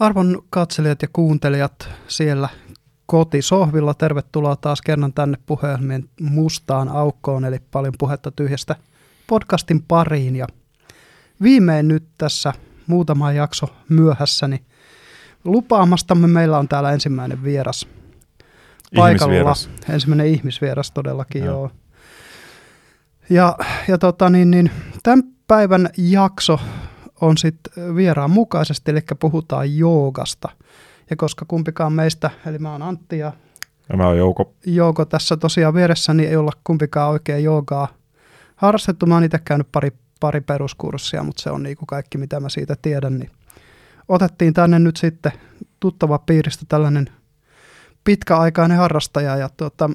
Arvon katselijat ja kuuntelijat siellä kotisohvilla, tervetuloa taas kerran tänne puhelimien mustaan aukkoon, eli paljon puhetta tyhjästä podcastin pariin. Ja viimein nyt tässä muutama jakso myöhässä, niin lupaamastamme meillä on täällä ensimmäinen vieras paikalla. Ihmisvieras. Ensimmäinen ihmisvieras todellakin, joo. joo. Ja, ja tota, niin, niin, tämän päivän jakso on sitten vieraan mukaisesti, eli puhutaan joogasta. Ja koska kumpikaan meistä, eli mä oon Antti ja Ja mä oon Jouko. Jouko tässä tosiaan vieressä, niin ei olla kumpikaan oikein joogaa harrastettu. Mä oon itse käynyt pari, pari peruskurssia, mutta se on niin kuin kaikki, mitä mä siitä tiedän. Niin otettiin tänne nyt sitten tuttava piiristä tällainen pitkäaikainen harrastaja. Ja tuota,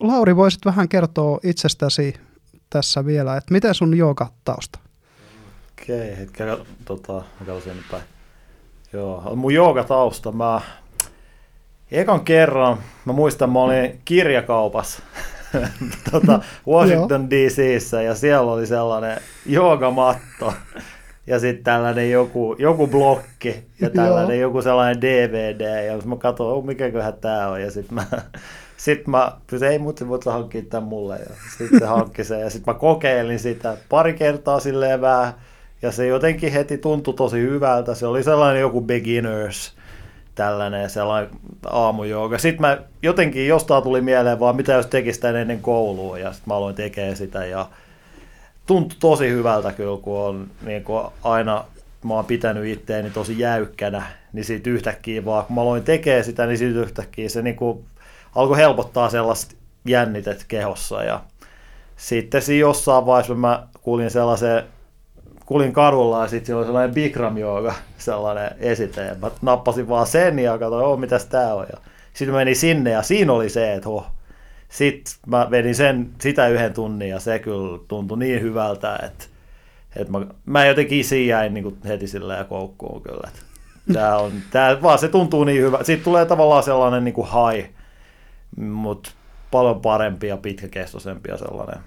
Lauri, voisit vähän kertoa itsestäsi tässä vielä, että miten sun joogatausta? Okei, hetken, tota, katsoin nyt päin. Joo, mun joogatausta, mä ekan kerran, mä muistan, mä olin kirjakaupassa tota, Washington DCissä ja siellä oli sellainen joogamatto ja sitten tällainen joku, joku blokki ja tällainen joku sellainen DVD ja mä katsoin, oh, mikäköhän tää on ja sitten mä sitten mä pyysin, ei mutta voit hankkia tämän mulle. Ja sitten se hankki sen. Ja sitten mä kokeilin sitä pari kertaa silleen vähän. Ja se jotenkin heti tuntui tosi hyvältä. Se oli sellainen joku beginners, tällainen sellainen aamujooga. Sitten mä jotenkin jostain tuli mieleen vaan, mitä jos tekisi tämän ennen koulua. Ja sitten mä aloin tekemään sitä. Ja tuntui tosi hyvältä kyllä, kun on niin kuin aina mä oon pitänyt itteeni tosi jäykkänä, niin siitä yhtäkkiä vaan, kun mä aloin tekemään sitä, niin siitä yhtäkkiä se niin kuin alkoi helpottaa sellaista jännitet kehossa ja sitten siinä jossain vaiheessa mä kuulin sellaisen, kuulin kadulla ja sitten siinä oli sellainen Bikram jooga, sellainen esite ja mä nappasin vaan sen ja katsoin, oh, mitäs tää on ja sitten menin sinne ja siinä oli se, että oh, sitten mä vedin sen, sitä yhden tunnin ja se kyllä tuntui niin hyvältä, että, että mä, mä jotenkin siinä jäin niin heti silleen koukkuun kyllä. Tää on, tää, vaan se tuntuu niin hyvä. Siitä tulee tavallaan sellainen niin kuin high, mutta paljon parempi ja pitkäkestoisempi ja sellainen.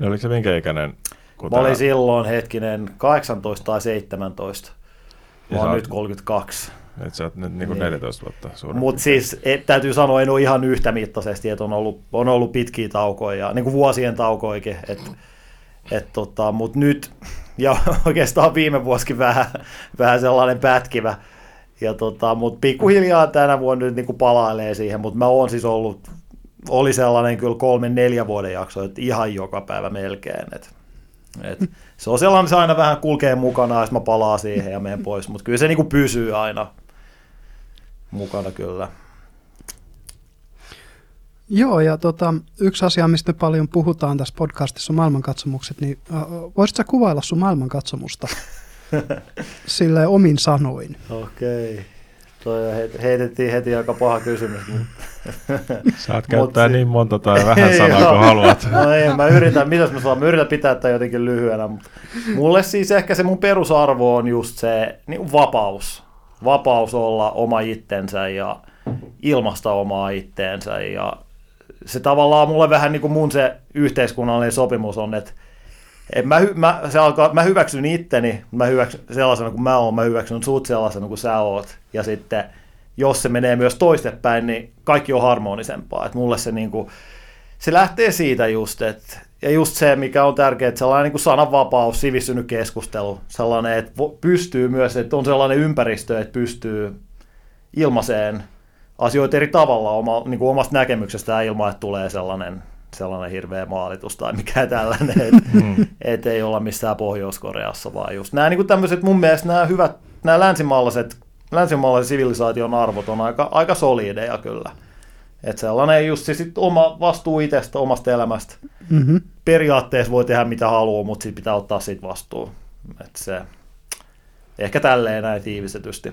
Ja oliko se minkä ikäinen? Kun mä olin silloin hetkinen 18 tai 17. Mä oon nyt 32. Et sä oot nyt niin kuin 14 vuotta suurempi. Mutta siis et, täytyy sanoa, en ole ihan yhtä mittaisesti, että on ollut, on ollut pitkiä taukoja, ja, niin kuin vuosien taukoikin. Et, et, tota, Mutta nyt, ja oikeastaan viime vuosikin vähän, vähän sellainen pätkivä, ja tota, mutta pikkuhiljaa tänä vuonna nyt niin palailee siihen, mutta mä oon siis ollut, oli sellainen kyllä kolmen neljä vuoden jakso, että ihan joka päivä melkein. Et, et, se on sellainen, se aina vähän kulkee mukana, ja mä palaan siihen ja menen pois, mutta kyllä se niin pysyy aina mukana kyllä. Joo, ja tota, yksi asia, mistä paljon puhutaan tässä podcastissa on maailmankatsomukset, niin äh, voisitko kuvailla sun maailmankatsomusta sille omin sanoin? Okei. Toi heitettiin heti aika paha kysymys. Saat käyttää Mut, niin monta tai vähän sanaa kuin haluat. No ei, mä yritän, mitäs mä saan, mä yritän pitää tätä jotenkin lyhyenä, mutta mulle siis ehkä se mun perusarvo on just se niin vapaus. Vapaus olla oma itsensä ja ilmasta omaa itteensä ja se tavallaan mulle vähän niin kuin mun se yhteiskunnallinen sopimus on, että et mä, mä, se alkaa, mä hyväksyn itteni, mä hyväksyn sellaisena kuin mä oon, mä hyväksyn sut sellaisena kuin sä oot. Ja sitten jos se menee myös toistepäin, niin kaikki on harmonisempaa. Et mulle se, niinku, se lähtee siitä just, että ja just se, mikä on tärkeää, että sellainen niin kuin sananvapaus, sivistynyt keskustelu, sellainen, että pystyy myös, että on sellainen ympäristö, että pystyy ilmaiseen asioita eri tavalla oma, niin kuin omasta näkemyksestä ilman, että tulee sellainen sellainen hirveä maalitus tai mikä tällainen, että mm. et ei olla missään Pohjois-Koreassa, vaan just nämä niin tämmöiset, mun mielestä nämä hyvät, nämä länsimaalaiset, länsimaalaisen sivilisaation arvot on aika, aika solideja kyllä. Että sellainen just se sit oma vastuu itsestä, omasta elämästä. Mm-hmm. Periaatteessa voi tehdä mitä haluaa, mutta sitten pitää ottaa siitä vastuu. Et se, ehkä tälleen näin tiivistetysti.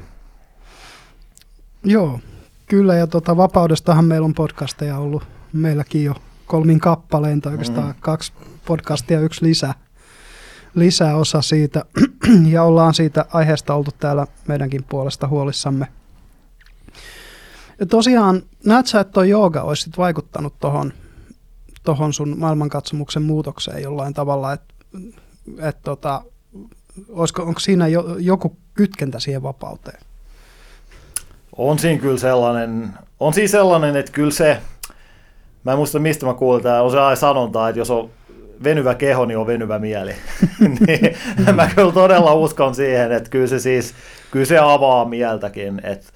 Joo, kyllä ja tota, vapaudestahan meillä on podcasteja ollut meilläkin jo kolmin kappaleen, tai oikeastaan mm. kaksi podcastia, yksi lisä, lisäosa siitä, ja ollaan siitä aiheesta oltu täällä meidänkin puolesta huolissamme. Ja tosiaan, näet sä, että tuo jooga olisi vaikuttanut tuohon tohon sun maailmankatsomuksen muutokseen jollain tavalla, että et tota, olisiko, onko siinä jo, joku kytkentä siihen vapauteen? On siinä kyllä sellainen, on siinä sellainen, että kyllä se, mä en muista mistä mä kuulin, tämä on se aina sanonta, että jos on venyvä keho, niin on venyvä mieli. niin, mm. Mä kyllä todella uskon siihen, että kyllä se siis, kyllä se avaa mieltäkin. Et,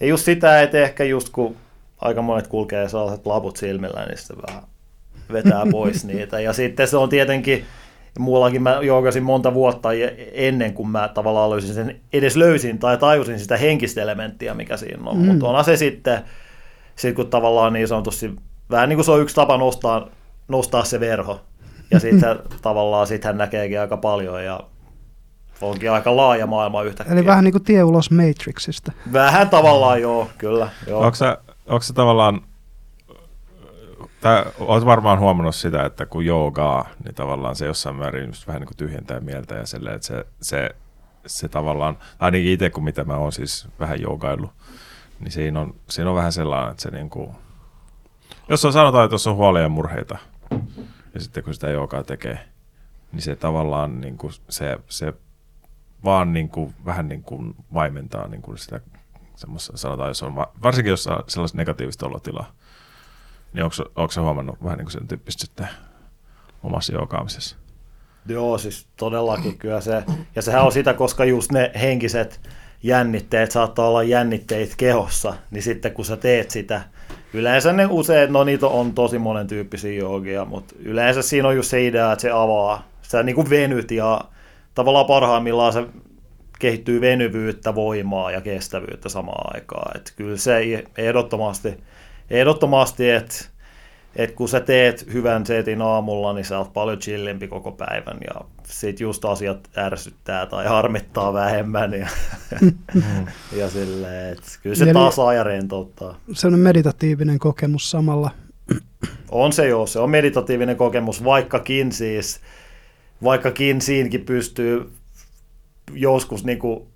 ja just sitä, että ehkä just kun aika monet kulkee sellaiset laput silmillä, niin sitten vähän vetää pois niitä. Ja sitten se on tietenkin, muullakin mä joogasin monta vuotta ennen kuin mä tavallaan löysin sen, edes löysin tai tajusin sitä henkistä elementtiä, mikä siinä on. Mm. Mutta onhan se sitten, sit kun tavallaan niin sanotusti, vähän niin kuin se on yksi tapa nostaa, nostaa se verho. Ja sitten tavallaan sit hän näkeekin aika paljon ja onkin aika laaja maailma yhtäkkiä. Eli vähän niin kuin tie ulos Matrixista. Vähän tavallaan joo, kyllä. Joo. Onko se, onko se tavallaan Tää, olet varmaan huomannut sitä, että kun joogaa, niin tavallaan se jossain määrin just vähän niin kuin tyhjentää mieltä ja silleen, että se, se, se tavallaan, ainakin itse kun mitä mä oon siis vähän joogaillut, niin siinä on, siinä on vähän sellainen, että se niin kuin, jos on sanotaan, että jos on huolia ja murheita, ja sitten kun sitä joogaa tekee, niin se tavallaan niin kuin se, se vaan niin kuin, vähän niin kuin vaimentaa niin kuin sitä semmoista, sanotaan, jos on, varsinkin jos on sellaista negatiivista olotilaa, niin onko, onko se huomannut vähän niin kuin sen tyyppistä sitten omassa joogaamisessa? Joo, siis todellakin kyllä se, ja sehän on sitä, koska just ne henkiset jännitteet saattaa olla jännitteitä kehossa, niin sitten kun sä teet sitä, yleensä ne usein, no niitä on tosi monen tyyppisiä joogia, mutta yleensä siinä on just se idea, että se avaa, sä niin kuin venyt ja tavallaan parhaimmillaan se kehittyy venyvyyttä, voimaa ja kestävyyttä samaan aikaan. Et kyllä se ehdottomasti, ehdottomasti että et kun sä teet hyvän setin aamulla, niin sä oot paljon chillimpi koko päivän ja sit just asiat ärsyttää tai harmittaa vähemmän ja, mm. ja silleen, että kyllä se Eli taas ja rentouttaa. Se on meditatiivinen kokemus samalla. On se joo, se on meditatiivinen kokemus, vaikkakin siis, vaikkakin siinäkin pystyy joskus niin kuin,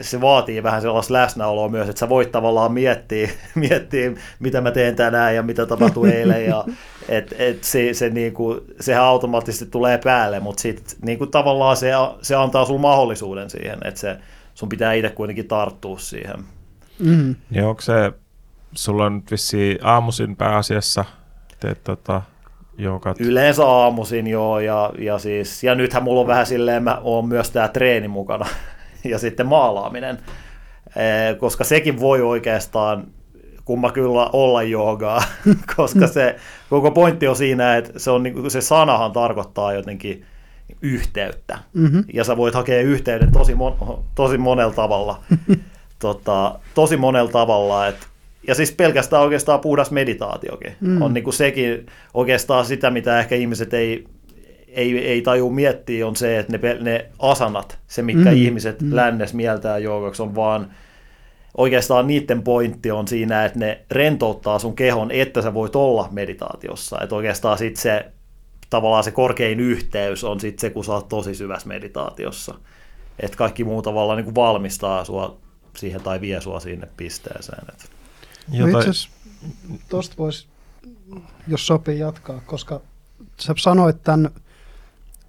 se vaatii vähän sellaista läsnäoloa myös, että sä voit tavallaan miettiä, miettiä mitä mä teen tänään ja mitä tapahtui eilen. Ja, et, et se, se niin kuin, sehän automaattisesti tulee päälle, mutta sitten niin kuin tavallaan se, se antaa sulle mahdollisuuden siihen, että se, sun pitää itse kuitenkin tarttua siihen. Mm. Ja onko se, sulla on nyt vissiin aamuisin pääasiassa teet tota, Joukat. Yleensä aamuisin joo, ja, ja, siis, ja nythän mulla on vähän silleen, mä oon myös tämä treeni mukana, ja sitten maalaaminen, e, koska sekin voi oikeastaan kumma kyllä olla joogaa, koska se koko pointti on siinä, että se, on, niinku, se sanahan tarkoittaa jotenkin yhteyttä, mm-hmm. ja sä voit hakea yhteyden tosi, mon, tosi monella tavalla, tota, tosi monella tavalla, että ja siis pelkästään oikeastaan puhdas meditaatiokin. Mm. On niin kuin sekin oikeastaan sitä, mitä ehkä ihmiset ei, ei, ei taju miettiä, on se, että ne, ne asanat, se mikä mm. ihmiset mm. lännes mieltää joogaksi, on vaan oikeastaan niiden pointti on siinä, että ne rentouttaa sun kehon, että sä voit olla meditaatiossa. Että oikeastaan sitten se tavallaan se korkein yhteys on sitten se, kun sä oot tosi syvässä meditaatiossa. Että kaikki muu tavallaan niin kuin valmistaa sua siihen tai vie sua sinne pisteeseen. Että Jota... No itse tuosta voisi, jos sopii jatkaa, koska sä sanoit tämän,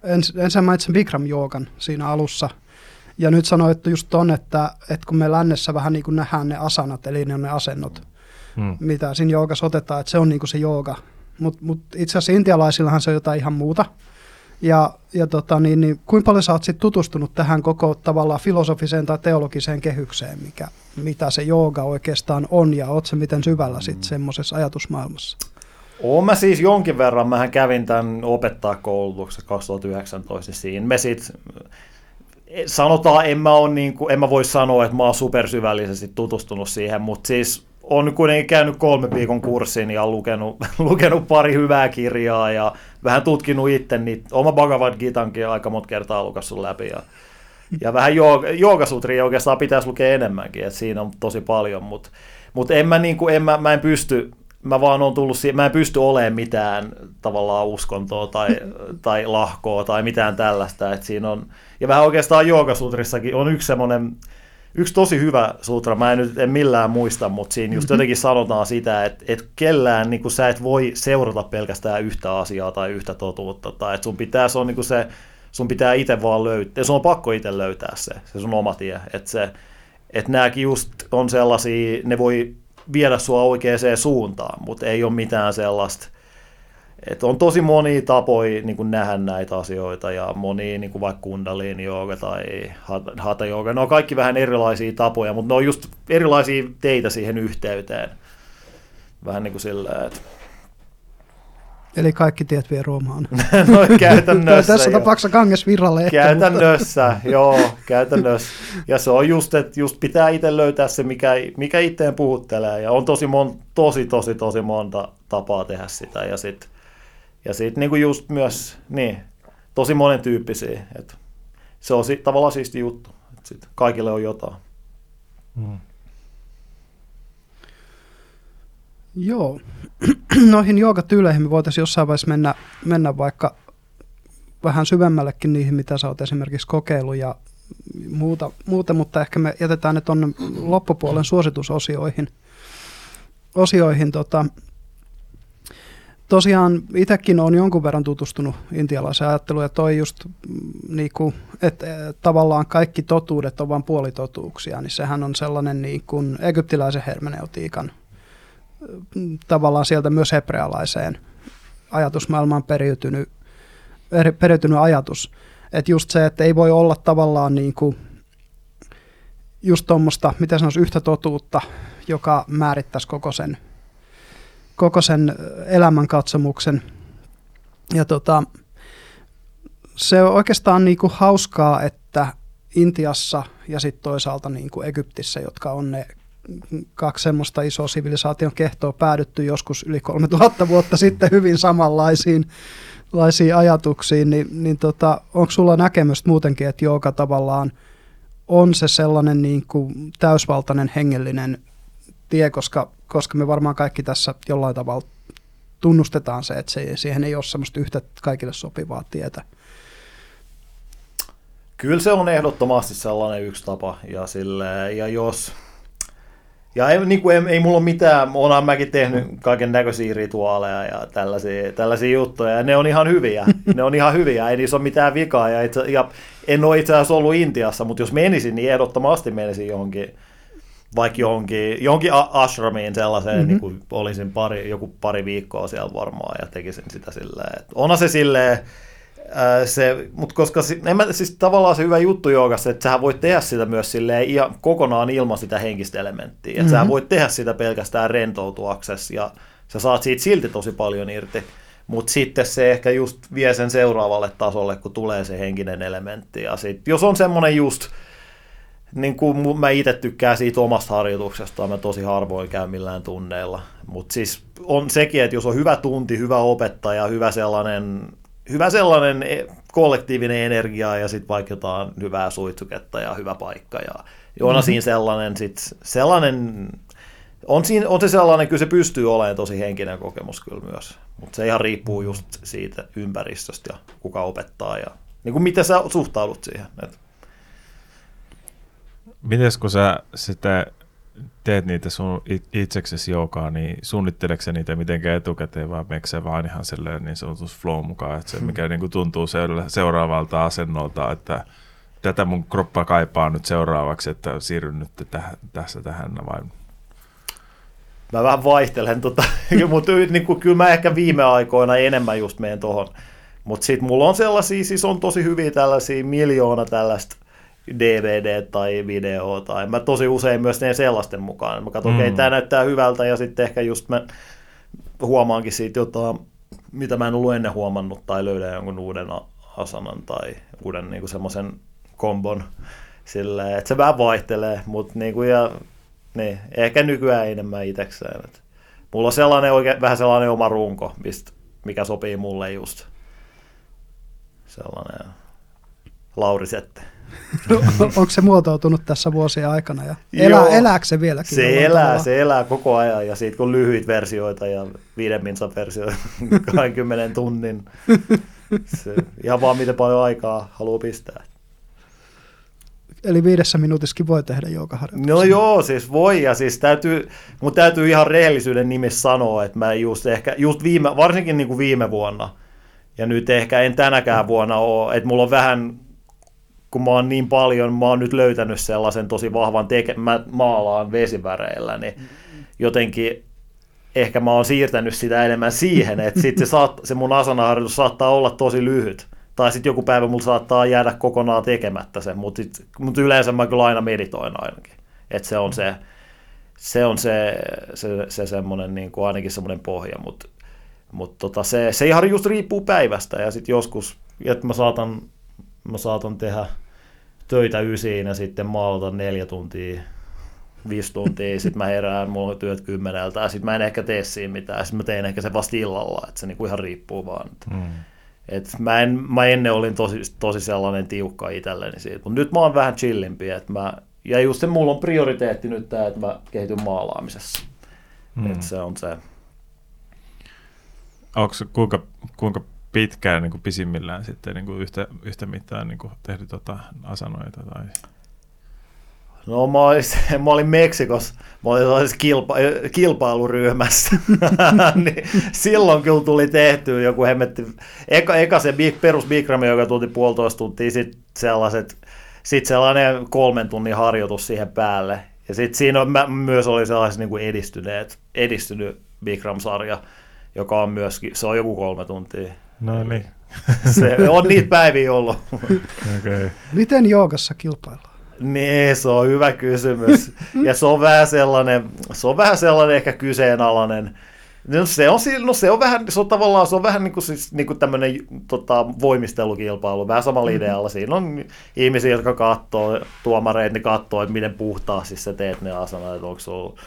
ens, ensin mainitsin Bikram Joogan siinä alussa, ja nyt sanoit just ton, että, että kun me lännessä vähän niin kuin nähdään ne asanat, eli ne on ne asennot, hmm. mitä siinä joogassa otetaan, että se on niin kuin se jooga. Mutta mut itse asiassa intialaisillahan se on jotain ihan muuta. Ja, ja tota, niin, niin, kuinka paljon sä oot sit tutustunut tähän koko tavallaan filosofiseen tai teologiseen kehykseen, mikä, mitä se jooga oikeastaan on, ja oot se miten syvällä sitten mm. semmoisessa ajatusmaailmassa? Oon mä siis jonkin verran, mähän kävin tämän opettaa koulutuksessa 2019, siinä me sit, sanotaan, en mä, on niin kuin, en mä voi sanoa, että mä oon supersyvällisesti tutustunut siihen, mutta siis on kuitenkin käynyt kolme viikon kurssin ja lukenut, lukenut pari hyvää kirjaa ja vähän tutkinut itse, niin oma Bhagavad Gitankin aika monta kertaa lukassut läpi. Ja, ja vähän joogasutria oikeastaan pitäisi lukea enemmänkin, että siinä on tosi paljon, mutta mut en mä, niin kuin, en mä, mä en pysty, mä vaan on tullut siihen, mä en pysty olemaan mitään tavallaan uskontoa tai, tai lahkoa tai mitään tällaista, että siinä on, ja vähän oikeastaan joogasutrissakin on yksi semmoinen, yksi tosi hyvä sutra, mä en nyt en millään muista, mutta siinä just mm-hmm. jotenkin sanotaan sitä, että, että kellään niin kuin sä et voi seurata pelkästään yhtä asiaa tai yhtä totuutta, tai että sun pitää, se on niin kuin se, sun pitää itse vaan löytää, sun on pakko itse löytää se, se sun oma tie, että se, että nämäkin just on sellaisia, ne voi viedä sua oikeaan suuntaan, mutta ei ole mitään sellaista, että on tosi monia tapoja niin nähdä näitä asioita ja moni niin kuin vaikka kundaliini jooga tai hatha jooga, ne on kaikki vähän erilaisia tapoja, mutta ne on just erilaisia teitä siihen yhteyteen. Vähän niin kuin sillä, että Eli kaikki tiet vie Roomaan. no käytännössä. Tässä tapauksessa Kanges Virralle ehkä. Käytännössä, mutta... joo, käytännössä. Ja se on just, että just pitää itse löytää se, mikä, mikä itteen puhuttelee. Ja on tosi, mon, tosi, tosi, tosi monta tapaa tehdä sitä. Ja sitten ja sit niinku just myös, niin, tosi monen tyyppisiä. Et se on sit, tavallaan siisti juttu. että sit kaikille on jotain. Hmm. Joo. Noihin joogatyyleihin me voitaisiin jossain vaiheessa mennä, mennä vaikka vähän syvemmällekin niihin, mitä sä oot esimerkiksi kokeillut ja muuta, muuta mutta ehkä me jätetään ne tuonne loppupuolen suositusosioihin. Osioihin, tota, tosiaan itsekin olen jonkun verran tutustunut intialaiseen ajatteluun ja toi just mm, niinku, että tavallaan kaikki totuudet on vain puolitotuuksia, niin sehän on sellainen niin kuin egyptiläisen hermeneutiikan tavallaan sieltä myös hebrealaiseen ajatusmaailmaan periytynyt, periytynyt ajatus. Että just se, että ei voi olla tavallaan niin kuin just tuommoista, mitä sanoisi, yhtä totuutta, joka määrittäisi koko sen, koko sen elämänkatsomuksen. Ja tota, se on oikeastaan niin kuin hauskaa, että Intiassa ja sitten toisaalta niin kuin Egyptissä, jotka on ne kaksi semmoista isoa sivilisaation kehtoa päädytty joskus yli 3000 vuotta sitten hyvin samanlaisiin laisiin ajatuksiin, niin, niin tota, onko sulla näkemystä muutenkin, että joka tavallaan on se sellainen niin kuin täysvaltainen hengellinen tie, koska, koska me varmaan kaikki tässä jollain tavalla tunnustetaan se, että se, siihen ei ole semmoista yhtä kaikille sopivaa tietä. Kyllä se on ehdottomasti sellainen yksi tapa, ja, sille, ja jos, ja ei, niin kuin, ei, ei mulla ole mitään, olen mäkin tehnyt kaiken näköisiä rituaaleja ja tällaisia, tällaisia juttuja, ja ne on ihan hyviä, ne on ihan hyviä, ei niissä ole mitään vikaa, ja, itse, ja en ole itse asiassa ollut Intiassa, mutta jos menisin, niin ehdottomasti menisin johonkin, vaikka johonkin, johonkin ashramiin sellaiseen, mm-hmm. niin kuin olisin pari, joku pari viikkoa siellä varmaan, ja tekisin sitä silleen, että onhan se silleen, se, mutta koska en mä, siis tavallaan se hyvä juttu joogassa, että sähän voit tehdä sitä myös silleen ihan kokonaan ilman sitä henkistä elementtiä. Että mm-hmm. sähän voit tehdä sitä pelkästään rentoutuaksesi ja sä saat siitä silti tosi paljon irti. Mutta sitten se ehkä just vie sen seuraavalle tasolle, kun tulee se henkinen elementti. Ja sit, jos on semmoinen just, niin kuin mä itse tykkään siitä omasta harjoituksesta, mä tosi harvoin käy millään tunneilla. Mutta siis on sekin, että jos on hyvä tunti, hyvä opettaja, hyvä sellainen hyvä sellainen e, kollektiivinen energia ja sitten vaikka jotain hyvää suitsuketta ja hyvä paikka. Ja on mm-hmm. siinä sellainen, sit, sellainen on, siinä, on se sellainen, kyllä se pystyy olemaan tosi henkinen kokemus kyllä myös, mutta se ihan riippuu just siitä ympäristöstä ja kuka opettaa ja niin kuin miten sä suhtaudut siihen. Et. Mites kun sä sitä teet niitä sun itseksesi joukaa, niin suunnitteleeko se niitä mitenkään etukäteen vai meneekö se vaan ihan silleen niin sanotus flow mukaan, että se hmm. mikä niin kuin tuntuu seuraavalta asennolta, että tätä mun kroppa kaipaa nyt seuraavaksi, että siirryn nyt täh, tässä tähän vai? Mä vähän vaihtelen, tota, mutta niin kuin, kyllä mä ehkä viime aikoina enemmän just menen tuohon. Mutta sitten mulla on sellaisia, siis on tosi hyviä tällaisia miljoona tällaista DVD tai video, tai mä tosi usein myös teen sellaisten mukaan. Mä katson, mm. okei, okay, tämä näyttää hyvältä, ja sitten ehkä just mä huomaankin siitä jotain, mitä mä en ollut ennen huomannut, tai löydän jonkun uuden asanan tai uuden niin semmoisen kombon, silleen, että se vähän vaihtelee, mutta niin kuin, ja, niin, ehkä nykyään enemmän itsekseen. Että mulla on sellainen oikein, vähän sellainen oma runko, mistä, mikä sopii mulle just. Sellainen Laurisette. Onko se muotoutunut tässä vuosien aikana ja elää, elääkö se vieläkin? Se elää, tavalla? se elää koko ajan ja siitä kun lyhyitä versioita ja viiden minsan versioita 20 tunnin, se, ihan vaan miten paljon aikaa haluaa pistää. Eli viidessä minuutissakin voi tehdä joogaharjoituksia. No joo, siis voi, ja siis täytyy, mutta täytyy ihan rehellisyyden nimissä sanoa, että mä just ehkä, just viime, varsinkin niin kuin viime vuonna, ja nyt ehkä en tänäkään vuonna ole, että mulla on vähän kun mä oon niin paljon, mä oon nyt löytänyt sellaisen tosi vahvan teke, mä maalaan vesiväreillä, niin jotenkin ehkä mä oon siirtänyt sitä enemmän siihen, että sitten se, saat, se mun asanaharjoitus saattaa olla tosi lyhyt. Tai sitten joku päivä mulla saattaa jäädä kokonaan tekemättä se, mutta mut yleensä mä kyllä aina meditoin ainakin. Että se on se, se on se, se, se semmoinen niin kuin ainakin semmoinen pohja, mutta mut tota se, se ihan just riippuu päivästä ja sitten joskus, että mä saatan, mä saatan tehdä töitä ysiin ja sitten maalata neljä tuntia, viisi tuntia, sitten mä herään, mulla on työt kymmeneltä ja sitten mä en ehkä tee siinä mitään, sitten mä teen ehkä se vasta illalla, että se niinku ihan riippuu vaan. Mm. Et mä, en, mä ennen olin tosi, tosi sellainen tiukka itselleni siitä, mutta nyt mä oon vähän chillimpi, että mä ja just se mulla on prioriteetti nyt tämä, että mä kehityn maalaamisessa. Mm. Että se on se. Onko kuinka, kuinka pitkään niin kuin pisimmillään sitten niin kuin yhtä, yhtä mittaan niin kuin tehty tota asanoita? Tai... No mä olin, mä olin Meksikossa, mä olin kilpa, kilpailuryhmässä, niin silloin kyllä tuli tehty joku hemmetti, eka, eka se perus Bikram, joka tuli puolitoista tuntia, sitten sellaiset sitten sellainen kolmen tunnin harjoitus siihen päälle. Ja sitten siinä on, mä, myös oli sellaiset niin kuin edistyneet, edistynyt Bikram-sarja, joka on myöskin, se on joku kolme tuntia. No niin. se on niitä päiviä ollut. okay. Miten joogassa kilpaillaan? Niin, se on hyvä kysymys. Ja se on vähän sellainen, se on vähän sellainen ehkä kyseenalainen, No se on, no se on vähän, se on tavallaan, se on vähän niin kuin, siis, niin kuin tämmöinen tota, voimistelukilpailu, vähän samalla mm-hmm. idealla. Siinä on ihmisiä, jotka katsoo, tuomareita, ne katsoo, että miten puhtaasti sä teet ne asanat, että onko sulla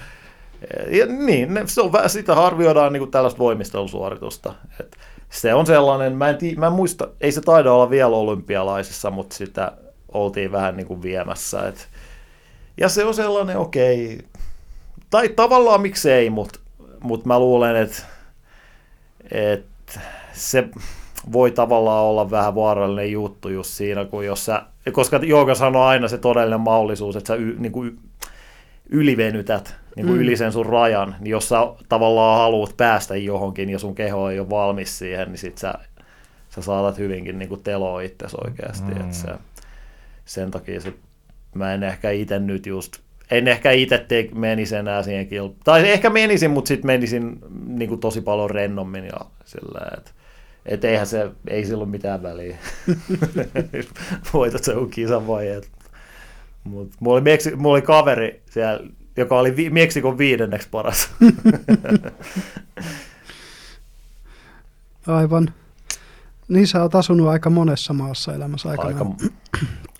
ja niin, se on vähän, sitä arvioidaan niin kuin tällaista voimistelusuoritusta. Et se on sellainen, mä en, tii, mä en muista, ei se taida olla vielä olympialaisissa, mutta sitä oltiin vähän niin kuin viemässä. Et, ja se on sellainen, okei, okay, tai tavallaan miksei, mutta mutta mä luulen, että, että se voi tavallaan olla vähän vaarallinen juttu just siinä, kun jos sä, koska Jooga sanoo aina se todellinen mahdollisuus, että sä y, niin kuin ylivenytät niin kuin mm. yli sen sun rajan, niin jos sä tavallaan haluat päästä johonkin ja sun keho ei ole valmis siihen, niin sit sä, sä saatat hyvinkin niin kuin teloa itsesi oikeasti. Mm. Että se, sen takia se, mä en ehkä itse nyt just en ehkä itse te- menisi enää siihen kilpailuun. Tai ehkä menisin, mutta sitten menisin niin kuin tosi paljon rennommin ja sillä, että et eihän se, ei silloin mitään väliä. Voitat se kisan vai et. Mut mulla, oli Meksi, mulla oli kaveri siellä, joka oli vi- Meksikon viidenneksi paras. Aivan. Niin sä oot asunut aika monessa maassa elämässä aikana. Aika,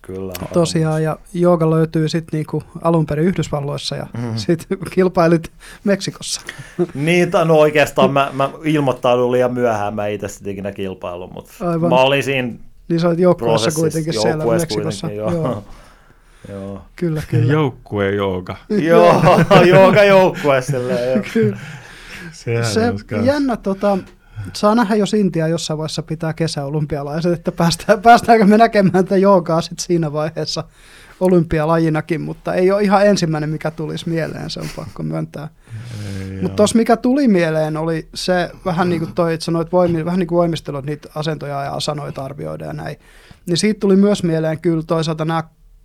Kyllä. Tosiaan, ja jooga löytyy sitten niinku alun perin Yhdysvalloissa ja mm-hmm. sitten kilpailit Meksikossa. niin, no oikeastaan mä, mä ilmoittaudun liian myöhään, mä itse sitten ikinä kilpailu, mutta Aivan. mä olin siinä Niin sä olit joukkueessa kuitenkin siellä Meksikossa. Joo. joo. Joo. Kyllä, kyllä. Joukkue jooga. joo, jooga joukkue silleen. Kyllä. Sehän se jännä, tota, saa nähdä, jos Intia jossain vaiheessa pitää kesäolympialaiset, että päästään, päästäänkö me näkemään tätä joogaa sit siinä vaiheessa olympialajinakin, mutta ei ole ihan ensimmäinen, mikä tulisi mieleen, se on pakko myöntää. Mutta tuossa mikä tuli mieleen oli se, vähän niin kuin toi, että sanoit, voimi, vähän niin kuin voimistelut niitä asentoja ja asanoita arvioida ja näin, niin siitä tuli myös mieleen kyllä toisaalta nämä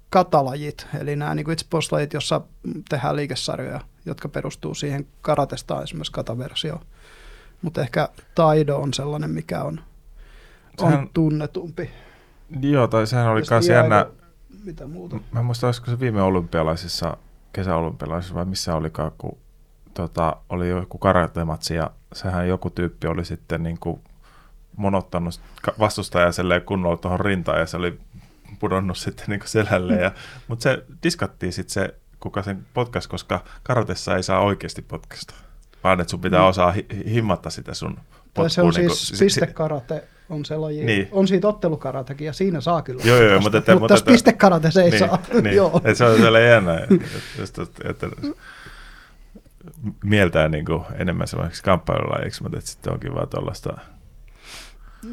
katalajit, eli nämä niin itsepuolustuslajit, jossa tehdään liikesarjoja, jotka perustuu siihen karatesta esimerkiksi kataversioon. Mutta ehkä taido on sellainen, mikä on, on sehän, tunnetumpi. Joo, tai sehän oli myös jännä. Mitä muuta? Mä en muista, olisiko se viime olympialaisissa, kesäolympialaisissa vai missä olikaan, kun tota, oli joku karatematsi ja sehän joku tyyppi oli sitten niin kuin monottanut vastustaja kunnolla tuohon rintaan ja se oli pudonnut sitten niin selälle. Ja, mutta se diskattiin sitten se, kuka sen potkas, koska karatessa ei saa oikeasti potkasta vaan että sun pitää mm. osaa hi- himmata sitä sun potkua. se on niin siis kuin, pistekarate on se laji. Niin. On siitä ottelukaratekin ja siinä saa kyllä. Joo, joo, mutta, että, mutta, mutta pistekarate se ei niin, saa. Niin, joo. Että se on siellä jännä, että, että, mieltää niin kuin enemmän semmoiseksi kamppailulajiksi, mutta että sitten onkin vaan tuollaista.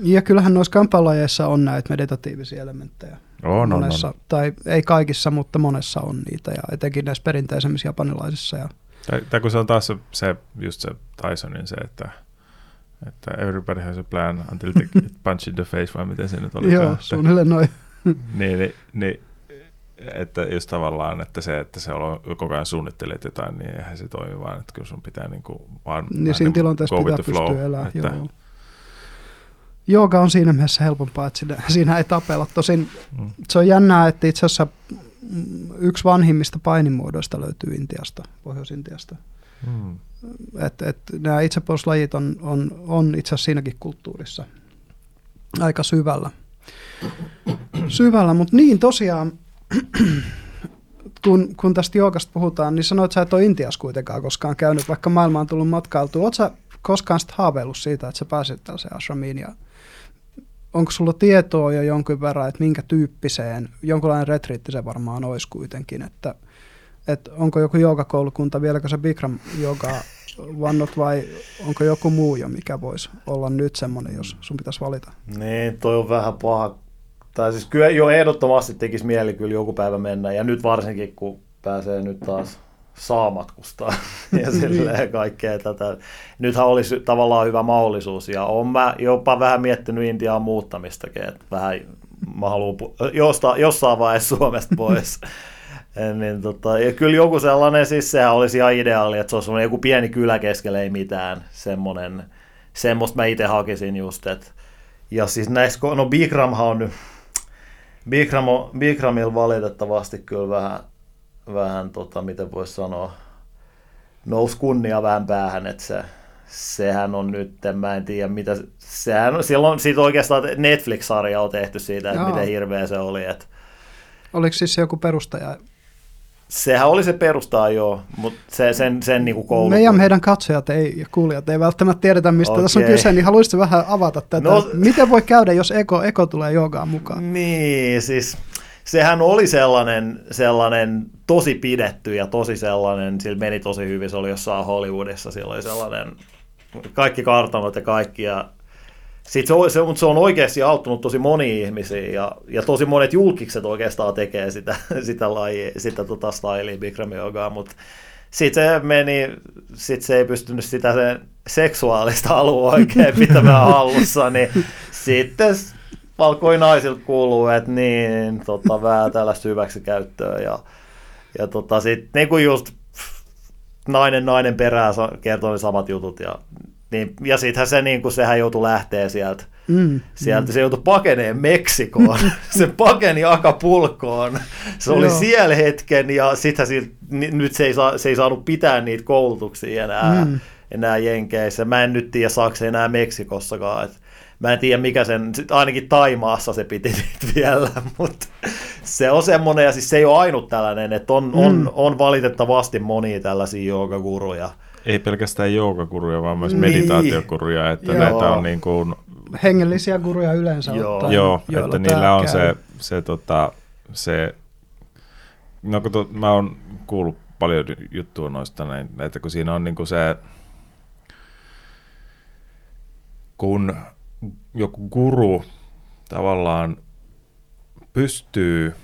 Ja kyllähän noissa kamppailulajeissa on näitä meditatiivisia elementtejä. On, monessa, on, on. Tai ei kaikissa, mutta monessa on niitä ja etenkin näissä perinteisemmissä japanilaisissa ja tai, tai kun se on taas se, se just se Tysonin se, että, että everybody has a plan until they get punched in the face, vai miten se nyt oli. Joo, suunnilleen noin. niin, niin, niin, että jos tavallaan, että se, että se on koko ajan suunnittelet jotain, niin eihän se toimi vaan, että kyllä sun pitää niin kuin vaan Niin siinä niin tilanteessa pitää pystyä elämään. että- Joo. Jooga on siinä mielessä helpompaa, että siinä, siinä ei tapella. Tosin Mm. se on jännää, että itse asiassa yksi vanhimmista painimuodoista löytyy Intiasta, Pohjois-Intiasta. Mm. Et, et nämä itsepuolustuslajit on, on, on itse asiassa siinäkin kulttuurissa aika syvällä. Syvällä, mutta niin tosiaan, kun, kun tästä joogasta puhutaan, niin sanoit, että sä et ole Intiassa kuitenkaan koskaan käynyt, vaikka maailma on tullut matkailtua. Oletko koskaan sitten haaveillut siitä, että sä pääsit tällaiseen ashramiin ja onko sulla tietoa jo jonkin verran, että minkä tyyppiseen, jonkunlainen retriitti se varmaan olisi kuitenkin, että, että onko joku joogakoulukunta, vieläkö se Bikram joka vannot vai onko joku muu jo, mikä voisi olla nyt semmoinen, jos sun pitäisi valita? Niin, toi on vähän paha. Tai siis kyllä jo ehdottomasti tekisi mieli kyllä joku päivä mennä. Ja nyt varsinkin, kun pääsee nyt taas saa matkustaa ja silleen kaikkea tätä. Nythän olisi tavallaan hyvä mahdollisuus ja on mä jopa vähän miettinyt Intiaan muuttamistakin, että vähän mä haluan pu- josta, jossain vaiheessa Suomesta pois. niin tota, ja kyllä joku sellainen, siis sehän olisi ihan ideaali, että se olisi joku pieni kylä keskellä ei mitään, semmoinen, semmoista mä itse hakisin just, että ja siis näissä, no Bikramhan on nyt, Bikram on, Bikramilla valitettavasti kyllä vähän, vähän tota, miten voisi sanoa, nousi kunnia vähän päähän, että se, sehän on nyt, mä en tiedä mitä, sehän on, silloin siitä oikeastaan Netflix-sarja on tehty siitä, että Joo. miten hirveä se oli, että Oliko siis se joku perustaja? sehän oli se perustaa joo, mutta se, sen, sen niinku koulu. Meidän meidän katsojat ei, ja kuulijat ei välttämättä tiedetä, mistä okay. tässä on kyse, niin haluaisitko vähän avata tätä? No, miten voi käydä, jos Eko, Eko tulee joogaan mukaan? Niin, siis sehän oli sellainen, sellainen tosi pidetty ja tosi sellainen, sillä meni tosi hyvin, se oli jossain Hollywoodissa, siellä oli sellainen, kaikki kartanot ja kaikki, ja sit se, on, se, mutta se on oikeasti auttanut tosi moni ihmisiä, ja, ja tosi monet julkikset oikeastaan tekee sitä, sitä, lajia, sitä tota stylia Bikram Yogaa, mutta sitten se meni, sit se ei pystynyt sitä sen seksuaalista halua oikein pitämään hallussa, niin sitten alkoi naisilta kuuluu, että niin, tota, vähän tällaista hyväksikäyttöä ja, ja tota, sitten niin kuin just nainen nainen perään kertoi ne samat jutut ja, niin, ja sittenhän se, niin kuin, sehän joutui lähteä sieltä Mm, Sieltä se joutui pakeneen Meksikoon. se pakeni Acapulcoon. Se oli Joo. siellä hetken ja sittenhän siitä, nyt se ei, saa, se ei saanut pitää niitä koulutuksia enää, Mm. mm. enää Jenkeissä. Mä en nyt tiedä, saako se enää Meksikossakaan. Et mä en tiedä, mikä sen, sit ainakin Taimaassa se piti niitä vielä, mutta se on semmoinen, ja siis se ei ole ainut tällainen, että on, mm. on, on valitettavasti monia tällaisia joogaguruja. Ei pelkästään joogakuruja, vaan myös Niin. meditaatiokuruja, että Joo. näitä on niin kuin, hengellisiä guruja yleensä Joo. ottaen, joo, että niillä on käy. se, se, tota, se, no kun to, mä oon kuullut paljon juttua noista näin, että kun siinä on niin kuin se, kun joku guru tavallaan pystyy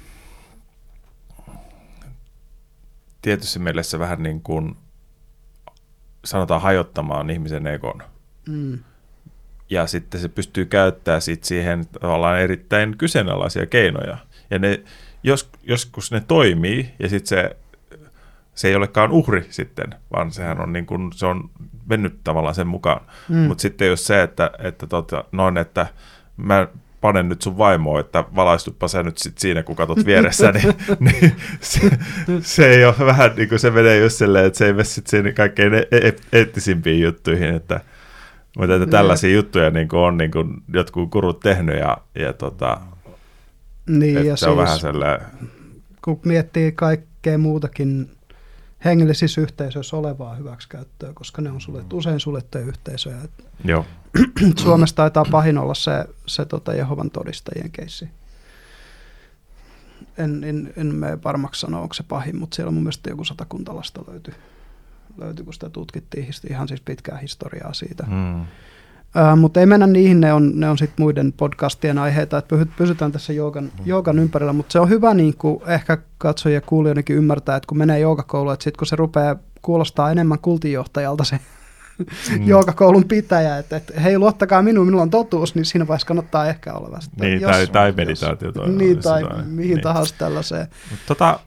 tietyssä mielessä vähän niin kuin sanotaan hajottamaan ihmisen egon. Mm. Ja sitten se pystyy käyttämään sit siihen tavallaan erittäin kyseenalaisia keinoja. Ja ne, jos, joskus ne toimii ja sitten se, se ei olekaan uhri sitten, vaan sehän on niin kuin, se on mennyt tavallaan sen mukaan. Mm. Mm. Mutta sitten jos se, että, että tota, noin, että mä panen nyt sun vaimoa, että valaistupa sä nyt sit siinä, kun katot vieressä, niin, niin se, se, ei ole vähän niin kuin se menee just silleen, että se ei mene sit kaikkein e- e- eettisimpiin juttuihin, että mutta että tällaisia juttuja niin kuin on niin kuin jotkut kurut tehnyt ja, ja tota, Niin, että ja se on siis, vähän sellainen, kun miettii kaikkea muutakin hengellisissä yhteisöissä olevaa hyväksikäyttöä, koska ne on suljettu, usein suljettuja yhteisöjä. Joo, Suomessa taitaa pahin olla se, se tota Jehovan todistajien keissi. En, en, en mene varmaksi sanoa, onko se pahin, mutta siellä mun mielestä joku satakuntalasta löytyi, löytyi kun sitä tutkittiin ihan siis pitkää historiaa siitä. mm. Ää, mutta ei mennä niihin, ne on, ne on sitten muiden podcastien aiheita, että pysy- pysytään tässä joogan, joogan ympärillä, mutta se on hyvä niin kuin ehkä katsojia ja kuulijoidenkin ymmärtää, että kun menee joogakouluun, että sitten kun se rupeaa kuulostaa enemmän kultinjohtajalta se, mm. joogakoulun pitäjä, että, että hei luottakaa minuun, minulla on totuus, niin siinä vaiheessa kannattaa ehkä olla vasta. Niin, jos, tai, tai meditaatio. Jos, niin, tai tai mihin niin. tahansa tällaiseen. Mut tota,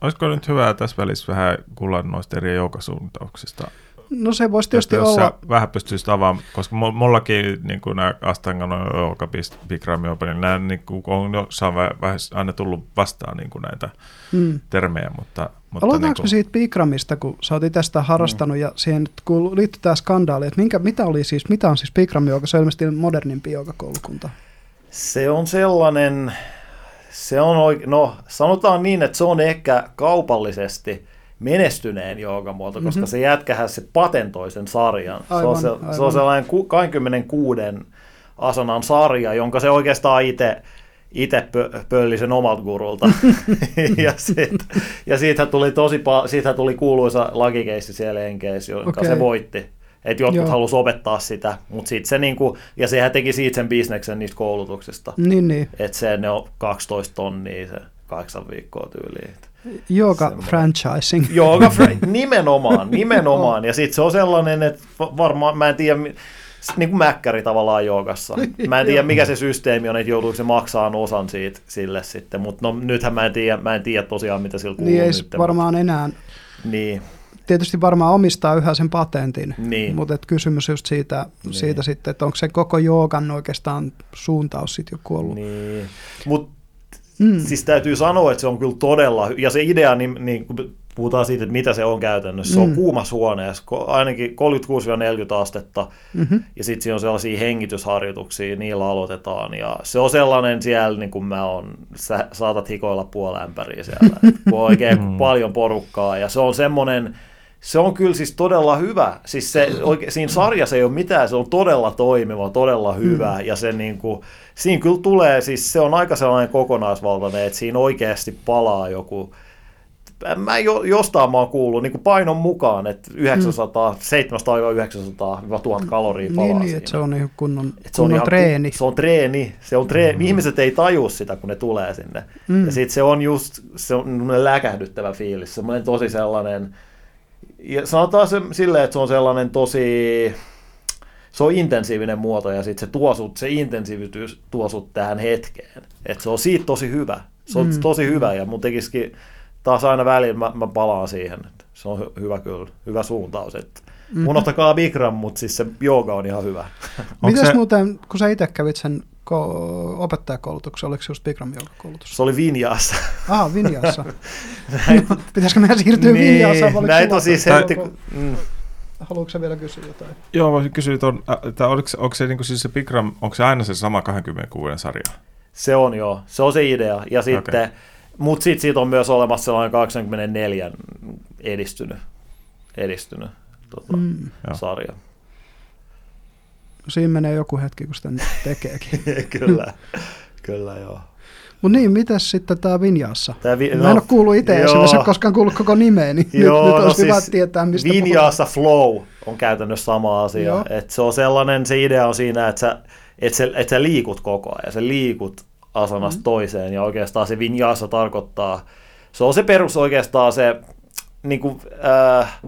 olisiko nyt hyvä tässä välissä vähän kuulla noista eri joogasuuntauksista? No se voisi tietysti jos olla. Jos vähän pystyisi avaamaan, koska mullakin niin kuin nämä Astangan Jooga, Bikram niin nämä niin kuin, on jossain vähän aina tullut vastaan niin kuin näitä hmm. termejä, mutta mutta Aloitetaanko niin kuin... siitä Bikramista, kun sä oot itse sitä harrastanut mm. ja siihen kun liittyy tämä skandaali, että minkä, mitä, oli siis, mitä on siis Bikram joka se on ilmeisesti modernimpi koulukunta? Se on sellainen, se on oike- no sanotaan niin, että se on ehkä kaupallisesti menestyneen joogamuoto, koska mm-hmm. se jätkähän se patentoi sen sarjan. Aivan, se, on se, aivan. se on sellainen 26 asanan sarja, jonka se oikeastaan itse itse pölli sen omalta gurulta. ja, sit, ja siitä tuli tosi pa- siitä tuli kuuluisa lakikeissi siellä Enkeissä, jonka okay. se voitti. Että jotkut halusi opettaa sitä, mutta sitten se niinku, ja sehän teki siitä sen bisneksen niistä koulutuksista. Niin, niin. Että se ne on 12 tonnia se kahdeksan viikkoa tyyliin. Joka franchising. Joka fra- nimenomaan, nimenomaan. Ja sitten se on sellainen, että varmaan, mä en tiedä, niin kuin mäkkäri tavallaan joogassa. Mä en tiedä, mikä se systeemi on, että joutuuko se maksaa osan siitä sille sitten, mutta no, nythän mä en tiedä, mä en tiedä tosiaan, mitä sillä kuuluu Niin ei nyt, varmaan mutta... enää. Niin. Tietysti varmaan omistaa yhä sen patentin, niin. mutta et kysymys just siitä, niin. siitä sitten, että onko se koko joogan oikeastaan suuntaus sitten joku ollut. Niin, mutta mm. siis täytyy sanoa, että se on kyllä todella, ja se idea, niin, niin puhutaan siitä, että mitä se on käytännössä. Se on mm. kuumassa huoneessa, ainakin 36-40 astetta, mm-hmm. ja sitten siinä on sellaisia hengitysharjoituksia, niillä aloitetaan, ja se on sellainen siellä, niin kuin mä oon, sä saatat hikoilla puolämpäriä siellä, kun on oikein mm. paljon porukkaa, ja se on semmoinen, se on kyllä siis todella hyvä. Siis se, oike, siinä sarjassa ei ole mitään, se on todella toimiva, todella hyvä, mm. ja se niin kuin, siinä kyllä tulee, siis se on aika sellainen kokonaisvaltainen, että siinä oikeasti palaa joku, mä jo, jostain mä oon kuullut niin kuin painon mukaan, että 900, mm. 700-900 1000 kaloria palaa Niin, niin että se on ihan kunnon, että se on ihan, treeni. Se on treeni, se on treeni. Mm. ihmiset ei taju sitä, kun ne tulee sinne. Mm. Ja sitten se on just se on läkähdyttävä fiilis, semmoinen tosi sellainen, ja sanotaan se silleen, että se on sellainen tosi, se on intensiivinen muoto ja sitten se tuo sut, se intensiivisyys tuo sut tähän hetkeen. Että se on siitä tosi hyvä. Se on mm. tosi hyvä ja mun tekisikin taas aina väliin mä, mä palaan siihen. Se on hy- hyvä kyllä, hyvä suuntaus. Että mm-hmm. Unohtakaa Bikram, mutta siis se jooga on ihan hyvä. Mitäs se... muuten, kun sä itse kävit sen ko- opettajakoulutuksen, oliko se just Bikram koulutus? Se oli Vinjassa. Ah, Vinjassa. Pitäisikö meidän siirtyä niin, Vinjassa? Näitä on siis heti, mm. Haluatko sä vielä kysyä jotain? Joo, voisin kysyä, että oliko, onko se, niin kuin siis se Bikram, onko se aina se sama 26 sarja? Se on joo, se on se idea. Ja sitten okay mutta sitten siitä on myös olemassa sellainen 84 edistynyt, edistynyt tota, mm. sarja. Siinä menee joku hetki, kun sitä tekeekin. kyllä, kyllä joo. Mutta niin, mitäs sitten tämä Vinjaassa? Tää vi- no, Mä en ole kuullut itse esimerkiksi, koskaan kuullut koko nimeä, niin joo, nyt, nyt olisi no hyvä siis tietää, mistä Vinjaassa flow on käytännössä sama asia. Et se on sellainen, se idea on siinä, että sä, et sä, et sä liikut koko ajan, sä liikut asanasta mm. toiseen, ja oikeastaan se vinjaassa tarkoittaa, se on se perus oikeastaan se, niin kuin, äh,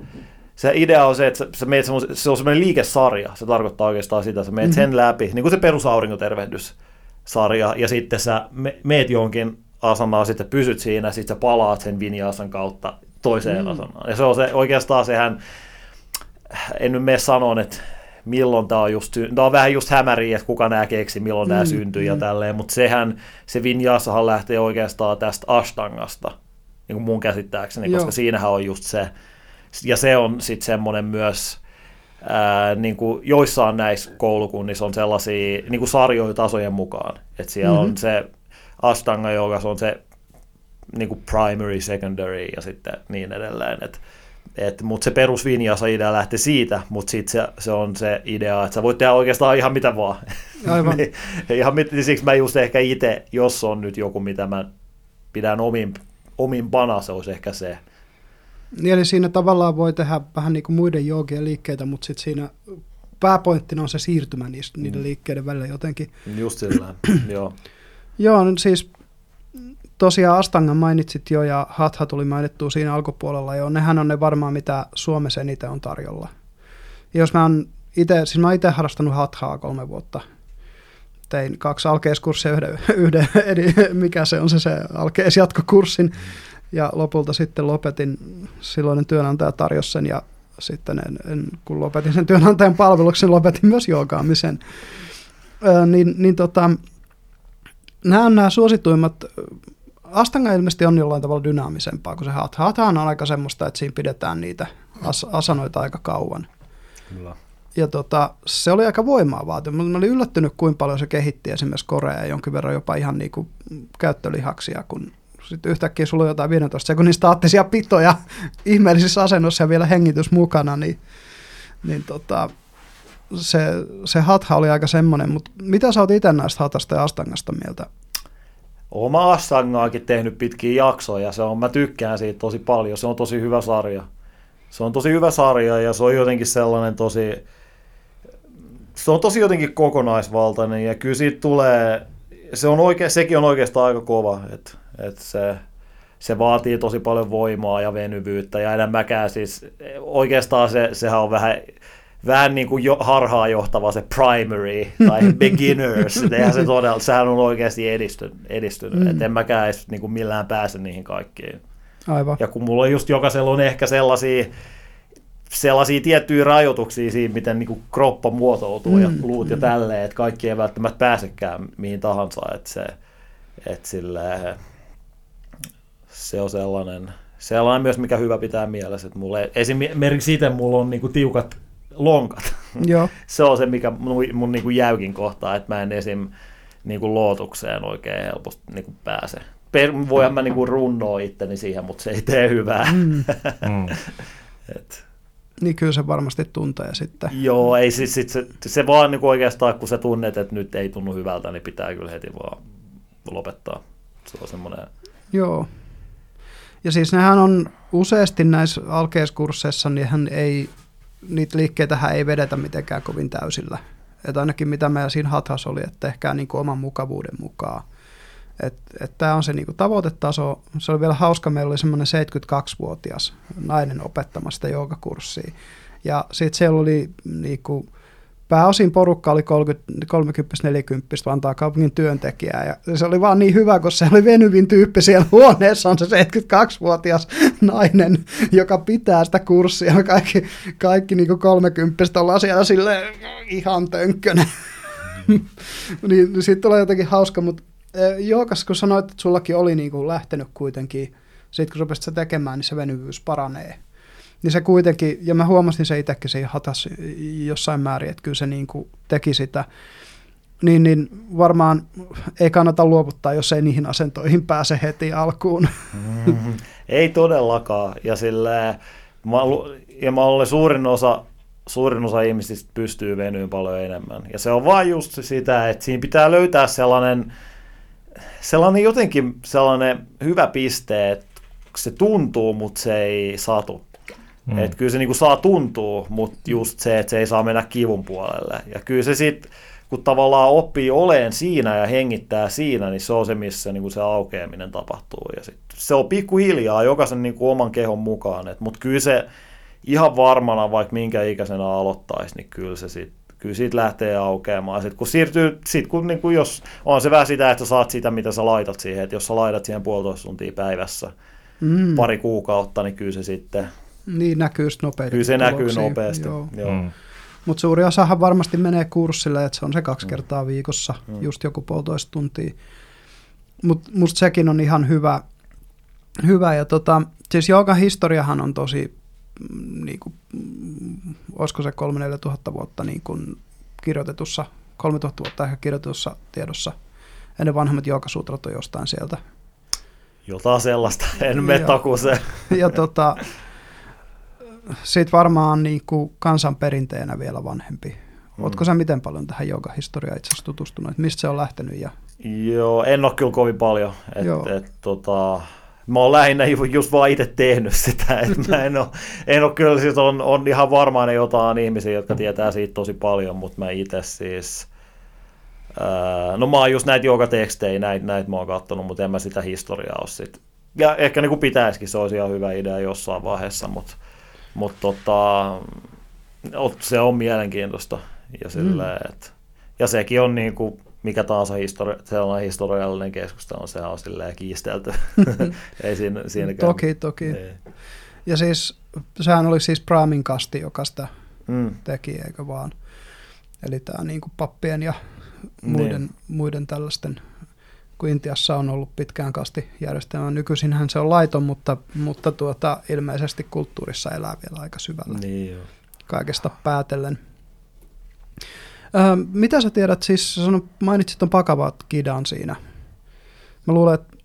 se idea on se, että sä meet se on semmoinen liikesarja, se tarkoittaa oikeastaan sitä, että sä meet mm-hmm. sen läpi, niin kuin se perusaurinkotervehdyssarja, ja sitten sä meet jonkin asanaan, sitten pysyt siinä, sitten sä palaat sen vinjaasan kautta toiseen mm. asanaan. Ja se on se, oikeastaan sehän, en nyt mene sanoa, että milloin tämä on just, tämä on vähän just hämäriä, että kuka nämä keksi, milloin mm, nämä syntyy mm. ja tälleen, mutta sehän, se Vinjassahan lähtee oikeastaan tästä Ashtangasta, niin kuin mun käsittääkseni, Joo. koska siinähän on just se, ja se on sitten semmoinen myös, ää, niin kuin joissain näissä koulukunnissa on sellaisia niin kuin sarjoja tasojen mukaan, että siellä mm-hmm. on se Ashtanga, joka on se niin kuin primary, secondary ja sitten niin edelleen, että mutta se perus idea lähti siitä, mutta sitten se, se, on se idea, että sä voit tehdä oikeastaan ihan mitä vaan. Aivan. ihan mit, niin siksi mä just ehkä itse, jos on nyt joku, mitä mä pidän omin, omin pana, se olisi ehkä se. Niin, eli siinä tavallaan voi tehdä vähän niin kuin muiden joogien liikkeitä, mutta sitten siinä pääpointtina on se siirtymä niistä, niiden mm. liikkeiden välillä jotenkin. Just sillä, joo. Joo, no siis tosiaan Astangan mainitsit jo ja Hatha tuli mainittua siinä alkupuolella jo. Nehän on ne varmaan, mitä Suomessa eniten on tarjolla. jos mä oon ite, siis mä itse harrastanut hathaa kolme vuotta. Tein kaksi alkeiskurssia, yhden, yhden mikä se on se, se alkeisjatkokurssin. Ja lopulta sitten lopetin, silloinen työnantaja tarjosi sen ja sitten en, en, kun lopetin sen työnantajan palveluksen, lopetin myös joogaamisen. Ö, niin, niin tota, nämä on nämä suosituimmat. Astanga ilmeisesti on jollain tavalla dynaamisempaa kuin se hatha. Hatha on aika semmoista, että siinä pidetään niitä as, asanoita aika kauan. Kyllä. Ja tota, se oli aika voimaa vaativa. Mä olin yllättynyt, kuinka paljon se kehitti esimerkiksi Korea jonkin verran jopa ihan niin kuin käyttölihaksia, kun sitten yhtäkkiä sulla on jotain 15 sekunnin staattisia pitoja ihmeellisissä asennossa ja vielä hengitys mukana, niin, niin tota, se, se hatha oli aika semmoinen, mutta mitä sä oot itse näistä hatasta ja astangasta mieltä? Oma Astangaakin tehnyt pitkiä jaksoja, se on, mä tykkään siitä tosi paljon, se on tosi hyvä sarja. Se on tosi hyvä sarja ja se on jotenkin sellainen tosi, se on tosi jotenkin kokonaisvaltainen ja kyllä siitä tulee, se on oike, sekin on oikeastaan aika kova, että et se, se vaatii tosi paljon voimaa ja venyvyyttä ja enemmäkään siis oikeastaan se, sehän on vähän, vähän niin kuin jo, harhaa johtava se primary tai beginners, eihän se todella, sehän on oikeasti edistynyt, edistynyt. Mm. että en mäkään edes niin kuin millään pääse niihin kaikkiin. Aivan. Ja kun mulla on just jokaisella on ehkä sellaisia, sellaisia tiettyjä rajoituksia siinä, miten niin kuin kroppa muotoutuu mm, ja luut ja tälleen, että kaikki ei välttämättä pääsekään mihin tahansa, että se, että sille, se on sellainen, sellainen myös, mikä hyvä pitää mielessä, että mulle, esimerkiksi itse mulla on niin kuin tiukat lonkat. Joo. se on se, mikä mun, mun niin kuin jäykin kohtaa, että mä en esim. Niin kuin lootukseen oikein helposti niin kuin pääse. Per, voihan mä niin kuin runnoa itteni siihen, mutta se ei tee hyvää. Mm. Mm. Et, Niin kyllä se varmasti tuntee sitten. joo, ei siis sit se, se vaan niin kuin oikeastaan, kun sä tunnet, että nyt ei tunnu hyvältä, niin pitää kyllä heti vaan lopettaa. Se on semmoinen, Joo. Ja siis nehän on useasti näissä alkeiskursseissa, niin hän ei, niitä liikkeitähän ei vedetä mitenkään kovin täysillä. Että ainakin mitä meillä siinä hathas oli, että tehkää niin kuin oman mukavuuden mukaan. Tämä on se niin kuin tavoitetaso. Se oli vielä hauska, meillä oli semmoinen 72-vuotias nainen opettamassa sitä joogakurssia. Ja sitten siellä oli niin kuin, pääosin porukka oli 30-40 Vantaan kaupungin työntekijää. Ja se oli vaan niin hyvä, kun se oli venyvin tyyppi siellä huoneessa, on se 72-vuotias nainen, joka pitää sitä kurssia. Kaikki, kaikki niin 30 ollaan siellä silleen ihan tönkkönä. niin siitä tulee jotenkin hauska, mutta Jookas, kun sanoit, että sullakin oli niin kuin lähtenyt kuitenkin, sitten kun rupesit tekemään, niin se venyvyys paranee. Niin se kuitenkin, ja mä huomasin se itsekin siinä hatas jossain määrin, että kyllä se niin kuin teki sitä. Niin, niin varmaan ei kannata luovuttaa, jos ei niihin asentoihin pääse heti alkuun. mm, ei todellakaan. Ja, sillä, mä, ja mä olen suurin osa, suurin osa ihmisistä pystyy venyyn paljon enemmän. Ja se on vaan just sitä, että siinä pitää löytää sellainen, sellainen jotenkin sellainen hyvä piste, että se tuntuu, mutta se ei satu. Mm. Että kyllä se niinku saa tuntua, mutta just se, että se ei saa mennä kivun puolelle. Ja kyllä se sitten, kun tavallaan oppii oleen siinä ja hengittää siinä, niin se on se, missä niinku se aukeaminen tapahtuu. Ja sit se on pikkuhiljaa jokaisen niinku oman kehon mukaan. Mutta kyllä se ihan varmana, vaikka minkä ikäisenä aloittaisi, niin kyllä se sitten kyllä siitä lähtee aukeamaan. Sitten kun siirtyy, sit kun, niin kun jos on se vähän sitä, että sä saat sitä, mitä sä laitat siihen, että jos sä laitat siihen puolitoista tuntia päivässä mm. pari kuukautta, niin kyllä se sitten Niin näkyy sitten nopeasti. Kyllä se näkyy nopeasti. Joo. Joo. Mm. Mutta suuri osahan varmasti menee kurssille, että se on se kaksi kertaa viikossa, Mm. just joku puolitoista tuntia. Mutta musta sekin on ihan hyvä. hyvä. Ja tota, siis joogan historiahan on tosi, mm, niinku, mm, olisiko se 3-4 tuhatta vuotta niin kuin kirjoitetussa, 3000 vuotta ehkä kirjoitetussa tiedossa. Ja ne vanhemmat joogasuutrat on jostain sieltä. Jotain sellaista, en mene Joo. takuuseen. Ja tota, sit varmaan niin kuin kansanperinteenä vielä vanhempi. Oletko sä miten paljon tähän joogahistoriaan itse asiassa tutustunut, että mistä se on lähtenyt? Ja, Joo, en ole kyllä kovin paljon. Et, Joo. et, tota, mä oon lähinnä ju- just vaan itse tehnyt sitä. Et mä en ole, en ole kyllä, siis on, on ihan varmaan ne jotain ihmisiä, jotka tietää siitä tosi paljon, mutta mä itse siis... Ää, no mä oon just näitä joogatekstejä, näitä, näitä mä oon kattonut, mutta en mä sitä historiaa ole sit. Ja ehkä niin kuin pitäisikin, se olisi ihan hyvä idea jossain vaiheessa, mutta mut tota, se on mielenkiintoista. Ja, silleen, mm. et, ja sekin on niin kuin mikä tahansa histori- sellainen historiallinen keskustelu, se on silleen kiistelty. Ei siinä, siinäkään. Toki, toki. Ei. Ja siis sehän oli siis Brahmin kasti, joka sitä mm. teki, eikö vaan? Eli tämä niin kuin pappien ja muiden, niin. muiden tällaisten, kun Intiassa on ollut pitkään kastijärjestelmä. Nykyisinhän se on laiton, mutta, mutta tuota, ilmeisesti kulttuurissa elää vielä aika syvällä. Niin jo. Kaikesta päätellen. Öö, mitä sä tiedät, siis sanot, mainitsit tuon Pakavat Kidan siinä. Mä luulen, että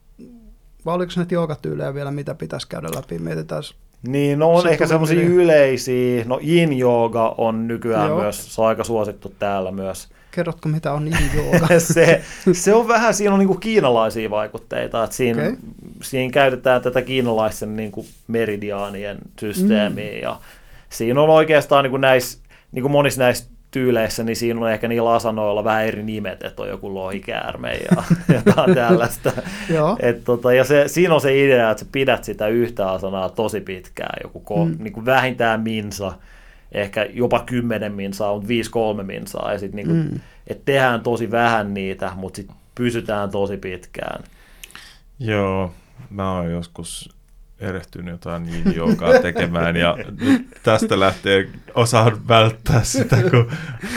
vai oliko ne joogatyylejä vielä, mitä pitäisi käydä läpi? Mietitään niin, no on se ehkä semmoisia yleisiä. No yin yoga on nykyään Joo. myös, se on aika suosittu täällä myös. Kerrotko, mitä on yin yoga? se, se on vähän, siinä on niinku kiinalaisia vaikutteita, että siinä, okay. siinä käytetään tätä kiinalaisen niinku meridiaanien systeemiä mm. ja siinä on oikeastaan niinku näissä, niinku monissa näissä tyyleissä, niin siinä on ehkä niillä asanoilla vähän eri nimet, että on joku lohikäärme ja jotain tällaista. Et tota, ja se, siinä on se idea, että sä pidät sitä yhtä asanaa tosi pitkään, joku ko, mm. niin kuin vähintään minsa, ehkä jopa kymmenen minsaa, mutta viisi kolme minsaa, ja sitten niin mm. että tehdään tosi vähän niitä, mutta sitten pysytään tosi pitkään. Joo, mä oon joskus erehtynyt jotain niin joogaa tekemään ja nyt tästä lähtee osaan välttää sitä, kun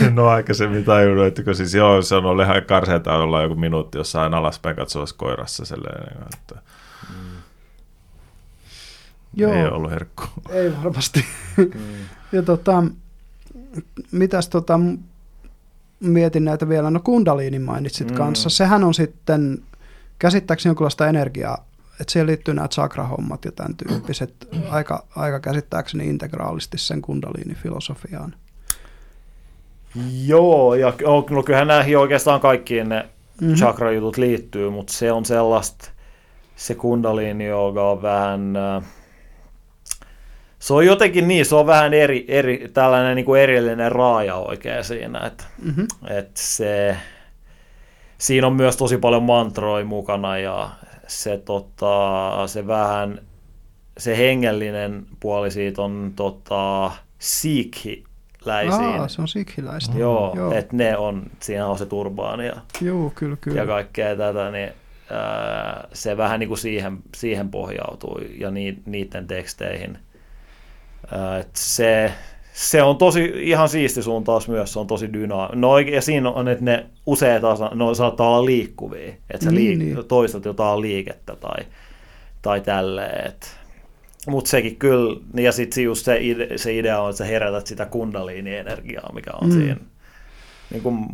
en ole aikaisemmin tajunnut, että kun siis joo, se on ollut ihan karseeta olla joku minuutti jossain alaspäin katsoessa koirassa silleen, että. Joo. ei ole ollut herkku. Ei varmasti. Mm. ja tota, mitäs tota, mietin näitä vielä, no kundaliini mainitsit mm. kanssa, sehän on sitten käsittääkseni jonkinlaista energiaa että siihen liittyy nämä chakrahommat ja tämän tyyppiset aika, aika käsittääkseni integraalisti sen kundaliini-filosofiaan. Joo, ja no kyllähän näihin oikeastaan kaikkiin ne mm-hmm. chakra-jutut liittyy, mutta se on sellaista, se kundaliini joka on vähän, äh, se on jotenkin niin, se on vähän eri, eri tällainen niin kuin erillinen raaja oikein siinä, että, mm-hmm. että se, siinä on myös tosi paljon mantroja mukana ja se, tota, se vähän, se hengellinen puoli siitä on tota, sikhiläisiin. Aa, se on sikhiläistä. Joo, Joo. että ne on, siinä on se turbaani ja, Joo, kyllä, kyllä. ja kaikkea tätä, niin ää, se vähän niin kuin siihen, siihen pohjautuu ja ni, niiden teksteihin. Ää, et se, se on tosi ihan siisti suuntaus myös, se on tosi dynaaminen. No ja siinä on, että ne useat asat, no saattaa olla liikkuvia, että sä liik- niin. toistat jotain liikettä tai, tai tälleen. Mutta sekin kyllä, ja sitten just se, ide, se idea on, että sä herätät sitä kundaliini-energiaa, mikä on mm. siinä. Niin kuin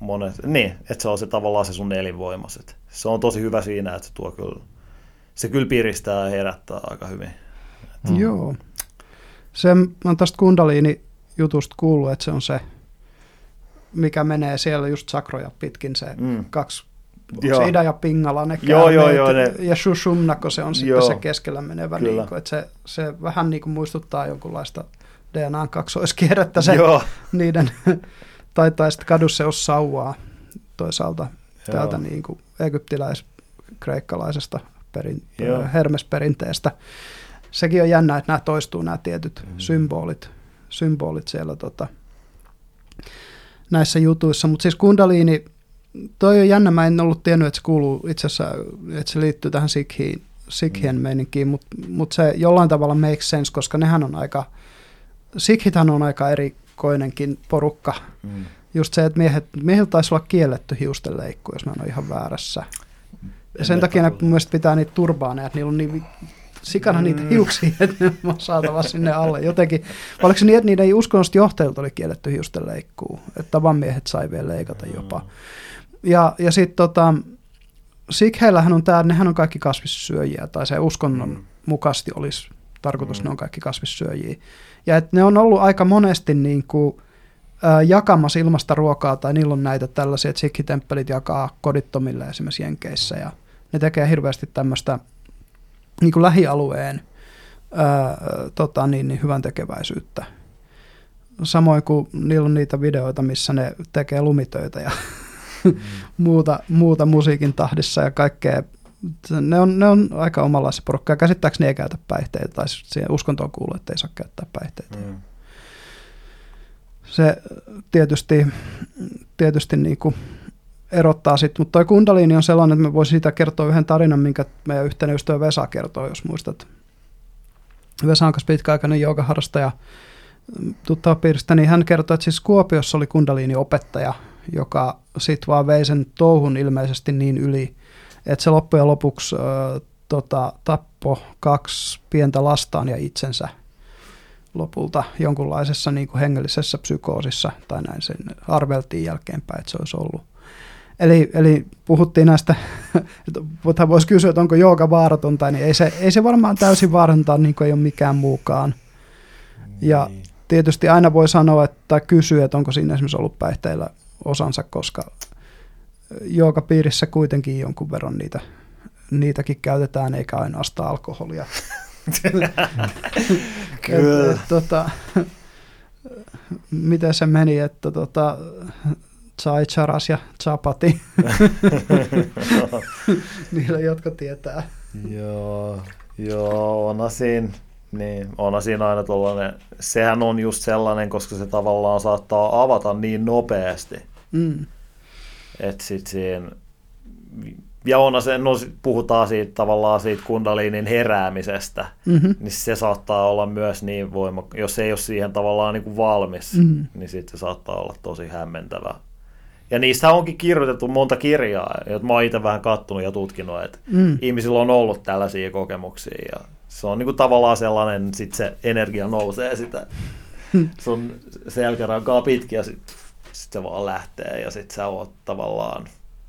monet, niin, että se on se tavallaan se sun elinvoimas. se on tosi hyvä siinä, että se tuo kyllä, se kyllä piristää ja herättää aika hyvin. Mm. Joo. Se on tästä kundaliini-jutusta kuullut, että se on se, mikä menee siellä just sakroja pitkin, se mm. kaksi se Ida ja Pingala, ne joo, joo, joo, ne... ja Shushumnako se on sitten joo, se keskellä menevä, niin kuin, että se, se vähän niin kuin muistuttaa jonkunlaista DNAn kaksoiskierrettä se joo. niiden, tai, tai sitten kadu se on sauvaa toisaalta joo. täältä niin kuin egyptiläis-kreikkalaisesta perin, hermesperinteestä sekin on jännä, että nämä toistuu nämä tietyt mm. symbolit, symbolit siellä tota, näissä jutuissa. Mutta siis kundaliini, toi on jännä, mä en ollut tiennyt, että se kuuluu itse asiassa, että se liittyy tähän sikhiin, sikhien mm. meininkiin, mutta mut se jollain tavalla makes sense, koska nehän on aika, sikhithän on aika erikoinenkin porukka. Mm. Just se, että miehet, miehiltä taisi olla kielletty hiustenleikku, jos mä en ole ihan väärässä. Ja sen takia ne mielestäni pitää niitä turbaaneja, että niillä on niin sikana niitä mm. hiuksia, että ne on saatava sinne alle jotenkin. Vai oliko se niin, että niiden uskonnolliset johtajilta oli kielletty hiusten leikkuu, että tavanmiehet sai vielä leikata jopa. Ja, ja sitten tota, Sikheillähän on tämä, nehän on kaikki kasvissyöjiä, tai se uskonnon mm. mukaisesti olisi tarkoitus, mm. ne on kaikki kasvissyöjiä. Ja että ne on ollut aika monesti niin kuin, jakamassa ilmasta ruokaa, tai niillä on näitä tällaisia, että sikhitemppelit jakaa kodittomille esimerkiksi Jenkeissä, ja ne tekee hirveästi tämmöistä niin kuin lähialueen ää, tota, niin, niin hyvän tekeväisyyttä. Samoin kuin niillä on niitä videoita, missä ne tekee lumitöitä ja mm. muuta, muuta musiikin tahdissa ja kaikkea. Ne on, ne on aika omanlaisia porukkaa. Käsittääkseni ei käytä päihteitä, tai siihen uskontoon kuuluu, että ei saa käyttää päihteitä. Mm. se tietysti, tietysti niin kuin erottaa sitten, mutta toi kundaliini on sellainen, että mä voisin siitä kertoa yhden tarinan, minkä meidän yhteinen ystävä Vesa kertoo, jos muistat. Vesa on kanssa pitkäaikainen joogaharrastaja tuttava piiristä, niin hän kertoi, että siis Kuopiossa oli kundaliini-opettaja, joka sitten vaan vei sen touhun ilmeisesti niin yli, että se loppujen lopuksi äh, tota, tappo kaksi pientä lastaan ja itsensä lopulta jonkunlaisessa niin kuin hengellisessä psykoosissa, tai näin sen arveltiin jälkeenpäin, että se olisi ollut. Eli, eli puhuttiin näistä, että voisi kysyä, että onko jooga vaaratonta, niin ei se, ei se varmaan täysin vaaratonta, niin kuin ei ole mikään muukaan. Ja niin. tietysti aina voi sanoa että, tai kysyä, että onko siinä esimerkiksi ollut päihteillä osansa, koska piirissä kuitenkin jonkun verran niitä, niitäkin käytetään, eikä ainoastaan alkoholia. Kyllä. Et, et, tota, miten se meni, että tota, Chai Charas ja Chapati. Niillä, jotka tietää. Joo, joo, on siinä, niin, on siinä aina tuollainen, sehän on just sellainen, koska se tavallaan saattaa avata niin nopeasti, mm. että sitten siinä ja on se, no puhutaan siitä tavallaan siitä kundaliinin heräämisestä, mm-hmm. niin se saattaa olla myös niin voimakka, jos ei ole siihen tavallaan niin kuin valmis, mm-hmm. niin sitten se saattaa olla tosi hämmentävä. Ja niistä onkin kirjoitettu monta kirjaa, joita mä oon itse vähän kattonut ja tutkinut, että mm. ihmisillä on ollut tällaisia kokemuksia ja se on niin kuin tavallaan sellainen, sit se energia nousee sitä sun selkärankaa pitkin ja sitten sit se vaan lähtee ja sitten sä oot tavallaan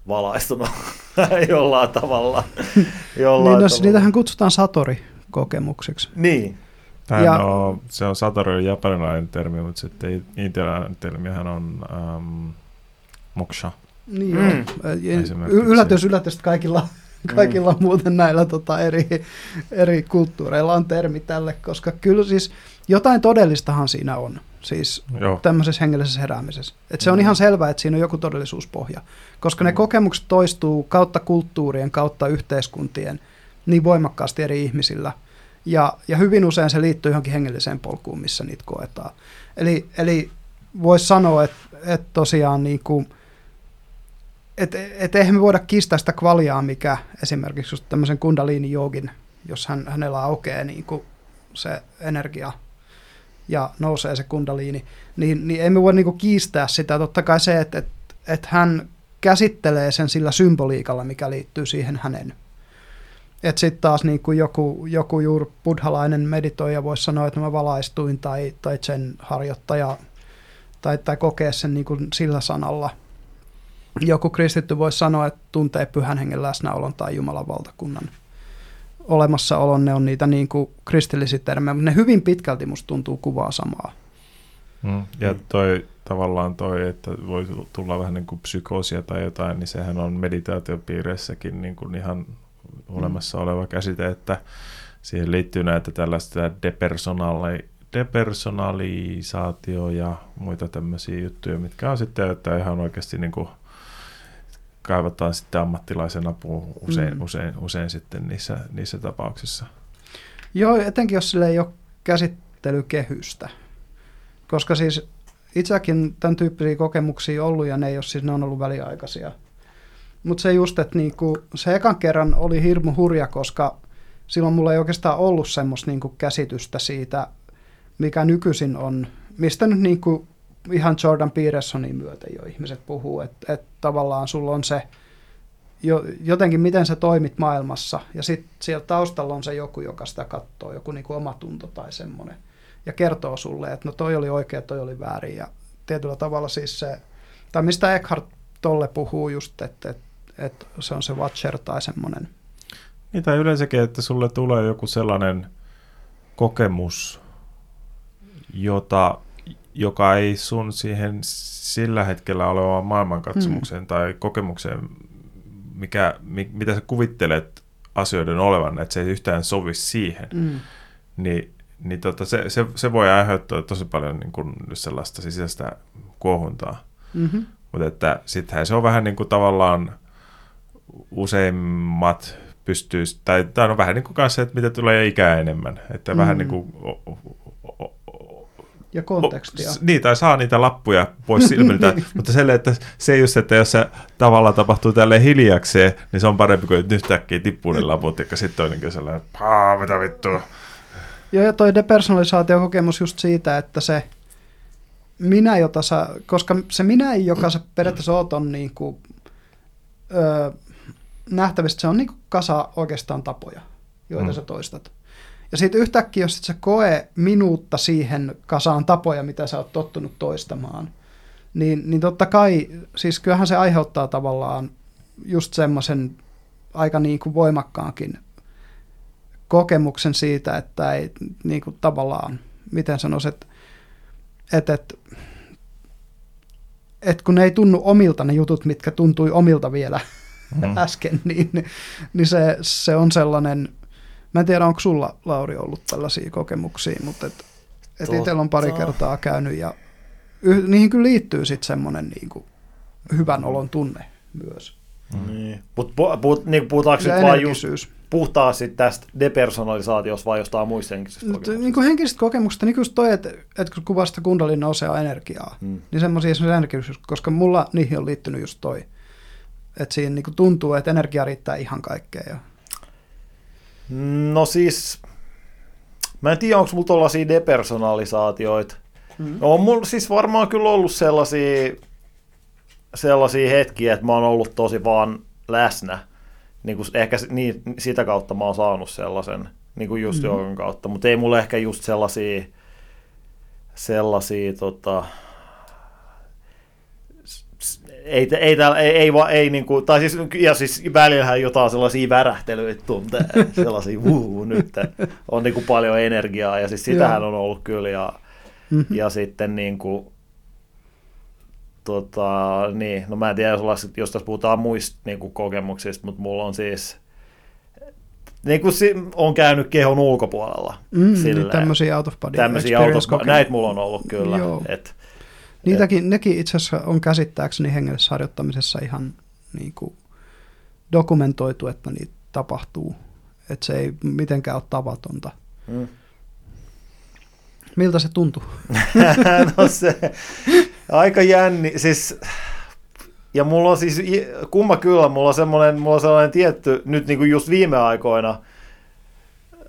valaistunut jollain tavalla. Jollain niin, no, niitähän kutsutaan satori-kokemukseksi. Niin. Tämä ja, on, se on satori japanilainen termi, mutta sitten intialainen termihän on um, moksha. Niin mm. Yllätys, yllätys, kaikilla, kaikilla mm. muuten näillä tota, eri, eri kulttuureilla on termi tälle, koska kyllä siis jotain todellistahan siinä on siis Joo. tämmöisessä hengellisessä heräämisessä. Et se on mm. ihan selvää, että siinä on joku todellisuuspohja, koska mm. ne kokemukset toistuu kautta kulttuurien, kautta yhteiskuntien niin voimakkaasti eri ihmisillä. Ja, ja hyvin usein se liittyy johonkin hengelliseen polkuun, missä niitä koetaan. Eli, eli voisi sanoa, että, että tosiaan niin kuin, et, et eihän me voida kiistää sitä kvaliaa, mikä esimerkiksi just tämmöisen kundaliini-joogin, jos hän, hänellä aukeaa niin se energia ja nousee se kundaliini, niin, niin emme voi niinku kiistää sitä. Totta kai se, että, että, että hän käsittelee sen sillä symboliikalla, mikä liittyy siihen hänen. Että sitten taas niin kuin joku, joku juuri buddhalainen meditoija voisi sanoa, että mä valaistuin tai, tai sen harjoittaja tai, tai kokee sen niin kuin sillä sanalla. Joku kristitty voisi sanoa, että tuntee pyhän hengen läsnäolon tai Jumalan valtakunnan olemassaolon, ne on niitä niin kuin kristillisiä termejä, mutta ne hyvin pitkälti musta tuntuu kuvaa samaa. Mm. Ja toi tavallaan toi, että voi tulla vähän niin kuin psykoosia tai jotain, niin sehän on meditaatiopiireissäkin niin kuin ihan olemassa oleva käsite, että siihen liittyy näitä tällaista depersonali, depersonalisaatio ja muita tämmöisiä juttuja, mitkä on sitten että ihan oikeasti niin kuin kaivataan sitten ammattilaisen apua usein, mm. usein, usein sitten niissä, niissä tapauksissa. Joo, etenkin jos sille ei ole käsittelykehystä. Koska siis itsekin tämän tyyppisiä kokemuksia ollut ja ne ei ole siis, ne on ollut väliaikaisia. Mutta se just, että niinku, se ekan kerran oli hirmu hurja, koska silloin mulla ei oikeastaan ollut semmoista niinku käsitystä siitä, mikä nykyisin on, mistä nyt niinku ihan Jordan Petersonin myötä jo ihmiset puhuu, että, että tavallaan sulla on se, jo, jotenkin miten sä toimit maailmassa, ja sitten siellä taustalla on se joku, joka sitä katsoo, joku niin kuin omatunto tai semmoinen, ja kertoo sulle, että no toi oli oikea, toi oli väärin, ja tietyllä tavalla siis se, tai mistä Eckhart tolle puhuu just, että, että, että se on se watcher tai semmoinen. Niin, tai yleensäkin, että sulle tulee joku sellainen kokemus, jota joka ei sun siihen sillä hetkellä olevaan maailmankatsomukseen mm. tai kokemukseen, mikä, mi, mitä sä kuvittelet asioiden olevan, että se ei yhtään sovi siihen, mm. niin, niin tota, se, se, se voi aiheuttaa tosi paljon niin kuin sellaista sisäistä kuohuntaa. Mm-hmm. Mutta että sittenhän se on vähän niin kuin tavallaan useimmat pystyy, tai tämä on vähän niin kuin kanssa, että mitä tulee ikää enemmän, että mm. vähän niin kuin Ja kontekstia. O, niin, tai saa niitä lappuja pois silmiltä, mutta selle, että se ei just, että jos se tavallaan tapahtuu tälle hiljakseen, niin se on parempi kuin yhtäkkiä tippuu ne laput, ja sitten toinenkin sellainen, paa, mitä vittua. Joo, ja toi depersonalisaatiokokemus just siitä, että se minä, jota sä, koska se minä, joka sä periaatteessa oot, on niin kuin, öö, nähtävissä, se on niin kuin kasa oikeastaan tapoja, joita mm. sä toistat. Ja sitten yhtäkkiä, jos et sä koe minuutta siihen kasaan tapoja, mitä sä oot tottunut toistamaan, niin, niin totta kai, siis kyllähän se aiheuttaa tavallaan just semmoisen aika niin kuin voimakkaankin kokemuksen siitä, että ei niin kuin tavallaan, miten sanoisin, että, että, että, että kun ne ei tunnu omilta ne jutut, mitkä tuntui omilta vielä mm. äsken, niin, niin se, se on sellainen, mä en tiedä onko sulla Lauri ollut tällaisia kokemuksia, mutta et, et itsellä on pari kertaa käynyt ja yh, niihin kyllä liittyy sitten semmoinen niin kuin hyvän olon tunne myös. Mm. Niin. Mutta pu, niin puhutaanko nyt vain just puhtaasti tästä depersonalisaatiosta vai jostain muista henkisistä kokemuksista? Niin kuin henkisistä kokemuksista, niin just toi, että, että kun kuvasta kundalin nousee energiaa, hmm. niin semmoisia esimerkiksi energisyys, koska mulla niihin on liittynyt just toi, että siinä niin kuin tuntuu, että energia riittää ihan kaikkeen. No siis, mä en tiedä, onko mulla tuollaisia depersonalisaatioita. Hmm. No on mulla siis varmaan kyllä ollut sellaisia, sellaisia hetkiä, että mä oon ollut tosi vaan läsnä niin kuin ehkä niin, sitä kautta mä oon saanut sellaisen, niin kuin just mm-hmm. kautta, mutta ei mulle ehkä just sellaisia, sellaisia tota, ei, ei, täällä, ei, ei, ei, ei niin kuin, tai siis, ja siis välillähän jotain sellaisia värähtelyitä tuntee, sellaisia vuu, nyt on niin kuin paljon energiaa, ja siis sitähän on ollut kyllä, ja, mm-hmm. ja sitten niin kuin, tota, niin, no mä en tiedä, jos, jos tässä puhutaan muista niin kuin kokemuksista, mutta mulla on siis, niin kuin on käynyt kehon ulkopuolella. Mm, niin tämmöisiä out of body tämmöisiä out of, Näitä mulla on ollut kyllä. Joo. Et, Niitäkin, et, nekin itse asiassa on käsittääkseni hengellisessä harjoittamisessa ihan niin kuin dokumentoitu, että niitä tapahtuu. Että se ei mitenkään ole tavatonta. Mm. Miltä se tuntuu? no se, aika jänni, siis ja mulla on siis, kumma kyllä, mulla on semmoinen, mulla on sellainen tietty, nyt niin kuin just viime aikoina,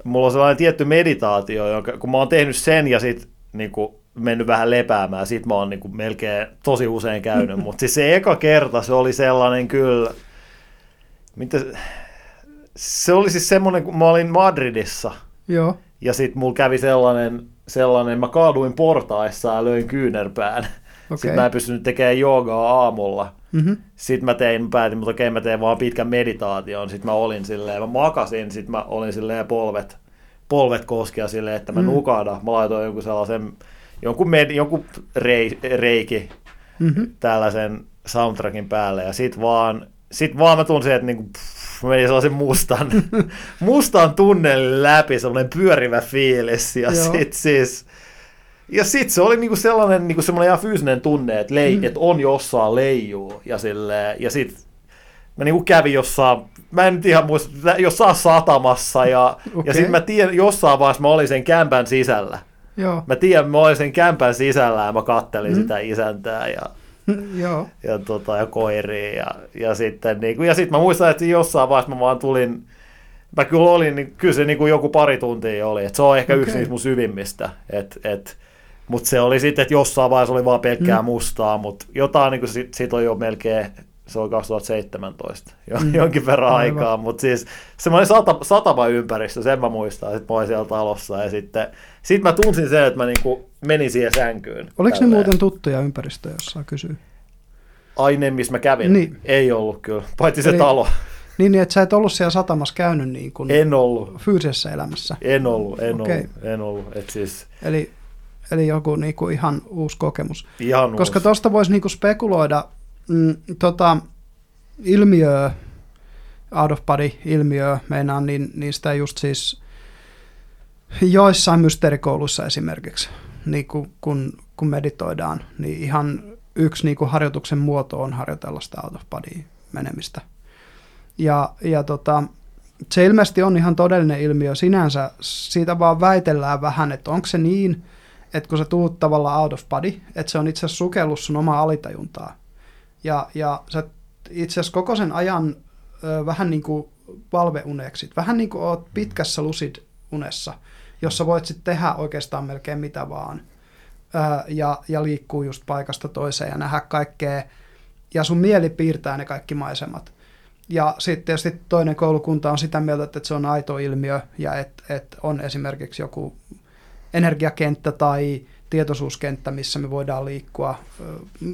mulla on sellainen tietty meditaatio, jonka, kun mä oon tehnyt sen ja sit niin kuin mennyt vähän lepäämään, sit mä oon niin kuin melkein tosi usein käynyt, mutta siis se eka kerta se oli sellainen kyllä, mitä, se oli siis semmoinen, kun mä olin Madridissa, Joo. ja sitten mulla kävi sellainen, sellainen, mä kaaduin portaissa ja löin kyynärpään. Okay. Sitten mä en pystynyt tekemään joogaa aamulla. Mm-hmm. Sitten mä tein, mä päätin, mutta okei, mä tein vaan pitkän meditaation. Sitten mä olin silleen, mä makasin, sitten mä olin silleen polvet, polvet koskia silleen, että mä mm. nukada. Mä laitoin jonkun sellaisen, jonkun, med, jonkun rei, reiki mm-hmm. tällaisen soundtrackin päälle. Ja sitten vaan, sit vaan mä tunsin, että niinku, pff, mä menin sellaisen mustan, mustan tunnelin läpi, sellainen pyörivä fiilis. Ja sitten siis ja sitten se oli niinku sellainen niinku sellainen ihan fyysinen tunne, että, lei, mm. että on jossain leijuu. Ja, sille, ja sitten mä niinku kävin jossain, mä en nyt ihan muista, jossain satamassa. Ja, okay. ja sitten mä tiedän, jossain vaiheessa mä olin sen kämpän sisällä. Joo. Mä tiedän, mä olin sen kämpän sisällä ja mä kattelin mm. sitä isäntää ja, Joo. ja, tota, ja koiria. Ja, ja sitten niinku, ja sit mä muistan, että jossain vaiheessa mä vaan tulin, mä kyllä olin, niin kyllä se niin kuin joku pari tuntia oli. Et se on ehkä okay. yksi niistä mun syvimmistä. Että et, mutta se oli sitten, että jossain vaiheessa oli vaan pelkkää mm. mustaa, mutta jotain niin siitä sit on jo melkein, se on 2017, jo, mm. jonkin verran Aivan. aikaa, mutta siis semmoinen sata, satama ympäristö, sen mä muistan, että mä olin siellä talossa ja sitten sit mä tunsin sen, että mä niinku menin siihen sänkyyn. Oliko tälleen. ne muuten tuttuja ympäristöjä, jos saa kysyä? Aine, missä mä kävin? Niin. Ei ollut kyllä, paitsi se Eli, talo. Niin, niin, että sä et ollut siellä satamassa käynyt niin kuin en ollut. fyysisessä elämässä? En ollut, en okay. ollut, en ollut. Et siis... Eli Eli joku niinku ihan uusi kokemus. Ihan Koska tuosta voisi niinku spekuloida mm, tota, ilmiöä, out of body ilmiöä, meinaan, niin niistä just siis joissain mysteerikouluissa esimerkiksi, niin kun, kun, kun meditoidaan, niin ihan yksi niin kuin harjoituksen muoto on harjoitella sitä out of body menemistä. Ja, ja tota, se ilmeisesti on ihan todellinen ilmiö sinänsä, siitä vaan väitellään vähän, että onko se niin, että kun se tuut tavallaan out of body, että se on itse asiassa sukellus sun omaa alitajuntaa. Ja, ja sä itse asiassa koko sen ajan ö, vähän niin kuin valveuneksit, vähän niin kuin oot pitkässä lucid unessa, jossa voit sitten tehdä oikeastaan melkein mitä vaan. Ö, ja, ja liikkuu just paikasta toiseen ja nähdä kaikkea. Ja sun mieli piirtää ne kaikki maisemat. Ja sitten tietysti toinen koulukunta on sitä mieltä, että se on aito ilmiö ja että et on esimerkiksi joku energiakenttä tai tietoisuuskenttä, missä me voidaan liikkua,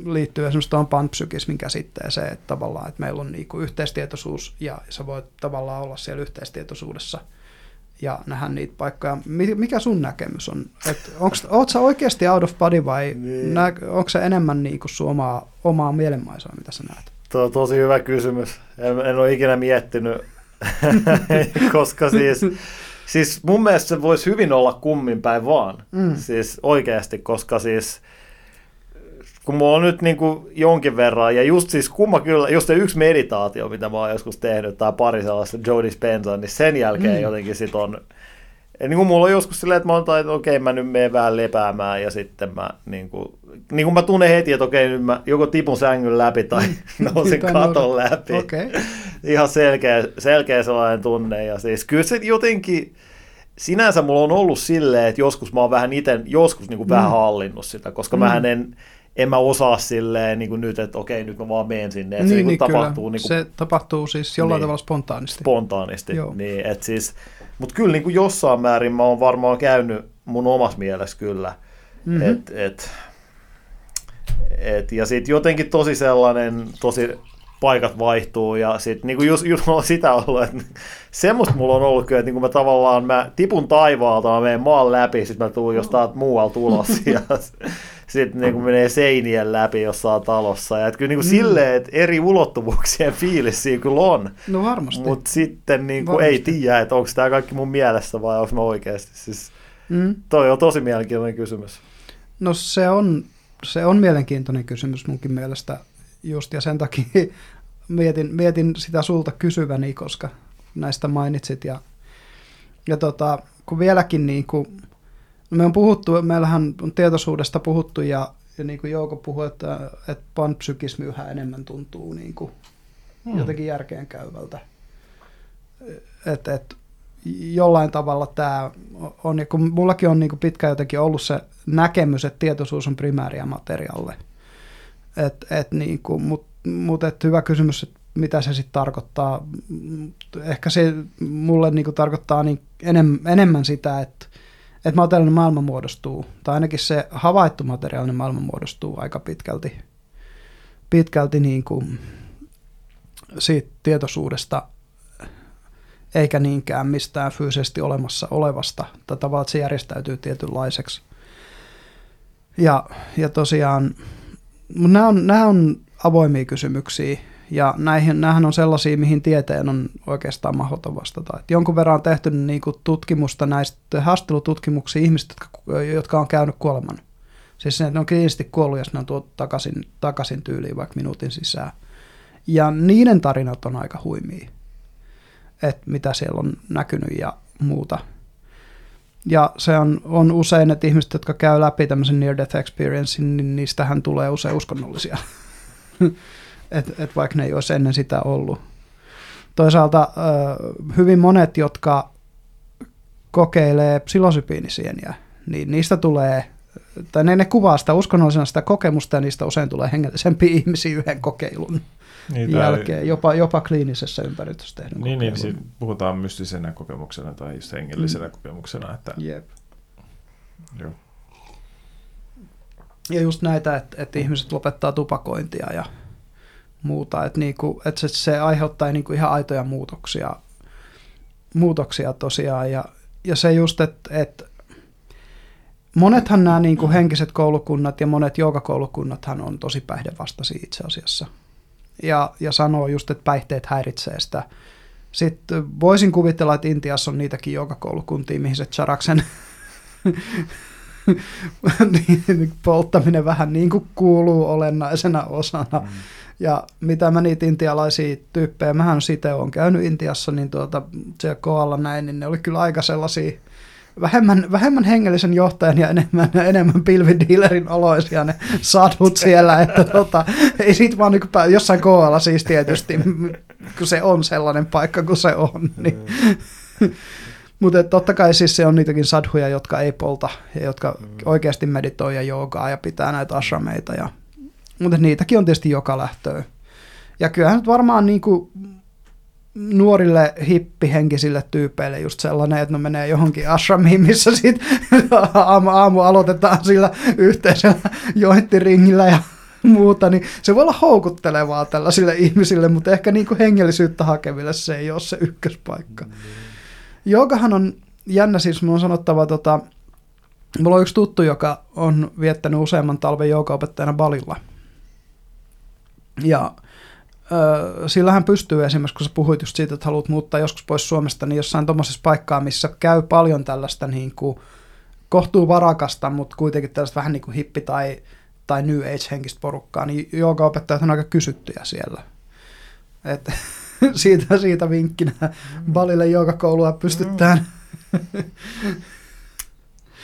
liittyy esimerkiksi tuohon panpsykismin käsitteeseen, että tavallaan, että meillä on niinku yhteistietoisuus ja sä voit tavallaan olla siellä yhteistietoisuudessa ja nähdä niitä paikkoja. Mikä sun näkemys on? Oletko sä oikeasti out of body vai niin. nä, onko se enemmän niinku sun omaa, omaa mielenmaisaa, mitä sä näet? Tuo on tosi hyvä kysymys. En, en ole ikinä miettinyt, koska siis Siis mun mielestä se voisi hyvin olla kummin päin vaan. Mm. Siis oikeasti, koska siis kun mulla on nyt niin kuin jonkin verran, ja just siis kumma kyllä, just se yksi meditaatio, mitä mä oon joskus tehnyt, tai pari sellaista Joe Dispenza, niin sen jälkeen mm. jotenkin sit on, niin kuin mulla on joskus silleen, että mä oon että okei, okay, mä nyt menen vähän lepäämään, ja sitten mä niin kuin, niin kuin mä tunnen heti, että okei, nyt mä joko tipun sängyn läpi tai nousin katon läpi. Okay. Ihan selkeä, selkeä sellainen tunne, ja siis kyllä se jotenkin, sinänsä mulla on ollut silleen, että joskus mä oon vähän itse, joskus niin kuin mm. vähän hallinnut sitä, koska mm. mä en, en mä osaa silleen niin kuin nyt, että okei, nyt mä vaan menen sinne. Että niin, se, niin, niin, tapahtuu, niin kuin, se tapahtuu siis jollain niin, tavalla spontaanisti. Spontaanisti, Joo. niin, että siis, mutta kyllä niin kuin jossain määrin mä oon varmaan käynyt mun omassa mielessä kyllä, mm-hmm. et, et, et, ja sitten jotenkin tosi sellainen, tosi paikat vaihtuu ja sitten niinku just, just on sitä ollut, että semmoista mulla on ollut kyllä, että niinku mä tavallaan mä tipun taivaalta, mä menen maan läpi, sitten mä tuun jostain muualta ulos ja sitten niinku menee seinien läpi jossain talossa. Ja et kyllä niinku mm. silleen, että eri ulottuvuuksien fiilis siinä kyllä on. No varmasti. Mutta sitten niinku varmasti. ei tiedä, että onko tämä kaikki mun mielessä vai onko mä oikeasti. Siis mm. Toi on tosi mielenkiintoinen kysymys. No se on, se on mielenkiintoinen kysymys munkin mielestä just, ja sen takia mietin, mietin sitä sulta kysyväni, koska näistä mainitsit. Ja, ja tota, kun vieläkin niin kuin, no me on puhuttu, meillähän on tietoisuudesta puhuttu ja, ja niin kuin Jouko puhui, että, että panpsykismi yhä enemmän tuntuu niin kuin hmm. jotenkin järkeen käyvältä. Että et, jollain tavalla tämä on, ja kun mullakin on niin kuin pitkään jotenkin ollut se näkemys, että tietoisuus on primääriä materiaalle. Et, et niin kuin, mutta mutta hyvä kysymys, että mitä se sitten tarkoittaa. Ehkä se mulle niinku tarkoittaa niin enem, enemmän sitä, että, että materiaalinen maailma muodostuu, tai ainakin se havaittu materiaalinen maailma muodostuu aika pitkälti, pitkälti niin kuin siitä tietoisuudesta, eikä niinkään mistään fyysisesti olemassa olevasta, tavallaan, että se järjestäytyy tietynlaiseksi. Ja, ja tosiaan, nämä on, nämä on avoimia kysymyksiä, ja näihin, nämähän on sellaisia, mihin tieteen on oikeastaan mahdoton vastata. Et jonkun verran on tehty niin kuin tutkimusta näistä haastattelututkimuksia ihmisistä, jotka, jotka on käynyt kuoleman. Siis ne, ne on kliinisesti kuollut ja ne on tuotu takaisin, takaisin tyyliin vaikka minuutin sisään. Ja niiden tarinat on aika huimia, että mitä siellä on näkynyt ja muuta. Ja se on, on usein, että ihmiset, jotka käy läpi tämmöisen near-death experiencein, niin niistähän tulee usein uskonnollisia. että et vaikka ne ei olisi ennen sitä ollut. Toisaalta hyvin monet, jotka kokeilee psilosypiinisieniä, niin niistä tulee, tai ne, ne kuvaa sitä uskonnollisena sitä kokemusta, ja niistä usein tulee hengellisempiä ihmisiä yhden kokeilun niin, jälkeen, tai... jopa, jopa kliinisessä ympäristössä tehdyn Niin, niin siis puhutaan mystisenä kokemuksena tai just hengellisenä mm. kokemuksena. Että... Jep. Joo. Ja just näitä, että, että ihmiset lopettaa tupakointia ja muuta, että, niinku, että se, se aiheuttaa niinku ihan aitoja muutoksia, muutoksia tosiaan. Ja, ja se just, että, että monethan nämä niinku henkiset koulukunnat ja monet joogakoulukunnathan on tosi päihdevastaisia itse asiassa. Ja, ja sanoo just, että päihteet häiritsee sitä. Sitten voisin kuvitella, että Intiassa on niitäkin joogakoulukuntia, mihin se Charaksen niin, polttaminen vähän niin kuin kuuluu olennaisena osana. Mm. Ja mitä mä niitä intialaisia tyyppejä, mähän sitten olen käynyt Intiassa, niin tuota, se koalla näin, niin ne oli kyllä aika sellaisia vähemmän, vähemmän hengellisen johtajan ja enemmän, enemmän pilvidealerin oloisia ne sadhut siellä, että tota, ei siitä vaan niin pää, jossain kohdalla siis tietysti, kun se on sellainen paikka kuin se on, niin. Mutta totta kai siis se on niitäkin sadhuja, jotka ei polta ja jotka mm. oikeasti meditoi ja joogaa ja pitää näitä ashrameita. Ja, mutta niitäkin on tietysti joka lähtöä. Ja kyllähän nyt varmaan niin kuin nuorille hippihenkisille tyypeille just sellainen, että ne menee johonkin ashramiin, missä sitten aamu, aamu aloitetaan sillä yhteisellä jointtiringillä ja muuta, niin se voi olla houkuttelevaa tällaisille ihmisille, mutta ehkä niin kuin hengellisyyttä hakeville se ei ole se ykköspaikka. Mm. Joogahan on jännä, siis mun on sanottava, tota, mulla on yksi tuttu, joka on viettänyt useamman talven joogaopettajana Balilla. Ja ö, sillä hän pystyy esimerkiksi, kun sä puhuit just siitä, että haluat muuttaa joskus pois Suomesta, niin jossain tuommoisessa paikkaa, missä käy paljon tällaista niin kuin, kohtuu varakasta, mutta kuitenkin tällaista vähän niin kuin hippi tai, tai New Age-henkistä porukkaa, niin joogaopettajat on aika kysyttyjä siellä. Et, siitä, siitä vinkkinä mm. Balille joogakoulua pystytään. Mm.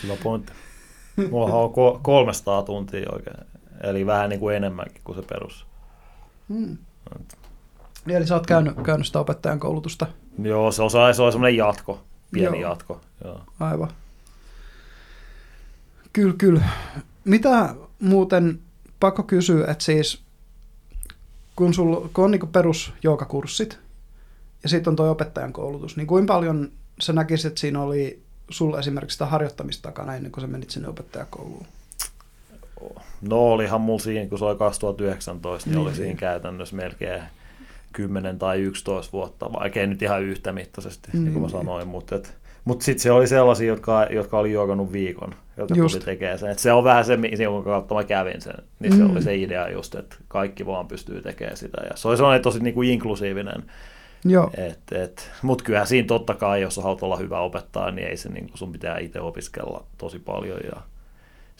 Hyvä pointti. Mulla on 300 tuntia oikein, eli vähän niin kuin enemmänkin kuin se perus. Mm. Eli sä oot käynyt, käynyt sitä opettajan koulutusta? Joo, se on, se on semmoinen jatko, pieni Joo. jatko. Joo. Aivan. Kyllä, kyllä. Mitä muuten, pakko kysyä, että siis kun, sul, kun on niin perusjoogakurssit ja sitten on tuo opettajan koulutus, niin kuinka paljon sä näkisit, että siinä oli sulla esimerkiksi sitä harjoittamista takana ennen kuin sä menit sinne opettajakouluun? No olihan mulla siinä, kun se oli 2019, niin, niin oli siinä käytännössä melkein 10 tai 11 vuotta, vaikka ei nyt ihan yhtämittaisesti, mm. niin kuin mä mm. sanoin, mutta et, mutta sitten se oli sellaisia, jotka, jotka oli juokannut viikon, jotka just. tuli tekemään sen. Et se on vähän se, jonka kautta mä kävin sen. Niin mm. se oli se idea just, että kaikki vaan pystyy tekemään sitä. Ja se oli sellainen tosi niin kuin inklusiivinen. Joo. Et, et, Mutta kyllähän siinä totta kai, jos haluat olla hyvä opettaa, niin ei se niin kuin sun pitää itse opiskella tosi paljon. Ja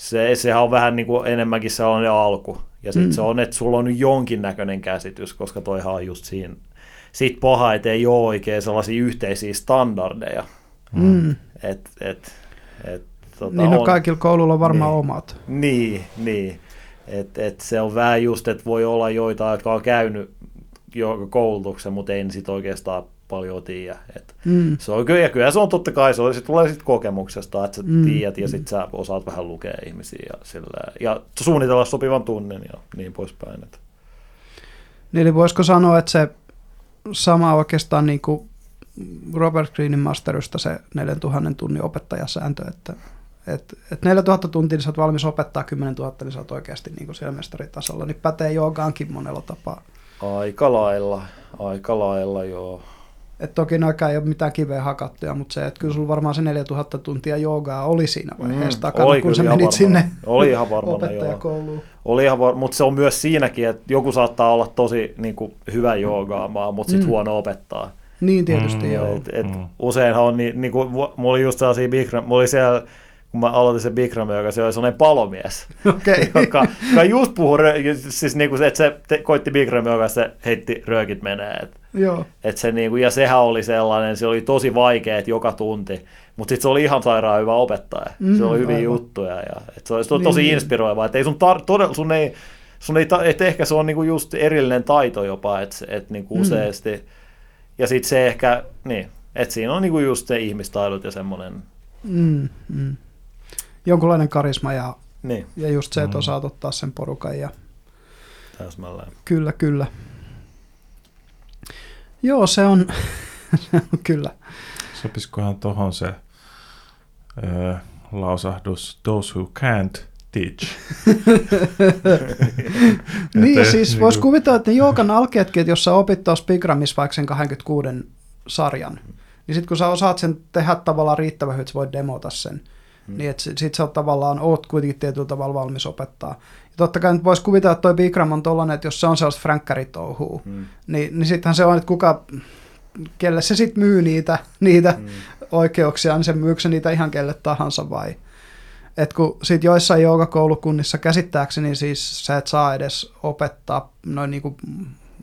se, sehän on vähän niin kuin enemmänkin sellainen alku. Ja sitten mm. se on, että sulla on jonkinnäköinen käsitys, koska toihan on just siinä siitä paha, että ei ole oikein sellaisia yhteisiä standardeja. Mm. Et, et, et, tota, niin no, on, kaikilla koululla on varmaan niin, omat. Niin, niin. Et, et se on vähän just, että voi olla joita, jotka on käynyt jo koulutuksen, mutta ei sit oikeastaan paljon tiedä. Et mm. se on, kyllä, kyllä se on totta kai, se, se tulee sitten kokemuksesta, että sä mm. tiedät ja sitten sä osaat vähän lukea ihmisiä ja, sillä, ja suunnitella sopivan tunnen ja niin poispäin. Et. Niin, eli voisiko sanoa, että se sama oikeastaan niin kuin Robert Greenin masterista se 4000 tunnin opettajasääntö, että et, et 4000 tuntia niin sä oot valmis opettaa 10 000, niin sä oot oikeasti niin siellä mestaritasolla, niin pätee joogaankin monella tapaa. Aika lailla, aika lailla joo. Et toki noikaan ei ole mitään kiveä hakattuja, mutta se, että kyllä sulla varmaan se 4000 tuntia joogaa oli siinä vaiheessa mm, takana, oli kun sä menit sinne oli ihan varmaan, opettajakouluun. Oli ihan var... mutta se on myös siinäkin, että joku saattaa olla tosi niin kuin, hyvä joogaamaan, mutta sitten mm. huono opettaa. Niin tietysti, mm, joo. Et, et mm. Useinhan on, niin, niin kuin, mulla oli just sellaisia Bikram, mulla oli siellä kun mä aloitin se Bikram, joka se oli sellainen palomies, okay. joka, joka just puhui, siis niin kuin, että se te, koitti Bikram, joka se heitti röökit menee. Et, Joo. Et se, niin kuin, ja sehän oli sellainen, se oli tosi vaikea joka tunti, mutta sitten se oli ihan sairaan hyvä opettaja. Mm, se oli hyviä aivan. juttuja ja et se oli to, tosi niin, inspiroivaa. Että ei sun, tar- todella, sun ei, sun ei, et ehkä se on niinku just erillinen taito jopa, että et niinku mm. useasti, ja sitten se ehkä, niin, että siinä on niinku just se ihmistaidot ja semmoinen. Mm, mm. Jonkunlainen karisma ja, niin. ja just se, että mm. osaat ottaa sen porukan. Ja... Täsmälleen. Kyllä, kyllä. Joo, se on, se on kyllä. Sopisikohan tuohon se ö, lausahdus, those who can't teach. niin, siis niin voisi kuvitella, että ne Jookan alkeetkin, että jos sä opit tuossa Bigramissa vaikka sen 26 sarjan, niin sitten kun sä osaat sen tehdä tavallaan riittävän hyvin, että sä voit demota sen, hmm. niin että sit, sit sä oot tavallaan, oot kuitenkin tietyllä tavalla valmis opettaa. Ja totta kai nyt voisi kuvitella, että toi Bigram on tollainen, että jos se on sellaista fränkkäritohua, hmm. niin, niin sittenhän se on, että kuka, kelle se sitten myy niitä, niitä hmm. oikeuksia, niin se myykö se niitä ihan kelle tahansa vai? Et kun sit joissain joogakoulukunnissa käsittääkseni siis sä et saa edes opettaa, noin niin kuin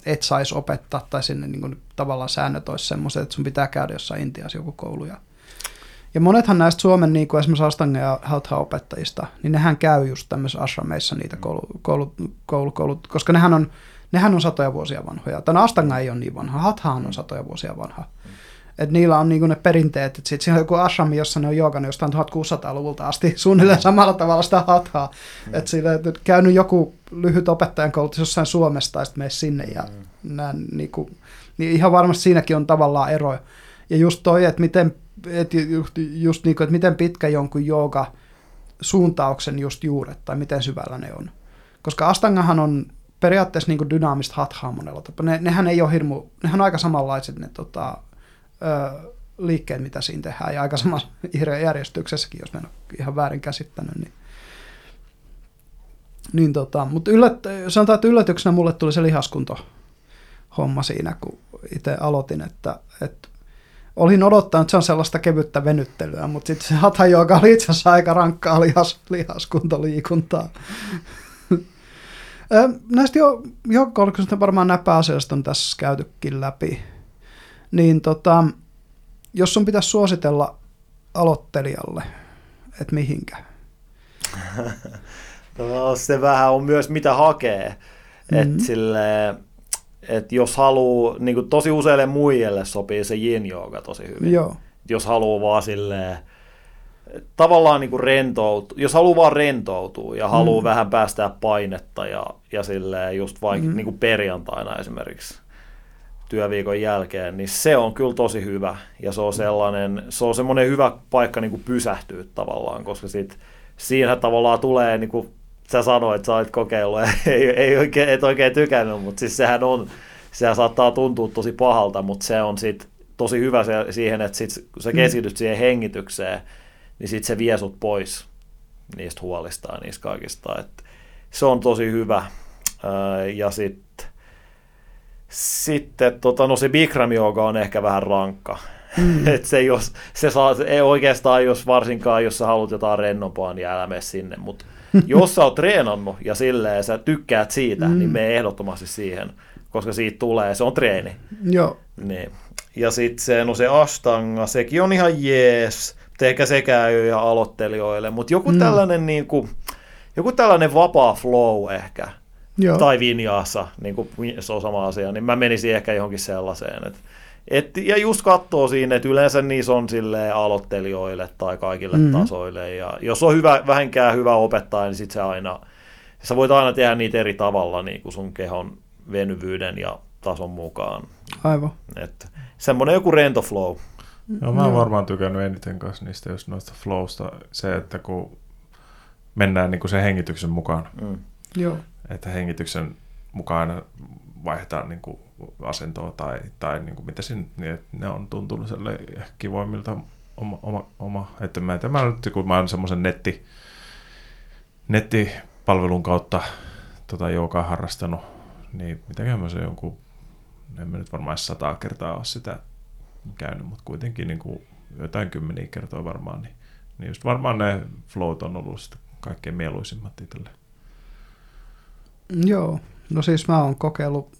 et saisi opettaa, tai sinne niin kuin tavallaan säännöt olisi semmoiset, että sun pitää käydä jossain Intiassa joku koulu ja, Ja monethan näistä Suomen niin kuin esimerkiksi Astanga ja Hatha-opettajista, niin nehän käy just tämmöisissä ashrameissa niitä koulu, koulu, koulu, koulu, koska nehän on, nehän on satoja vuosia vanhoja. Tänä Astanga ei ole niin vanha, Hathahan on satoja vuosia vanha. Et niillä on niinku ne perinteet, että sitten siinä on joku ashrami, jossa ne on joogannut jostain 1600-luvulta asti suunnilleen samalla tavalla sitä hathaa. Mm. Että sillä että käynyt joku lyhyt opettajan koulutus jossain Suomesta ja sitten mene sinne ja mm. nää, niinku, niin ihan varmasti siinäkin on tavallaan ero. Ja just toi, että miten, et just, just niinku, että miten pitkä jonkun jooga suuntauksen just juuret tai miten syvällä ne on. Koska Astangahan on periaatteessa niin dynaamista hathaa monella tapaa. Ne, nehän ei ole hirmu, nehän on aika samanlaiset ne tota, ö, liikkeet, mitä siinä tehdään, ja aika samassa järjestyksessäkin, jos en ole ihan väärin käsittänyt. Niin, niin tota, mutta yllät, sanotaan, että yllätyksenä mulle tuli se lihaskunto homma siinä, kun itse aloitin, että, että olin odottanut, että se on sellaista kevyttä venyttelyä, mutta sitten se hatha joka oli itse asiassa aika rankkaa lihas, lihaskuntoliikuntaa. Näistä jo, jo varmaan nämä pääasialliset on tässä käytykin läpi niin tota, jos sun pitäisi suositella aloittelijalle, että mihinkä? no, se vähän on myös mitä hakee. Mm-hmm. Et sille, et jos haluaa, niin tosi useille muille sopii se yin yoga tosi hyvin. Joo. Jos haluaa vaan silleen, tavallaan niin rentoutua, jos haluaa vaan rentoutua ja haluaa mm. vähän päästää painetta ja, ja silleen just vaikka mm. niin perjantaina esimerkiksi, työviikon jälkeen, niin se on kyllä tosi hyvä. Ja se on sellainen, se on semmoinen hyvä paikka niin kuin pysähtyä tavallaan, koska sit, siinä tavallaan tulee, niin kuin sä sanoit, että sä olet kokeillut, ei, ei oikein, et oikein tykännyt, mutta siis sehän on, sehän saattaa tuntua tosi pahalta, mutta se on sit tosi hyvä se, siihen, että sit, kun sä mm. keskityt siihen hengitykseen, niin sit se vie sut pois niistä huolista ja niistä kaikista. Et se on tosi hyvä. Ja sitten sitten tota, no se Bikram Yoga on ehkä vähän rankka. Mm. Et se, jos, se saa, ei oikeastaan, jos varsinkaan, jos sä haluat jotain rennompaa, niin älä mene sinne. Mutta jos sä oot treenannut ja silleen sä tykkäät siitä, mm. niin mene ehdottomasti siihen, koska siitä tulee, se on treeni. Joo. Niin. Ja sitten se, no se Ashtanga, sekin on ihan jees, ehkä se käy ihan aloittelijoille, mutta joku mm. tällainen niin kuin, joku tällainen vapaa flow ehkä, Joo. tai Vinjaassa, niin kuin se on sama asia, niin mä menisin ehkä johonkin sellaiseen. Et, et, ja just katsoo siinä, että yleensä niissä on sille aloittelijoille tai kaikille mm-hmm. tasoille. Ja jos on hyvä, vähänkään hyvä opettaja, niin sit se aina, sä voit aina tehdä niitä eri tavalla niin kuin sun kehon venyvyyden ja tason mukaan. Aivan. Et, semmoinen joku rento flow. Joo, mä oon varmaan tykännyt eniten kanssa niistä just noista flowsta. Se, että kun mennään niin kuin sen hengityksen mukaan. Mm. Joo että hengityksen mukaan vaihdetaan niin kuin asentoa tai, tai niin kuin mitä siinä, niin ne on tuntunut kivoimmilta oma, oma, oma. Että mä, että mä, nyt, kun mä oon semmoisen netti, nettipalvelun kautta tota joukaa harrastanut, niin mitäkään mä se jonkun, en mä nyt varmaan sataa kertaa ole sitä käynyt, mutta kuitenkin niin kuin jotain kymmeniä kertoa varmaan, niin, niin just varmaan ne flowt on ollut sitä kaikkein mieluisimmat itselle. Joo, no siis mä oon kokeillut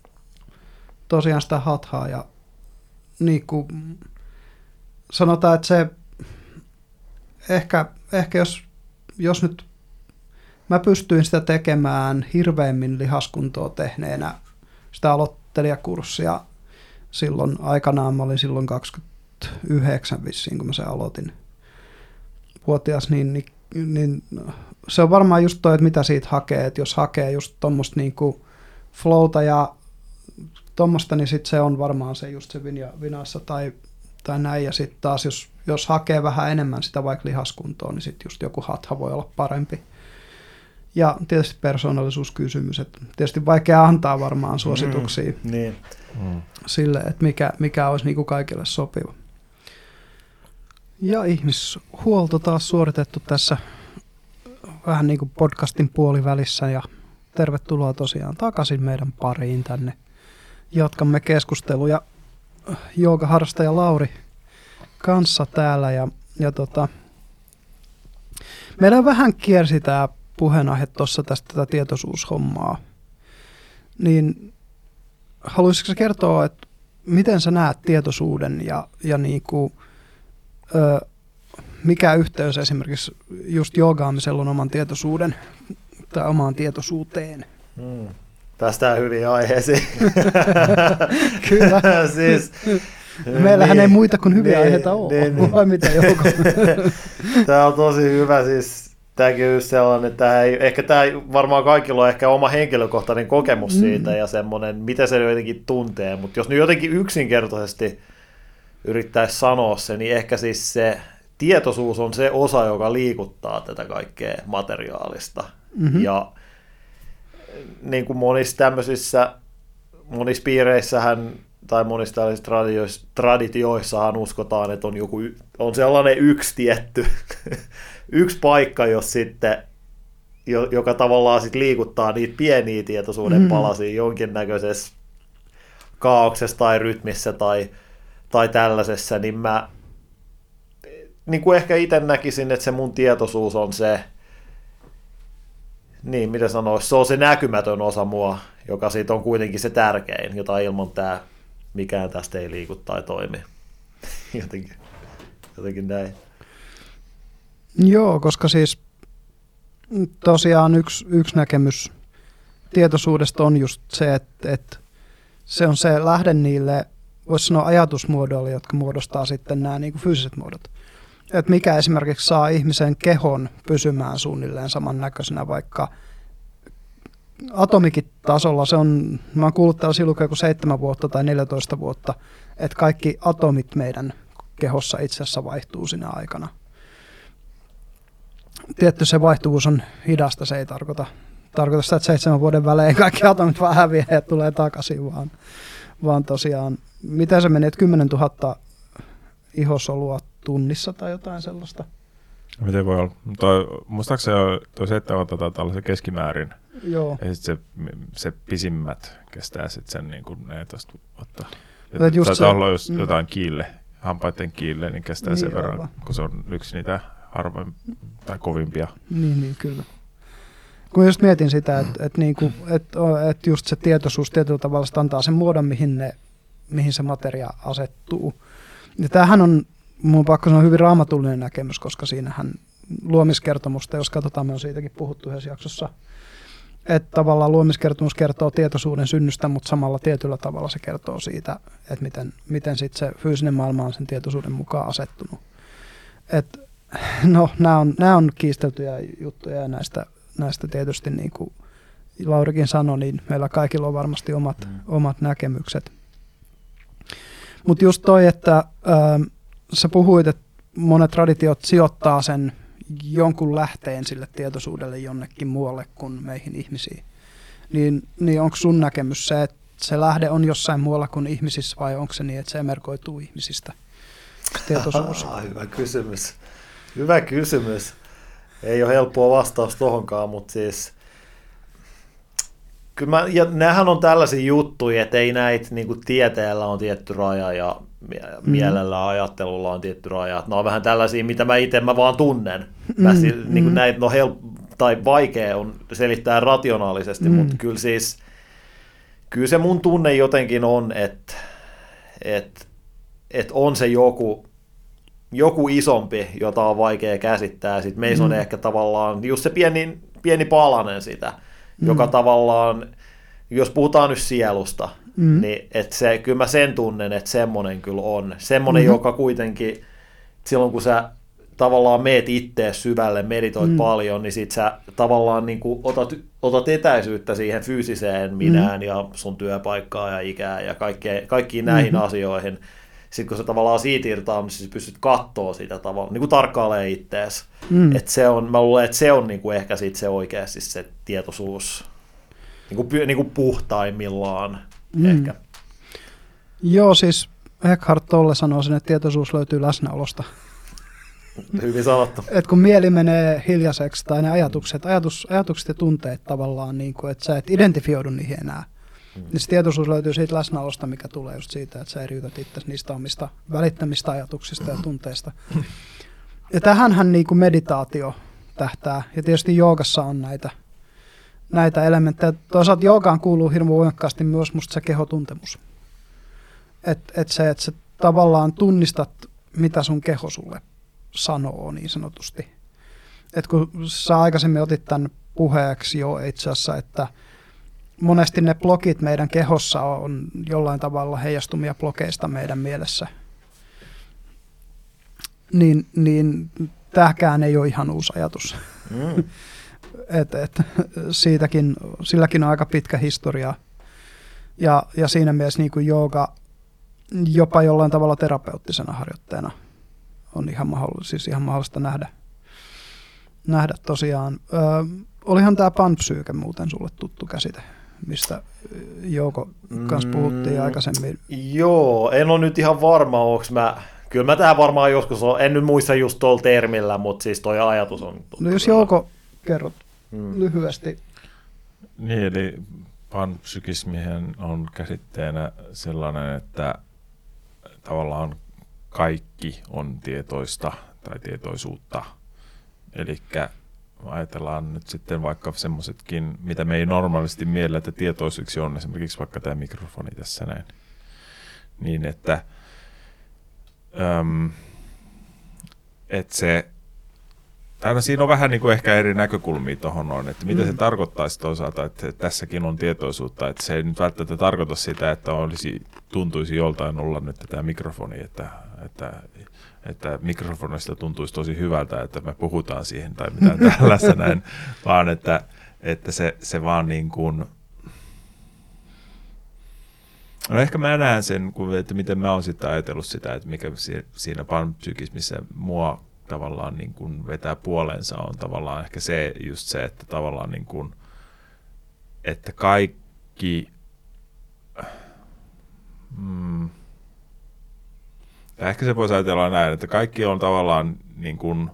tosiaan sitä hathaa ja niin kuin sanotaan, että se ehkä, ehkä jos, jos nyt mä pystyin sitä tekemään hirveämmin lihaskuntoa tehneenä sitä aloittelijakurssia silloin aikanaan, mä olin silloin 29 vissiin, kun mä sen aloitin. Vuotias, niin, niin, niin se on varmaan just toi, että mitä siitä hakee, että jos hakee just tuommoista niinku flowta ja tuommoista, niin sitten se on varmaan se just se vinja, vinassa tai, tai näin. Ja sitten taas, jos, jos hakee vähän enemmän sitä vaikka lihaskuntoa, niin sitten just joku hatha voi olla parempi. Ja tietysti persoonallisuuskysymys, että tietysti vaikea antaa varmaan suosituksia mm, niin. mm. sille, että mikä, mikä olisi niinku kaikille sopiva. Ja ihmishuolto taas suoritettu tässä vähän niin kuin podcastin puolivälissä ja tervetuloa tosiaan takaisin meidän pariin tänne. Jatkamme keskusteluja joogaharrastaja Lauri kanssa täällä ja, ja tota, meillä vähän kiersi tämä puheenaihe tuossa tästä tätä tietoisuushommaa. Niin haluaisitko kertoa, että miten sä näet tietoisuuden ja, ja niin kuin, ö, mikä yhteys esimerkiksi just joogaamisella on oman tietoisuuden tai omaan tietoisuuteen? Hmm. Päästään hyvin aiheisiin. Kyllä. siis, Meillähän niin, ei muita kuin hyviä niin, aiheita ole, niin, niin. vai mitä Jouko? Tämä on tosi hyvä, siis tämäkin on just sellainen, että ei, ehkä tämä varmaan kaikilla on ehkä oma henkilökohtainen kokemus mm. siitä ja semmoinen, miten se jotenkin tuntee, mutta jos nyt jotenkin yksinkertaisesti yrittäisi sanoa se, niin ehkä siis se tietoisuus on se osa, joka liikuttaa tätä kaikkea materiaalista. Mm-hmm. Ja niin kuin monissa tämmöisissä, monissa piireissähän tai monissa tällaisissa traditioissahan uskotaan, että on, joku, on sellainen yksi tietty, yksi paikka, jos sitten, joka tavallaan sit liikuttaa niitä pieniä tietoisuuden mm. palasia jonkinnäköisessä kaauksessa tai rytmissä tai, tai tällaisessa, niin mä niin kuin ehkä itse näkisin, että se mun tietoisuus on se, niin, mitä sanoisi, se on se näkymätön osa mua, joka siitä on kuitenkin se tärkein, jota ilman tämä mikään tästä ei liiku tai toimi. jotenkin, jotenkin näin. Joo, koska siis tosiaan yksi, yksi näkemys tietoisuudesta on just se, että, että se on se lähde niille, voisi sanoa ajatusmuodoille, jotka muodostaa sitten nämä niin kuin fyysiset muodot. Että mikä esimerkiksi saa ihmisen kehon pysymään suunnilleen samannäköisenä, vaikka atomikin tasolla se on, mä oon kuullut tällaisia lukuja kuin 7 vuotta tai 14 vuotta, että kaikki atomit meidän kehossa itse asiassa vaihtuu sinä aikana. Tietty se vaihtuvuus on hidasta, se ei tarkoita, tarkoita sitä, että seitsemän vuoden välein kaikki atomit vaan häviää ja tulee takaisin, vaan, vaan tosiaan, miten se menee, että 10 000 ihosolua tunnissa tai jotain sellaista. Miten voi olla? Toi, muistaakseni toi se, että otetaan tällaisen keskimäärin Joo. Ja sitten se, se pisimmät kestää sitten sen niin kuin 14 vuotta. Ja just se, olla jos mm. jotain kiille, hampaiden kiille, niin kestää niin, sen verran, aivan. kun se on yksi niitä harvoin tai kovimpia. Niin, niin kyllä. Kun just mietin sitä, että et niinku, et, et just se tietoisuus tietyllä tavalla antaa sen muodon, mihin, ne, mihin se materia asettuu. Ja tämähän on, mun pakko sanoa, hyvin raamatullinen näkemys, koska siinähän luomiskertomusta, jos katsotaan, me on siitäkin puhuttu yhdessä jaksossa – että tavallaan luomiskertomus kertoo tietoisuuden synnystä, mutta samalla tietyllä tavalla se kertoo siitä, että miten, miten sit se fyysinen maailma on sen tietoisuuden mukaan asettunut. Et, no, nämä on, nämä on kiisteltyjä juttuja ja näistä, näistä tietysti niin kuin Laurikin sanoi, niin meillä kaikilla on varmasti omat, mm. omat näkemykset. Mutta just toi, että ää, sä puhuit, että monet traditiot sijoittaa sen jonkun lähteen sille tietoisuudelle jonnekin muualle kuin meihin ihmisiin. Niin, niin onko sun näkemys se, että se lähde on jossain muualla kuin ihmisissä vai onko se niin, että se emerkoituu ihmisistä? Tietoisuus. Ah, hyvä kysymys. Hyvä kysymys. Ei ole helppoa vastaus tohonkaan, mutta siis kyllä mä, ja nämähän on tällaisia juttuja, että ei näitä niin tieteellä on tietty raja ja. Mielellä ajattelulla on tietty raja. Ne on vähän tällaisia, mitä mä itse mä vaan tunnen. Mä mm. niin kuin mm. näitä, no help, tai vaikea on selittää rationaalisesti, mm. mutta kyllä siis kyllä se mun tunne jotenkin on, että, että, että on se joku, joku isompi, jota on vaikea käsittää. Sitten meissä mm. on ehkä tavallaan just se pieni, pieni palanen sitä, mm. joka tavallaan, jos puhutaan nyt sielusta, mm. niin että se, kyllä mä sen tunnen, että semmoinen kyllä on. Semmoinen, mm-hmm. joka kuitenkin, silloin kun sä tavallaan meet itteen syvälle, meditoit mm. paljon, niin sit sä tavallaan niin kuin otat, otat etäisyyttä siihen fyysiseen minään mm. ja sun työpaikkaa ja ikää ja kaikkeen, kaikkiin näihin mm-hmm. asioihin. Sitten kun sä tavallaan siitä irtaa, niin sä pystyt katsoa sitä tavallaan, niin kuin tarkkailee ittees. Mm. Et se on, mä luulen, että se on niin kuin ehkä sit se oikeasti se tietoisuus niin kuin, niin kuin puhtaimmillaan mm. ehkä. Joo, siis Eckhart Tolle sanoo sen, että tietoisuus löytyy läsnäolosta. Hyvin sanottu. Et kun mieli menee hiljaiseksi tai ne ajatukset, ajatus, ajatukset ja tunteet tavallaan, niin kuin, että sä et identifioidu niihin enää, mm. niin se tietoisuus löytyy siitä läsnäolosta, mikä tulee just siitä, että sä eriytät itse niistä omista välittämistä ajatuksista ja tunteista. Ja tähänhän niin kuin meditaatio tähtää, ja tietysti joogassa on näitä näitä elementtejä. Toisaalta joogaan kuuluu hirveän voimakkaasti myös musta se kehotuntemus. Että et se, että sä tavallaan tunnistat, mitä sun keho sulle, sanoo niin sanotusti. Et kun sä aikaisemmin otit tämän puheeksi jo itse asiassa, että monesti ne blogit meidän kehossa on jollain tavalla heijastumia blogeista meidän mielessä. Niin, niin tämäkään ei ole ihan uusi ajatus. Mm. Et, et, siitäkin, silläkin on aika pitkä historia. Ja, ja siinä mielessä niin jooga jopa jollain tavalla terapeuttisena harjoitteena on ihan mahdollista, siis ihan mahdollista nähdä, nähdä tosiaan. Ö, olihan tämä panpsyyke muuten sulle tuttu käsite, mistä Jouko kanssa puhuttiin mm, aikaisemmin. Joo, en ole nyt ihan varma, onko mä Kyllä mä tähän varmaan joskus on, en nyt muista just tuolla termillä, mutta siis toi ajatus on... No jos Jouko kerrot hmm. lyhyesti. Niin, eli panpsykismihän on käsitteenä sellainen, että tavallaan kaikki on tietoista tai tietoisuutta. Eli ajatellaan nyt sitten vaikka semmoisetkin, mitä me ei normaalisti miellä, että tietoisiksi on, esimerkiksi vaikka tämä mikrofoni tässä näin. Niin, että Öm, että se, aina siinä on vähän niin kuin ehkä eri näkökulmia tuohon on, että mitä mm. se tarkoittaisi toisaalta, että tässäkin on tietoisuutta, että se ei nyt välttämättä tarkoita sitä, että olisi, tuntuisi joltain olla nyt tämä mikrofoni, että, että, että mikrofonista tuntuisi tosi hyvältä, että me puhutaan siihen tai mitään tällaista näin, vaan että, että se, se vaan niin kuin, No ehkä mä näen sen, että miten mä oon sitten ajatellut sitä, että mikä siinä panpsykismissä mua tavallaan niin kuin vetää puolensa on tavallaan ehkä se just se, että tavallaan niin kuin, että kaikki mm, ehkä se voisi ajatella näin, että kaikki on tavallaan niin kuin,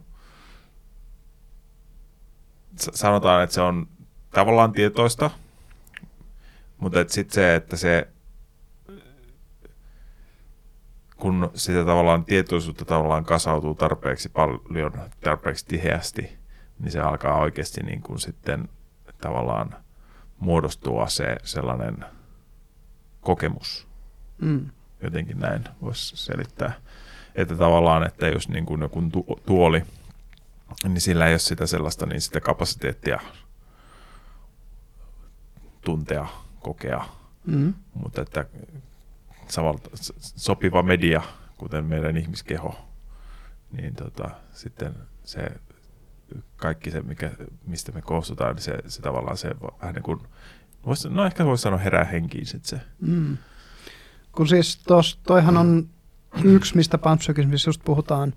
sanotaan, että se on tavallaan tietoista, mutta sitten se, että se kun sitä tavallaan tietoisuutta tavallaan kasautuu tarpeeksi paljon, tarpeeksi tiheästi, niin se alkaa oikeasti niin kuin sitten tavallaan muodostua se sellainen kokemus. Mm. Jotenkin näin voisi selittää. Että tavallaan, että jos niin kuin joku tuoli, niin sillä ei ole sitä sellaista niin sitä kapasiteettia tuntea, kokea. Mm. Mutta että samalta, sopiva media, kuten meidän ihmiskeho, niin tota, sitten se kaikki se, mikä, mistä me koostutaan, niin se, se tavallaan se vähän niin kuin, vois, no ehkä voisi sanoa herää henkiin sit se. Mm. Kun siis tos, toihan on yksi, mistä panpsykismissa just puhutaan,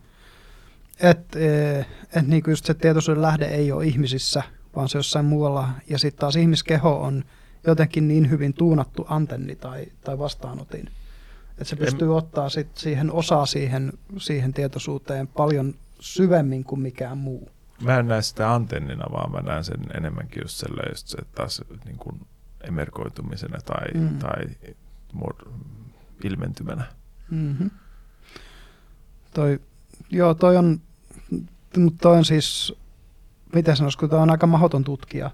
että et niinku just se tietoisuuden lähde ei ole ihmisissä, vaan se jossain muualla. Ja sitten taas ihmiskeho on jotenkin niin hyvin tuunattu antenni tai, tai vastaanotin, että se pystyy en... ottaa sit siihen osaa siihen, siihen tietoisuuteen paljon syvemmin kuin mikään muu. Mä en näe sitä antennina, vaan mä näen sen enemmänkin just sellainen, just se taas niin kuin emerkoitumisena tai, mm. tai muod- ilmentymänä. Mm-hmm. Toi, joo, toi on, toi on siis, miten sanoisi, kun toi on aika mahdoton tutkija.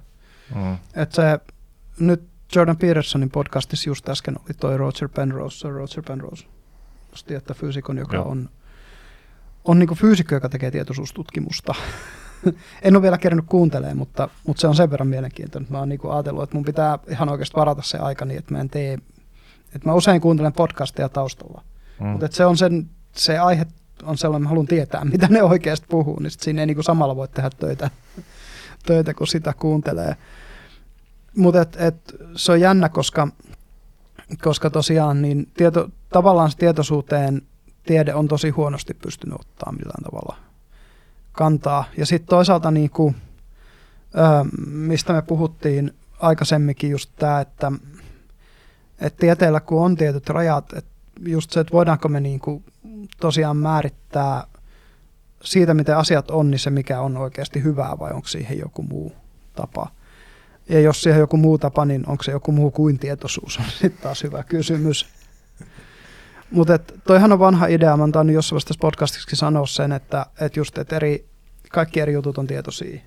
Mm. Että se nyt Jordan Petersonin podcastissa just äsken oli toi Roger Penrose, Roger Penrose, että fyysikon, joka Joo. on, on niin fyysikko, joka tekee tietoisuustutkimusta. en ole vielä kerännyt kuuntelemaan, mutta, mutta se on sen verran mielenkiintoinen. Mä oon niin ajatellut, että mun pitää ihan oikeasti varata se aika niin, että mä en tee, että mä usein kuuntelen podcasteja taustalla. Mm. Mutta se on sen, se aihe on sellainen, mä haluan tietää, mitä ne oikeasti puhuu, niin sit siinä ei niin samalla voi tehdä töitä, töitä, kun sitä kuuntelee. Mutta et, et, se on jännä, koska, koska tosiaan niin tieto, tavallaan se tietoisuuteen tiede on tosi huonosti pystynyt ottaa millään tavalla kantaa. Ja sitten toisaalta, niin kuin, ö, mistä me puhuttiin aikaisemminkin, just tämä, että, että tieteellä kun on tietyt rajat, että just se, että voidaanko me niin kuin tosiaan määrittää siitä, miten asiat on, niin se mikä on oikeasti hyvää vai onko siihen joku muu tapa. Ja jos siihen joku muu tapa, niin onko se joku muu kuin tietoisuus, on sitten taas hyvä kysymys. Mutta toihan on vanha idea, mä oon jossain vaiheessa podcastiksi sanoa sen, että et just, et eri, kaikki eri jutut on tietoisia.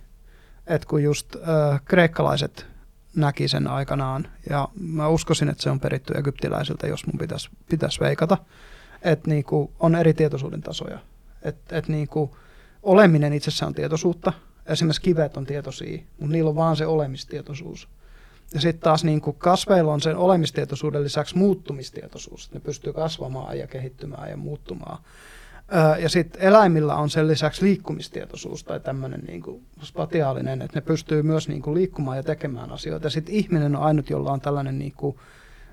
Et kun just äh, kreikkalaiset näki sen aikanaan, ja mä uskoisin, että se on peritty egyptiläisiltä, jos mun pitäisi pitäis veikata, että niinku on eri tietoisuuden tasoja. Että et niinku, oleminen itsessään on tietoisuutta. Esimerkiksi kivet on tietoisia, mutta niillä on vaan se olemistietoisuus. Ja sitten taas niin kuin kasveilla on sen olemistietoisuuden lisäksi muuttumistietoisuus. Ne pystyy kasvamaan ja kehittymään ja muuttumaan. Ja sitten eläimillä on sen lisäksi liikkumistietoisuus tai tämmöinen niin spatiaalinen, että ne pystyy myös niin kuin liikkumaan ja tekemään asioita. Ja sitten ihminen on ainut, jolla on tällainen, niin kuin,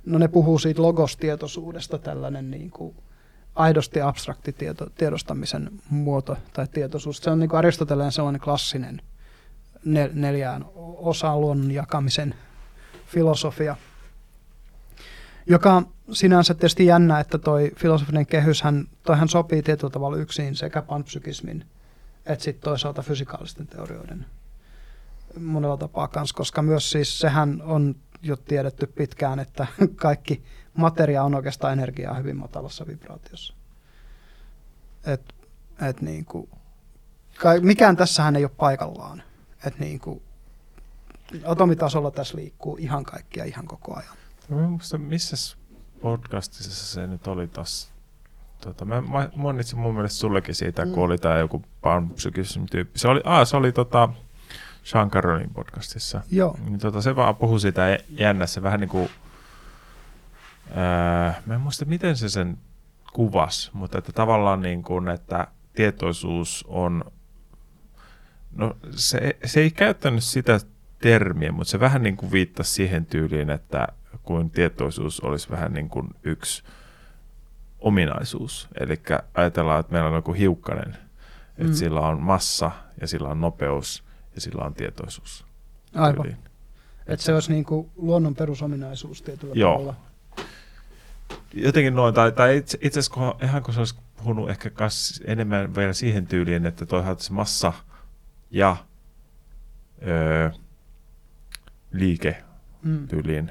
no ne puhuu siitä logostietoisuudesta, tällainen niin kuin aidosti abstrakti tieto, tiedostamisen muoto tai tietoisuus. Se on niin Aristoteleen sellainen klassinen nel, neljään luonnon jakamisen filosofia, joka sinänsä tietysti jännä, että toi filosofinen kehys, hän, toihan sopii tietyllä tavalla yksin sekä panpsykismin että sitten toisaalta fysikaalisten teorioiden monella tapaa kanssa, koska myös siis sehän on jo tiedetty pitkään, että kaikki materia on oikeastaan energiaa hyvin matalassa vibraatiossa. Et, et niin kuin, mikään tässähän ei ole paikallaan. Et niin kuin, atomitasolla tässä liikkuu ihan kaikkia ihan koko ajan. Muista, missä podcastissa se nyt oli taas? Tota, mä mainitsin mun mielestä sullekin siitä, mm. kun oli tämä joku panpsykism tyyppi. Se oli, aa, se oli tota, Sean Caronin podcastissa. Joo. Niin, tota, se vaan puhui siitä jännässä vähän niin kuin, ää, mä en muista miten se sen kuvas, mutta että tavallaan niin kuin, että tietoisuus on, no se, se ei käyttänyt sitä termiä, mutta se vähän niin kuin viittasi siihen tyyliin, että kuin tietoisuus olisi vähän niin kuin yksi ominaisuus. Eli ajatellaan, että meillä on joku hiukkanen, että mm. sillä on massa ja sillä on nopeus ja sillä on tietoisuus. Aivan. Että et se olisi niin kuin luonnon perusominaisuus tietyllä Joo. tavalla. Jotenkin noin, tai, tai itse, itse asiassa ihan kun se olisi puhunut ehkä enemmän vielä siihen tyyliin, että toihan se massa ja öö, liike mm. tyyliin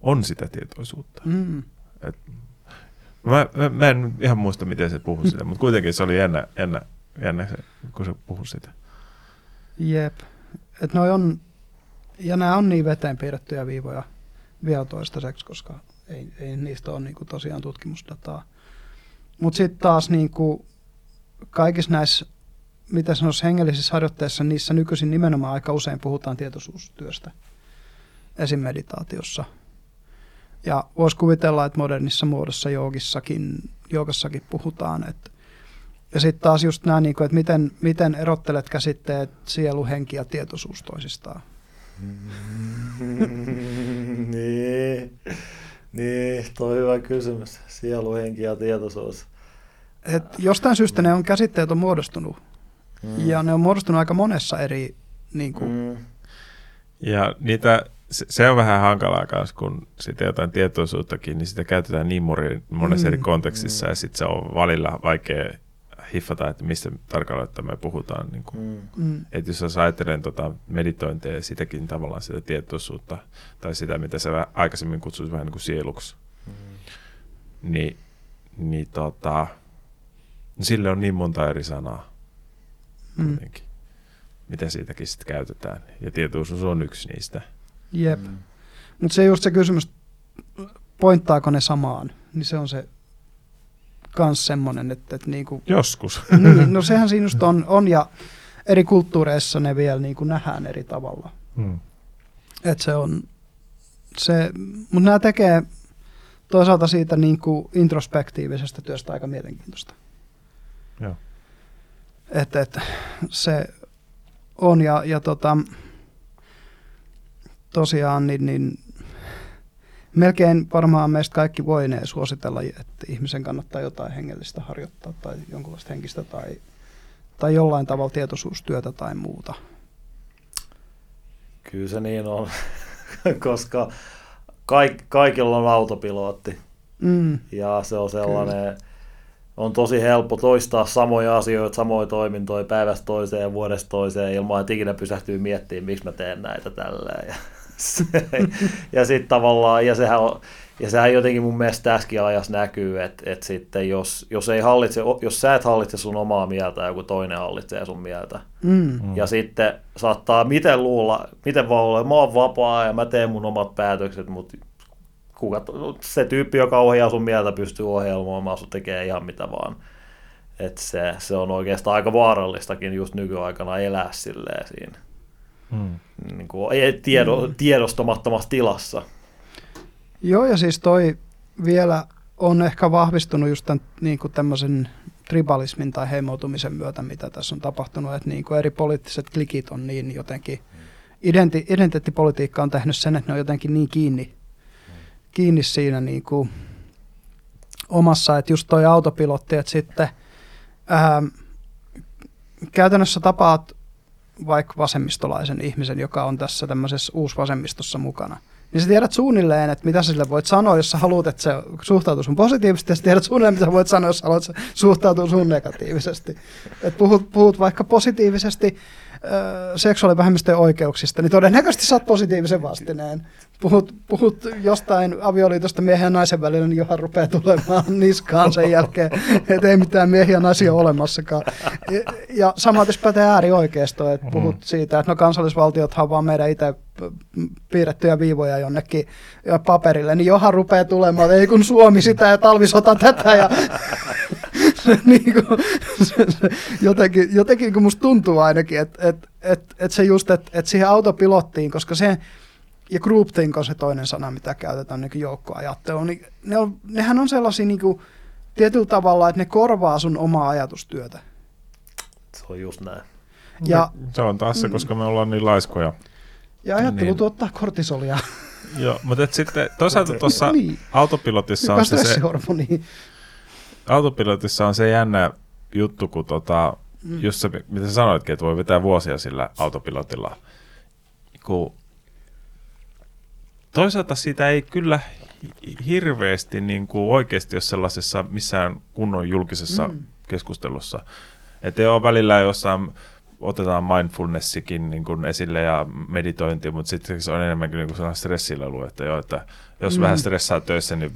on sitä tietoisuutta. Mm. Et, mä, mä, mä en ihan muista, miten se puhui sitä, mutta kuitenkin se oli jännä, jännä, jännä se, kun se puhui sitä. Jep. Et noi on, ja nämä on niin veteen piirrettyjä viivoja vielä toistaiseksi, koska ei, ei niistä ole niinku tosiaan tutkimusdataa. Mutta sitten taas niinku kaikissa näissä, mitä sanoisi hengellisissä harjoitteissa, niissä nykyisin nimenomaan aika usein puhutaan tietoisuustyöstä esim. meditaatiossa. Ja voisi kuvitella, että modernissa muodossa joogissakin, joogassakin puhutaan. Että ja sitten taas just nämä, niin kuin, että miten, miten erottelet käsitteet sielu, henki ja tietoisuus toisistaan? niin, niin, toi hyvä kysymys. Sielu, henki ja tietoisuus. Et jostain syystä ne on käsitteet on muodostunut. Mm. Ja ne on muodostunut aika monessa eri... Niin kuin... mm. Ja niitä se, se on vähän hankalaa kanssa, kun sitä jotain tietoisuuttakin, niin sitä käytetään niin monessa mm. eri kontekstissa, mm. ja sitten se on valilla vaikea hiffata, että mistä tarkalleen että me puhutaan. Niin kuin. Mm. mm. Että jos ajattelen tota meditointia ja sitäkin tavallaan sitä tietoisuutta, tai sitä, mitä sä aikaisemmin kutsuit vähän niin kuin sieluksi, mm. niin, niin tota, sille on niin monta eri sanaa. Mm. Mitä siitäkin sitten käytetään. Ja tietoisuus on yksi niistä. Jep. Mm. Mutta se just se kysymys, pointtaako ne samaan, niin se on se kans semmoinen, että, että niinku, Joskus. Niin, no sehän siinä just on, on ja eri kulttuureissa ne vielä niinku nähdään eri tavalla. Mm. Et se on, se, mutta nämä tekee toisaalta siitä niinku introspektiivisesta työstä aika mielenkiintoista. Joo. Että et, se on ja, ja tota, tosiaan niin, niin melkein varmaan meistä kaikki voinee suositella, että ihmisen kannattaa jotain hengellistä harjoittaa tai jonkunlaista henkistä tai, tai jollain tavalla tietoisuustyötä tai muuta. Kyllä se niin on, koska kaik, kaikilla on autopilotti mm. ja se on sellainen, Kyllä. on tosi helppo toistaa samoja asioita, samoja toimintoja päivästä toiseen ja vuodesta toiseen ilman, että ikinä pysähtyy miettimään, miksi mä teen näitä. Ja ja sitten tavallaan, ja sehän, on, ja sehän jotenkin mun mielestä tässäkin ajassa näkyy, että, että sitten jos, jos, ei hallitse, jos sä et hallitse sun omaa mieltä, joku toinen hallitsee sun mieltä. Mm. Ja sitten saattaa miten luulla, miten vaan olla, mä oon vapaa ja mä teen mun omat päätökset, mutta kuka, se tyyppi, joka ohjaa sun mieltä, pystyy ohjelmoimaan, sun tekee ihan mitä vaan. että se, se on oikeastaan aika vaarallistakin just nykyaikana elää silleen siinä Hmm. niin kuin, tiedo, Mm. tiedostamattomassa tilassa. Joo, ja siis toi vielä on ehkä vahvistunut just tämän niin kuin tämmöisen tribalismin tai heimoutumisen myötä, mitä tässä on tapahtunut, että niin kuin eri poliittiset klikit on niin jotenkin, identi, identiteettipolitiikka on tehnyt sen, että ne on jotenkin niin kiinni, kiinni siinä niin kuin omassa, että just toi autopilotti, että sitten ää, käytännössä tapaat vaikka vasemmistolaisen ihmisen, joka on tässä tämmöisessä uusvasemmistossa mukana, niin sä tiedät suunnilleen, että mitä sille voit sanoa, jos sä haluat, että se suhtautuu sun positiivisesti, ja sä tiedät suunnilleen, mitä voit sanoa, jos haluat, että se suhtautuu sun negatiivisesti. Et puhut, puhut vaikka positiivisesti seksuaalivähemmistöjen oikeuksista, niin todennäköisesti saat positiivisen vastineen. Puhut, puhut jostain avioliitosta miehen ja naisen välillä, niin johan rupeaa tulemaan niskaan sen jälkeen, että ei mitään miehiä ja naisia olemassakaan. Ja, samaten pätee äärioikeisto, että puhut siitä, että no kansallisvaltiothan on vaan meidän itse piirrettyjä viivoja jonnekin paperille, niin johan rupeaa tulemaan, että ei kun Suomi sitä ja talvisota tätä ja se, niin kuin, se, se, jotenkin, jotenkin kun musta tuntuu ainakin, että et, et, et se just, että et siihen autopilottiin, koska se, ja groupthink on se toinen sana, mitä käytetään niin joukkoajatteluun, niin ne on, nehän on sellaisia niin kuin, tietyllä tavalla, että ne korvaa sun omaa ajatustyötä. Se on just näin. Ja, Se on taas se, Mm. koska me ollaan niin laiskoja. ja ajattelu Niin. tuottaa kortisolia. Joo, mutta et sitten toisaalta tuossa niin, autopilotissa on se, se. Autopilotissa on se jännä juttu, kun tota, Mm. just se, mitä sä sanoitkin, että voi vetää vuosia sillä autopilotilla. Kun toisaalta siitä ei kyllä hi- hirveästi niin kuin oikeasti ole sellaisessa missään kunnon julkisessa Mm. keskustelussa. Että joo, välillä jossain otetaan mindfulnessikin niin kuin esille ja meditointi, mutta sitten se on enemmänkin niin kuin sellainen stressilelu, että joo, että jos Mm. vähän stressaa töissä, niin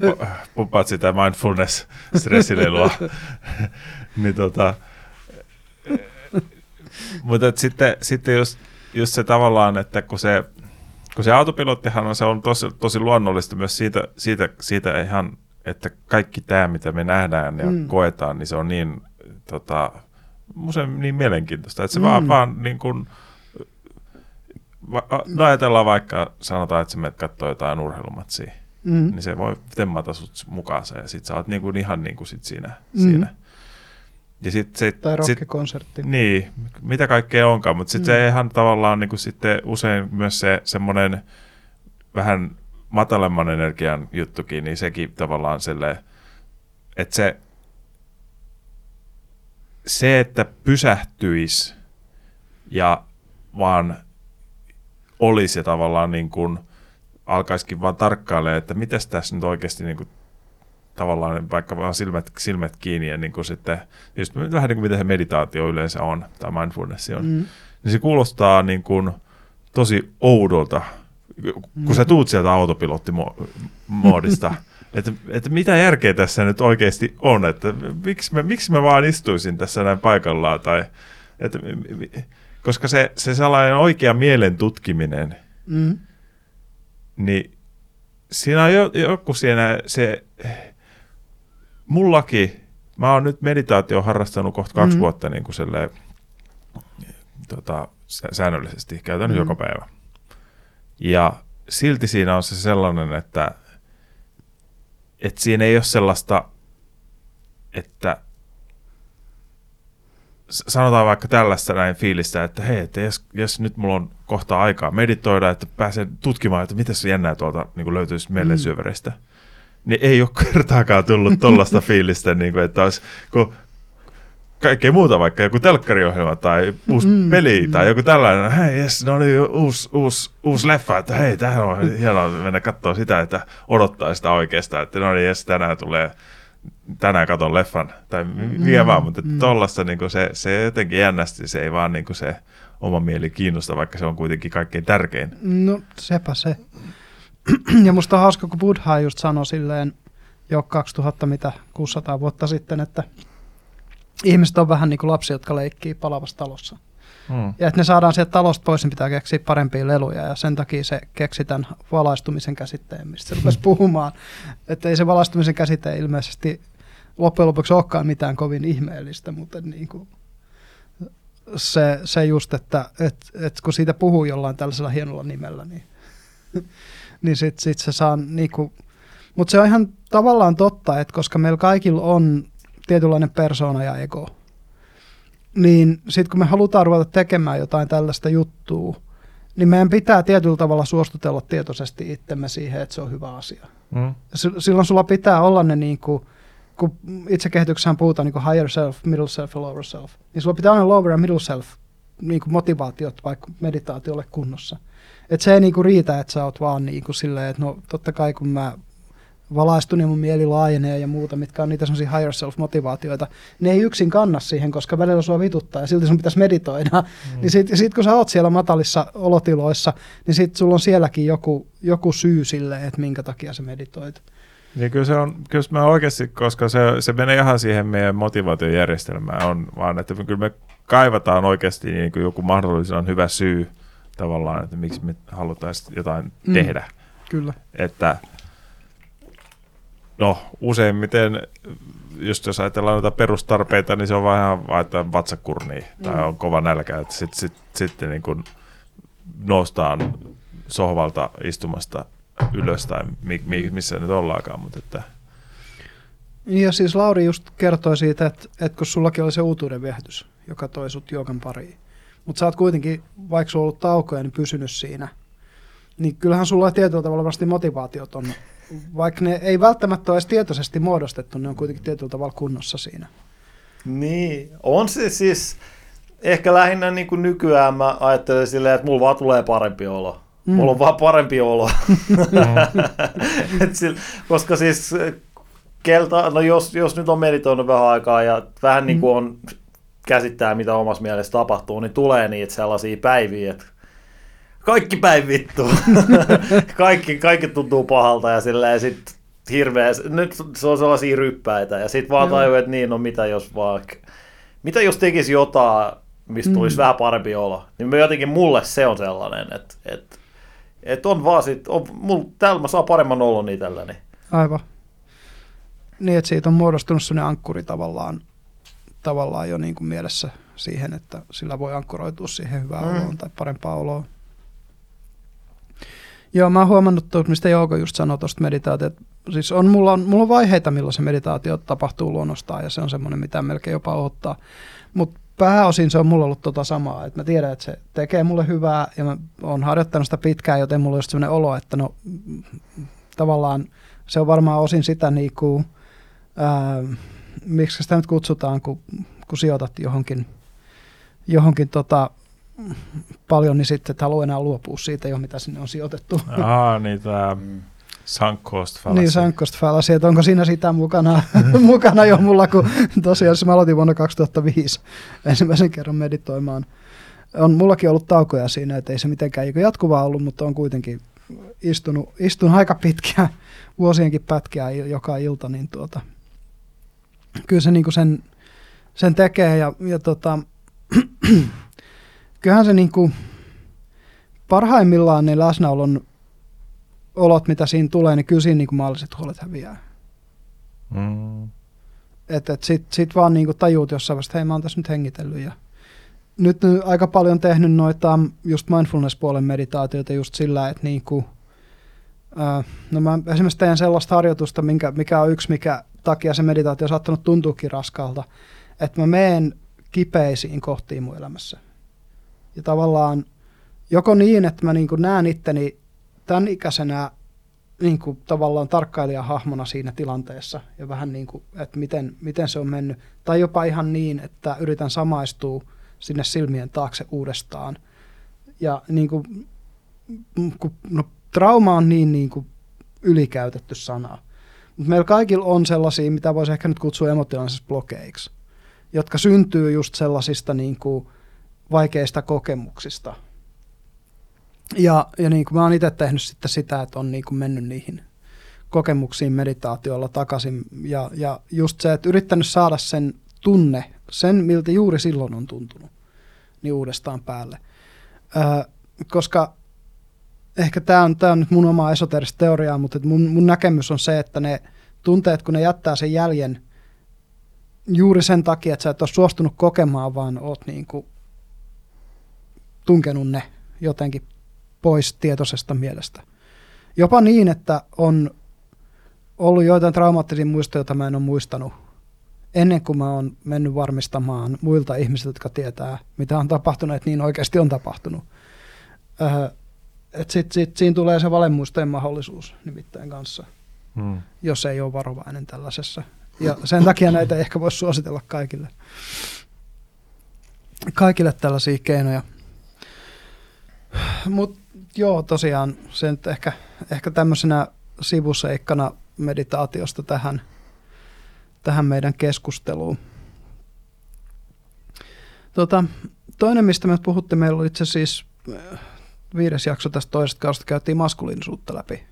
puppa, puppaat sitä mindfulness-stressilelua. niin tota, mutta sitten, sitten just, just se tavallaan, että kun se, kun se autopilottihan on, se on tosi, tosi luonnollista myös siitä, siitä, siitä ihan, että kaikki tämä, mitä me nähdään ja mm. koetaan, niin se on niin, tota, usein niin mielenkiintoista, että se Mm. vaan, vaan niin kuin, va, no ajatellaan vaikka, sanotaan, että sä menet katsoa jotain urheilumatsia, Mm. niin se voi temmata sut mukaan ja sit sä oot niin kuin ihan niin kuin sit siinä. Mm. siinä. Ja sit, sit, Tai sit, rockikonsertti. niin, mitä kaikkea onkaan, mutta sitten Mm. se ihan tavallaan niin kuin sitten usein myös se semmoinen vähän matalemman energian juttukin, niin sekin tavallaan silleen, että se, se, että pysähtyisi ja vaan olisi ja tavallaan niin kuin alkaisikin vaan tarkkailemaan, että mitäs tässä nyt oikeasti niin kuin tavallaan vaikka vaan silmät, silmät kiinni ja niin kuin sitten, just vähän niin kuin mitä se meditaatio yleensä on, tai mindfulness on, mm. Mm. niin se kuulostaa niin kuin tosi oudolta, kun sä tuut sieltä autopilottimoodista, että, että mitä järkeä tässä nyt oikeasti on, että miksi mä, miksi mä vaan istuisin tässä näin paikallaan, tai että, koska se, se sellainen oikea mielen tutkiminen, Mm. niin siinä on jo, joku siinä se, mullakin, mä oon nyt meditaatio harrastanut kohta kaksi mm. vuotta niin kuin silleen, tota, sä- säännöllisesti, käytän Mhm. mm. joka päivä. Ja silti siinä on se sellainen, että, että siinä ei ole sellaista, että sanotaan vaikka tällaista näin fiilistä, että hei, että jos, jos nyt mulla on kohta aikaa meditoida, että pääsen tutkimaan, että mitä se jännää tuolta niin löytyisi mieleen Mm. syövereistä, niin ei ole kertaakaan tullut tollasta fiilistä, niin kuin, että olisi, kun kaikkea muuta, vaikka joku telkkariohjelma tai uusi Mm, mm, peli mm. tai joku tällainen, hei jes, no niin, uusi, uusi, uusi leffa, että hei, tähän on hienoa mennä katsoa sitä, että odottaa sitä oikeastaan, että no niin, jes, tänään tulee, tänään katon leffan, tai Mm, mikä vaan, mutta mm. mm. tollasta niin se, se jotenkin jännästi, se ei vaan niin kuin se oma mieli kiinnosta, vaikka se on kuitenkin kaikkein tärkein. No sepä se. ja musta on hauska, kun Buddha just sanoi silleen jo 2000 mitä 600 vuotta sitten, että ihmiset on vähän niin kuin lapsia, jotka leikkii palavassa talossa. Mm. Ja että ne saadaan sieltä talosta pois, niin pitää keksiä parempia leluja. Ja sen takia se keksi tämän valaistumisen käsitteen, mistä se rupesi puhumaan. Että ei se valaistumisen käsite ilmeisesti loppujen lopuksi olekaan mitään kovin ihmeellistä, mutta niin kuin se, se just, että et, et kun siitä puhuu jollain tällaisella hienolla nimellä, niin, niin sitten sit se saa niinku, mutta se on ihan tavallaan totta, että koska meillä kaikilla on tietynlainen persona ja ego, niin sitten kun me halutaan ruveta tekemään jotain tällaista juttua, niin meidän pitää tietyllä tavalla suostutella tietoisesti itsemme siihen, että se on hyvä asia. Mm. Silloin sulla pitää olla ne niin kuin, kun itsekehityksessä puhutaan niin kuin higher self, middle self ja lower self, niin sulla pitää olla lower ja middle self niin kuin motivaatiot vaikka meditaatiolle kunnossa. Et se ei niin kuin riitä, että sä oot vaan niin kuin silleen, että no totta kai kun mä valaistun ja mun mieli laajenee ja muuta, mitkä on niitä semmoisia higher self-motivaatioita, ne ei yksin kanna siihen, koska välillä sua vituttaa ja silti sun pitäisi meditoida. Mm. Niin sit, sit kun sä oot siellä matalissa olotiloissa, niin sit sulla on sielläkin joku, joku syy sille, että minkä takia sä meditoit. Niin kyllä se on, kyllä mä oikeasti, koska se, se menee ihan siihen meidän motivaatiojärjestelmään, on vaan, että kyllä me kaivataan oikeasti niin kuin joku mahdollisimman hyvä syy tavallaan, että miksi me halutaan jotain mm. tehdä. Kyllä. Että no useimmiten, just jos ajatellaan noita perustarpeita, niin se on vähän että vatsakurni mm. tai on kova nälkä, että sitten sit, sit, niin kuin noustaan sohvalta istumasta ylös tai mi, mi, missä nyt ollaakaan, mutta että ja siis Lauri just kertoi siitä, että, että kun sullakin oli se uutuuden viehätys, joka toi sut joogan pariin, mutta sä oot kuitenkin, vaikka sulla on ollut taukoja, niin pysynyt siinä, niin kyllähän sulla on tietyllä tavalla vasti motivaatiot on, vaikka ne ei välttämättä ole edes tietoisesti muodostettu, ne on kuitenkin tietyllä tavalla kunnossa siinä. Niin, on se siis, ehkä lähinnä niin kuin nykyään mä ajattelen silleen, että mulla vaan tulee parempi olo. Mm. Mulla on vaan parempi olo. Et sillä, koska siis kelta, no jos, jos nyt on meditoinut vähän aikaa ja vähän niin kuin mm. on käsittää, mitä omassa mielessä tapahtuu, niin tulee niitä sellaisia päiviä, että kaikki päin vittu. kaikki, kaikki tuntuu pahalta ja silleen sit hirveä, nyt se on sellaisia ryppäitä ja sitten vaan tajuu, että niin, no mitä jos vaikka, mitä jos tekisi jotain, mistä tulisi mm. vähän parempi olo, niin jotenkin mulle se on sellainen, että, että, että on vaan sit, on, mulla, täällä mä saan paremman olon itselläni. Aivan. Niin, että siitä on muodostunut sellainen ankkuri tavallaan, tavallaan jo niin kuin mielessä siihen, että sillä voi ankkuroitua siihen hyvään mm. oloon tai parempaan oloon. Joo, mä oon huomannut, tuot, mistä Jouko just sanoi tuosta meditaatiota. Siis on, mulla, on, mulla on vaiheita, milloin se meditaatio tapahtuu luonnostaan ja se on semmoinen, mitä melkein jopa ottaa. Mutta pääosin se on mulla ollut tota samaa, että mä tiedän, että se tekee mulle hyvää ja mä oon harjoittanut sitä pitkään, joten mulla on just semmoinen olo, että no tavallaan se on varmaan osin sitä niin kuin, ää, miksi sitä nyt kutsutaan, kun, kun sijoitat johonkin, johonkin tota, paljon, niin sitten et halua enää luopua siitä jo, mitä sinne on sijoitettu. Aa, niin tämä sunk cost fallacy. Niin, sunk cost fallacy, että onko siinä sitä mukana, mukana jo mulla, kun tosiaan mä aloitin vuonna 2005 ensimmäisen kerran meditoimaan. On mullakin ollut taukoja siinä, että ei se mitenkään jatkuvaa ollut, mutta on kuitenkin istunut, istunut aika pitkiä vuosienkin pätkiä joka ilta, niin tuota, kyllä se niin sen, sen tekee ja, ja tota, kyllähän se niin kuin, parhaimmillaan ne läsnäolon olot, mitä siinä tulee, niin kyllä siinä niin kuin mahdolliset huolet häviää. Mm. Että et sit, sit vaan niin kuin tajuut jossain vaiheessa, että hei mä oon tässä nyt hengitellyt ja nyt aika paljon tehnyt noita just mindfulness-puolen meditaatioita just sillä, että niin kuin, no mä esimerkiksi teen sellaista harjoitusta, minkä, mikä on yksi, mikä takia se meditaatio on saattanut tuntuukin raskalta, että mä meen kipeisiin kohtiin mun elämässä. Ja tavallaan joko niin, että mä niin kuin näen itteni tämän ikäisenä niin kuin tavallaan tarkkailijahahmona siinä tilanteessa ja vähän niin kuin, että miten, miten se on mennyt. Tai jopa ihan niin, että yritän samaistua sinne silmien taakse uudestaan. Ja niin kuin, kun, no, trauma on niin, niin kuin ylikäytetty sana. Mutta meillä kaikilla on sellaisia, mitä voisi ehkä nyt kutsua emotionaalisiksi blokeiksi, jotka syntyy just sellaisista niin kuin vaikeista kokemuksista. Ja, ja niin kuin mä oon itse tehnyt sitten sitä, että on niin kuin mennyt niihin kokemuksiin meditaatiolla takaisin. Ja, ja just se, että yrittänyt saada sen tunne, sen miltä juuri silloin on tuntunut, niin uudestaan päälle. Ö, koska ehkä tämä on, on nyt mun oma esoterista teoriaa, mutta mun, mun näkemys on se, että ne tunteet, kun ne jättää sen jäljen juuri sen takia, että sä et ole suostunut kokemaan, vaan oot niin kuin tunkenut ne jotenkin pois tietoisesta mielestä. Jopa niin, että on ollut joitain traumaattisia muistoja, joita mä en ole muistanut ennen kuin mä oon mennyt varmistamaan muilta ihmisiltä, jotka tietää, mitä on tapahtunut, että niin oikeasti on tapahtunut. Öö, että sit, sit, siinä tulee se valemuistojen mahdollisuus nimittäin kanssa, hmm. jos ei ole varovainen tällaisessa. Ja sen takia näitä ehkä voisi suositella kaikille. Kaikille tällaisia keinoja. Mutta joo, tosiaan se nyt ehkä, ehkä tämmöisenä sivuseikkana meditaatiosta tähän, tähän meidän keskusteluun. Tota, toinen, mistä me puhuttiin, meillä oli itse siis viides jakso tästä toisesta kaudesta, käytiin maskuliinisuutta läpi.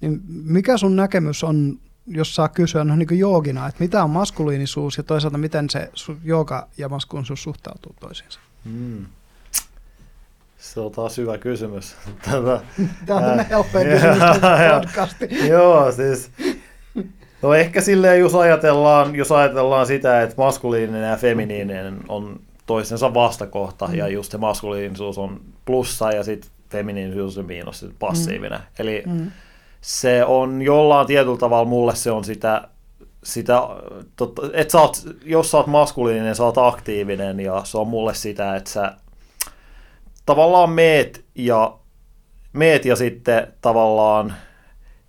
Niin mikä sun näkemys on, jos saa kysyä no, niin joogina, että mitä on maskuliinisuus ja toisaalta miten se jooga ja maskuliinisuus suhtautuu toisiinsa? Hmm. Se on taas hyvä kysymys. Tätä, Tämä on tämmöinen helppoja podcasti. Joo, siis No ehkä silleen, jos ajatellaan, jos ajatellaan sitä, että maskuliininen ja feminiininen on toisensa vastakohta, mm. ja just se maskuliinisuus on plussa, ja sitten feminiinisuus on miinus, passiivinen. Mm. Eli mm. se on jollain tietyllä tavalla, mulle se on sitä, sitä totta, että sä oot, jos sä oot maskuliininen, sä oot aktiivinen, ja se on mulle sitä, että sä tavallaan meet ja, meet ja sitten tavallaan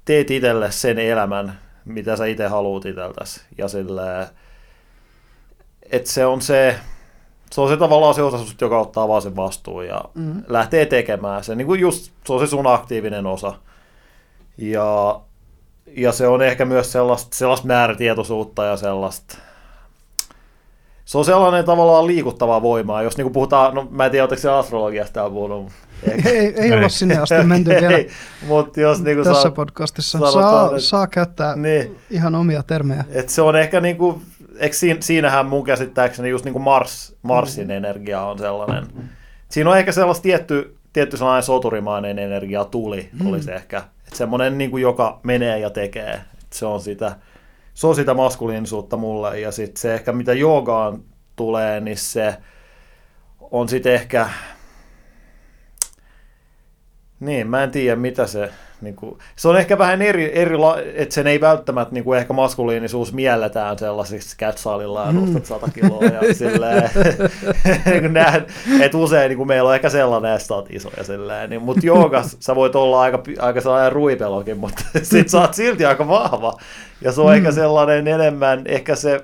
teet itselle sen elämän, mitä sä itse haluat itseltäsi. Ja sille, että se on se, se on se tavallaan se osa joka ottaa vaan sen vastuun ja mm. lähtee tekemään sen. Niin kuin just, se on se sun aktiivinen osa. Ja, ja se on ehkä myös sellaista, sellaista määrätietoisuutta ja sellaista, se on sellainen tavallaan liikuttava voimaa, jos niin puhutaan, no mä en tiedä, oletteko se astrologiasta täällä puhunut. Ei, ei, ei olla sinne asti menty vielä ei, mut jos, niin tässä saa, podcastissa. Saa, että, saa käyttää niin, ihan omia termejä. Et se on ehkä niin kuin, eikö siinähän mun käsittääkseni just niin kuin Mars, Marsin mm. energia on sellainen. Siinä on ehkä sellaista tietty, tietty sellainen soturimainen energia tuli, mm. olisi ehkä. Että semmoinen, niin kuin, joka menee ja tekee. Et se on sitä, se on sitä maskuliinisuutta mulle. Ja sitten se ehkä mitä joogaan tulee, niin se on sitten ehkä... Niin, mä en tiedä mitä se... Niin kuin, se on ehkä vähän eri, eri että sen ei välttämättä niin kuin ehkä maskuliinisuus mielletään sellaisiksi kätsaalilla ja nostat 100 kiloa ja silleen, niin näen, että usein niin kuin meillä on ehkä sellainen, että oot iso ja silleen, niin, mutta joogas sä voit olla aika, aika sellainen ruipelokin, mutta sit sä oot silti aika vahva ja se on mm. ehkä sellainen enemmän, ehkä se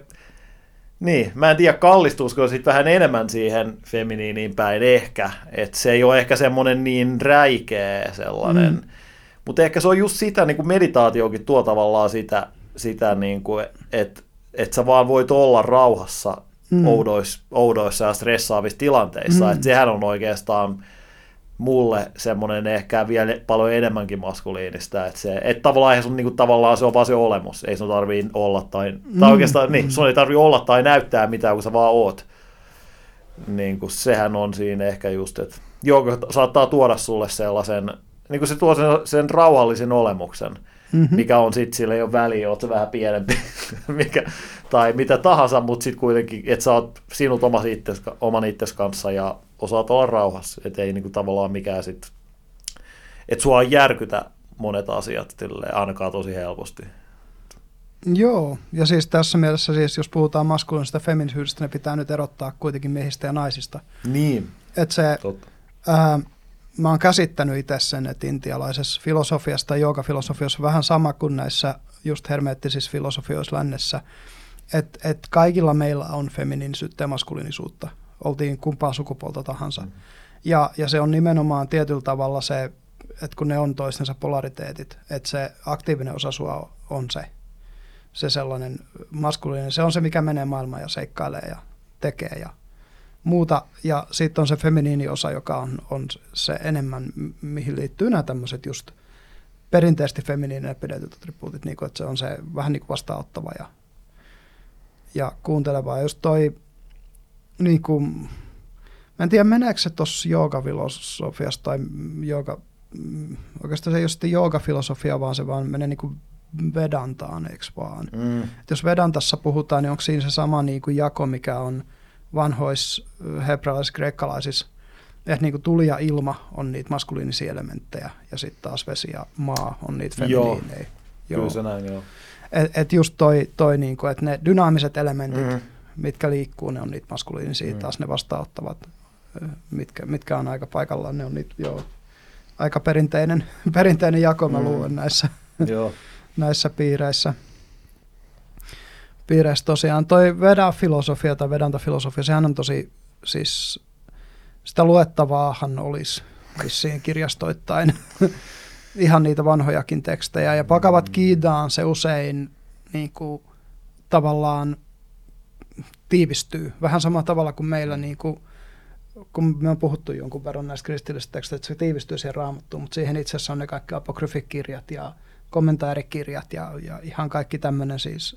niin, mä en tiedä kallistuusko sitten vähän enemmän siihen feminiiniin päin ehkä, että se ei ole ehkä semmoinen niin räikeä sellainen, mm. Mutta ehkä se on just sitä, niin kuin meditaatiokin tuo tavallaan sitä, sitä niin kuin, että että sä vaan voit olla rauhassa mm. oudoissa, oudoissa ja stressaavissa tilanteissa, mm. että sehän on oikeastaan mulle semmoinen ehkä vielä paljon enemmänkin maskuliinista, että, se, että tavallaan, sun, niin kuin, tavallaan se on vaan se olemus, ei sun tarvii olla tai, mm. tai oikeastaan niin, sun ei tarvii olla tai näyttää mitään, kun sä vaan oot. Niin kuin, sehän on siinä ehkä just, että joka saattaa tuoda sulle sellaisen, niin kuin se tuo sen, sen rauhallisen olemuksen, mm-hmm. mikä on sitten, sillä ei ole väliä, oot vähän pienempi, mikä, tai mitä tahansa, mutta sitten kuitenkin, että sä oot sinut oman itses, oman itses kanssa ja osaat olla rauhassa, että ei niinku tavallaan mikään sit, että sua järkytä monet asiat tilleen, ainakaan tosi helposti. Joo, ja siis tässä mielessä siis, jos puhutaan maskuliinista feminisyydestä, ne pitää nyt erottaa kuitenkin miehistä ja naisista. Niin, että se, Ää, mä oon käsittänyt itse sen, että intialaisessa filosofiassa tai joogafilosofiassa vähän sama kuin näissä just hermeettisissä filosofioissa lännessä, että et kaikilla meillä on feminiinisyyttä ja maskuliinisuutta oltiin kumpaa sukupuolta tahansa. Mm. Ja, ja se on nimenomaan tietyllä tavalla se, että kun ne on toistensa polariteetit, että se aktiivinen osa sua on se, se sellainen maskuliininen, se on se, mikä menee maailmaan ja seikkailee ja tekee ja muuta. Ja sitten on se feminiini osa, joka on, on se enemmän, mihin liittyy nämä tämmöiset just perinteisesti feminiininen pidetyt attribuutit, niin kuin, että se on se vähän niin kuin vastaanottava ja, ja kuunteleva. Ja just toi niin kuin, mä en tiedä meneekö se tuossa joogafilosofiassa tai jooga, oikeastaan se ei ole sitten joogafilosofia, vaan se vaan menee niin kuin Vedantaan, eikö vaan? Mm. Et jos Vedantassa puhutaan, niin onko siinä se sama niin kuin jako, mikä on vanhoissa hebrealais-kreikkalaisissa, että niin kuin tuli ja ilma on niitä maskuliinisia elementtejä, ja sitten taas vesi ja maa on niitä Joo. feminiinejä. Kyllä se näin, joo. Et, et just toi, toi niin kuin, että ne dynaamiset elementit, Mm. mitkä liikkuu, ne on niitä maskuliinisia, Mm. taas ne vastaanottavat, mitkä, mitkä on aika paikallaan, ne on niitä, joo, aika perinteinen, perinteinen jako, mä Mm. luulen näissä, joo. näissä piireissä. Piireissä tosiaan toi Veda-filosofia tai Vedanta-filosofia, sehän on tosi, siis sitä luettavaahan olisi vissiin kirjastoittain ihan niitä vanhojakin tekstejä. Ja Pakavat Kiidaan se usein niin kuin, tavallaan tiivistyy. Vähän samalla tavalla kuin meillä, niin kuin, kun me on puhuttu jonkun verran näistä kristillisistä teksteistä, että se tiivistyy siihen raamattuun, mutta siihen itse asiassa on ne kaikki apokryfikirjat ja kommentaarikirjat ja, ja ihan kaikki tämmöinen siis.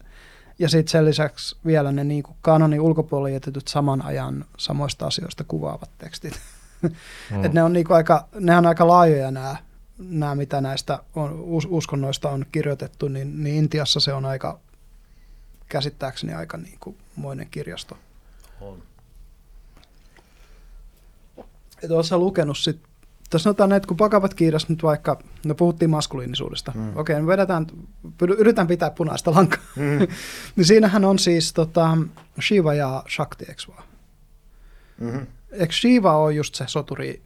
Ja sitten sen lisäksi vielä ne niin kuin kanonin ulkopuolelle jätetyt saman ajan samoista asioista kuvaavat tekstit. Mm. Et ne on niinku aika, ne on aika laajoja nämä, nämä mitä näistä on, us, uskonnoista on kirjoitettu, niin, niin Intiassa se on aika, käsittääkseni aika niinku moinen kirjasto. On. Et oletko lukenut sit, tässä sanotaan, että kun pakavat kiiras nyt vaikka, no puhuttiin maskuliinisuudesta, Mm. okei, me vedetään, py- yritän pitää punaista lankaa, Mm. niin siinähän on siis tota, Shiva ja Shakti, eikö vaan? Mm-hmm. Eikö Shiva ole just se soturi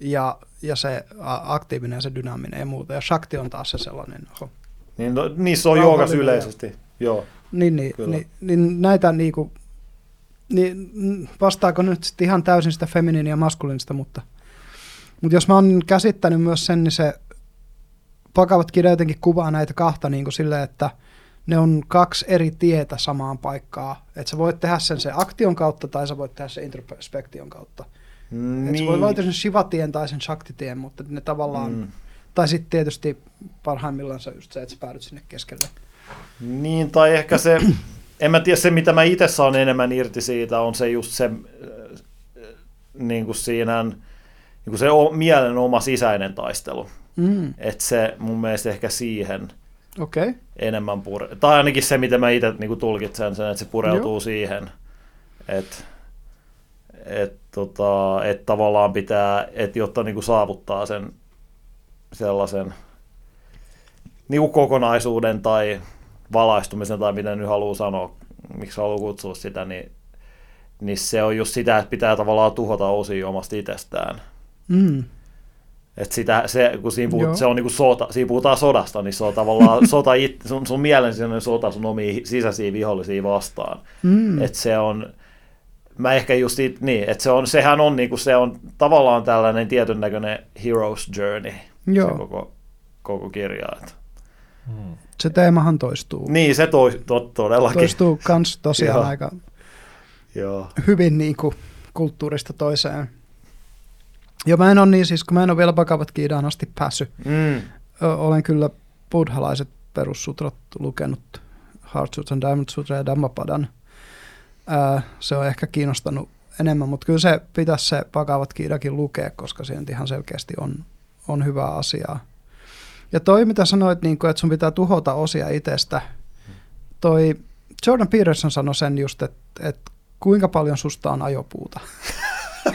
ja, ja se aktiivinen ja se dynaaminen ja muuta, ja Shakti on taas se sellainen, oho. Niin, no, niissä on joogas ja- yleisesti. Joo. Niin, niin, Kyllä. niin, niin näitä niinku, niin vastaako nyt sitten ihan täysin sitä feminiiniä ja maskuliinista, mutta, mutta jos mä oon käsittänyt myös sen, niin se pakavat kirja jotenkin kuvaa näitä kahta niin kuin silleen, että ne on kaksi eri tietä samaan paikkaan. Että sä voit tehdä sen se aktion kautta tai sä voit tehdä sen introspektion kautta. Niin. Et sä voi valita sen Shiva-tien tai sen Shakti-tien, mutta ne tavallaan, mm. Tai sitten tietysti parhaimmillaan se just se, että sä päädyt sinne keskelle. Niin, tai ehkä se, en mä tiedä, se mitä mä itse saan enemmän irti siitä, on se just se, äh, niin kuin siinä, niin kuin se o- mielen oma sisäinen taistelu. Mm. Että se mun mielestä ehkä siihen. Okay. enemmän pure... Tai ainakin se, mitä mä itse niin tulkitsen sen, että se pureutuu Joo. siihen. Että et, tota, et tavallaan pitää, että jotta niin kuin saavuttaa sen sellaisen niin kuin kokonaisuuden tai valaistumisen tai mitä nyt haluaa sanoa, miksi haluaa kutsua sitä, niin, niin se on just sitä, että pitää tavallaan tuhota osia omasta itsestään. Mm. Et sitä, se, kun siinä, Joo. puhut, se on niinku sota, siinä puhutaan sodasta, niin se on tavallaan sota it, sun, sun mielen sisäinen sota sun omia sisäisiä vihollisia vastaan. Mm. Et se on, mä ehkä just it, niin, että se on, sehän on niinku, se on tavallaan tällainen tietyn näköinen hero's journey, Joo. se koko, koko kirja. Et. Mm. Se teemahan toistuu. Niin, se toi, to, todellakin. Toistuu kans tosiaan Joo. aika Joo. hyvin niin kuin kulttuurista toiseen. Ja mä en ole niin, siis kun mä en ole vielä Bhagavad Gitaaan asti päässyt, Mm. Olen kyllä buddhalaiset perussutrat lukenut, Heart Sutra, Diamond Sutra ja Dhammapadan. Ää, se on ehkä kiinnostanut enemmän, mutta kyllä se pitäisi se Bhagavad Gitakin lukea, koska se nyt ihan selkeästi on, on hyvä asiaa. Ja toi, mitä sanoit, niin kuin, että sun pitää tuhota osia itsestä, toi Jordan Peterson sanoi sen just, että, että kuinka paljon susta on ajopuuta.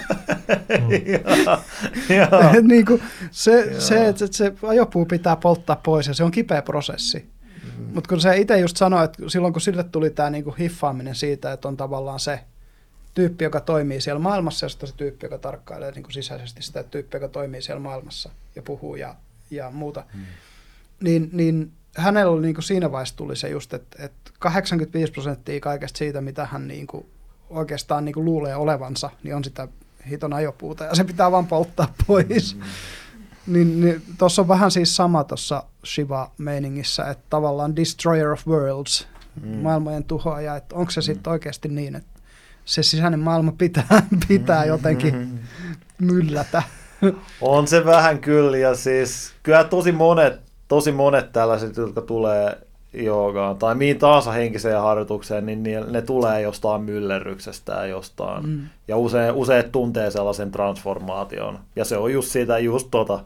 Et niin kuin se, Joo. se, että se ajopuu pitää polttaa pois ja se on kipeä prosessi. Mm. Mutta kun se itse just sanoi, että silloin kun sille tuli tämä niinku hiffaaminen siitä, että on tavallaan se tyyppi, joka toimii siellä maailmassa ja sitten se tyyppi, joka tarkkailee niinku sisäisesti sitä tyyppiä, joka toimii siellä maailmassa ja puhuu ja, ja muuta, mm. niin, niin hänellä oli niinku siinä vaiheessa tuli se just, että, että 85 prosenttia kaikesta siitä, mitä hän niinku oikeastaan niinku luulee olevansa, niin on sitä hiton ajopuuta ja se pitää vaan polttaa pois. Mm. Niin, niin tuossa on vähän siis sama tuossa Shiva-meiningissä, että tavallaan Destroyer of Worlds, mm. maailmojen tuhoaja, että onko se sitten oikeasti niin, että se sisäinen maailma pitää, pitää jotenkin myllätä. On se vähän kyllä, ja siis kyllä tosi monet, tosi monet tällaiset, jotka tulee joogaan tai mihin tahansa henkiseen harjoitukseen, niin ne, tulee jostain myllerryksestä ja jostain. Mm. Ja usein, usein tuntee sellaisen transformaation. Ja se on just siitä, just tota,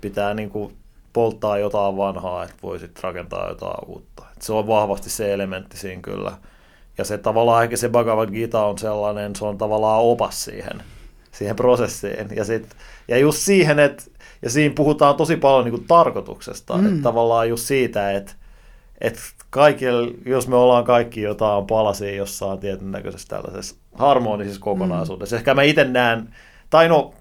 pitää niinku polttaa jotain vanhaa, että voisit rakentaa jotain uutta. Et se on vahvasti se elementti siinä kyllä. Ja se tavallaan ehkä se Bhagavad Gita on sellainen, se on tavallaan opas siihen, siihen prosessiin. Ja, sit, ja just siihen, että ja siinä puhutaan tosi paljon niin kuin tarkoituksesta, mm. että tavallaan just siitä, että, että kaikille, jos me ollaan kaikki jotain palasia jossain tietyn näköisessä tällaisessa harmonisessa kokonaisuudessa, mm. ehkä mä itse näen, tai no,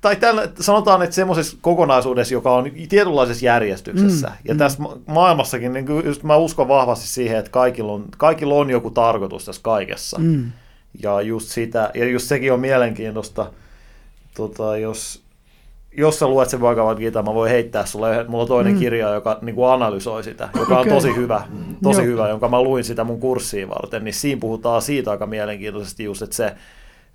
tai tällä, sanotaan, että semmoisessa kokonaisuudessa, joka on tietynlaisessa järjestyksessä. Mm, ja mm. tässä maailmassakin, niin just mä uskon vahvasti siihen, että kaikilla on, kaikilla on joku tarkoitus tässä kaikessa. Mm. Ja just sitä, ja just sekin on mielenkiintoista, tota, jos, jos sä luet sen Bhagavad Gita, mä voin heittää sulle, mulla on toinen mm. kirja, joka niin kuin analysoi sitä, joka okay. on tosi hyvä, tosi Joo. hyvä, jonka mä luin sitä mun kurssiin varten, niin siinä puhutaan siitä aika mielenkiintoisesti just, että se,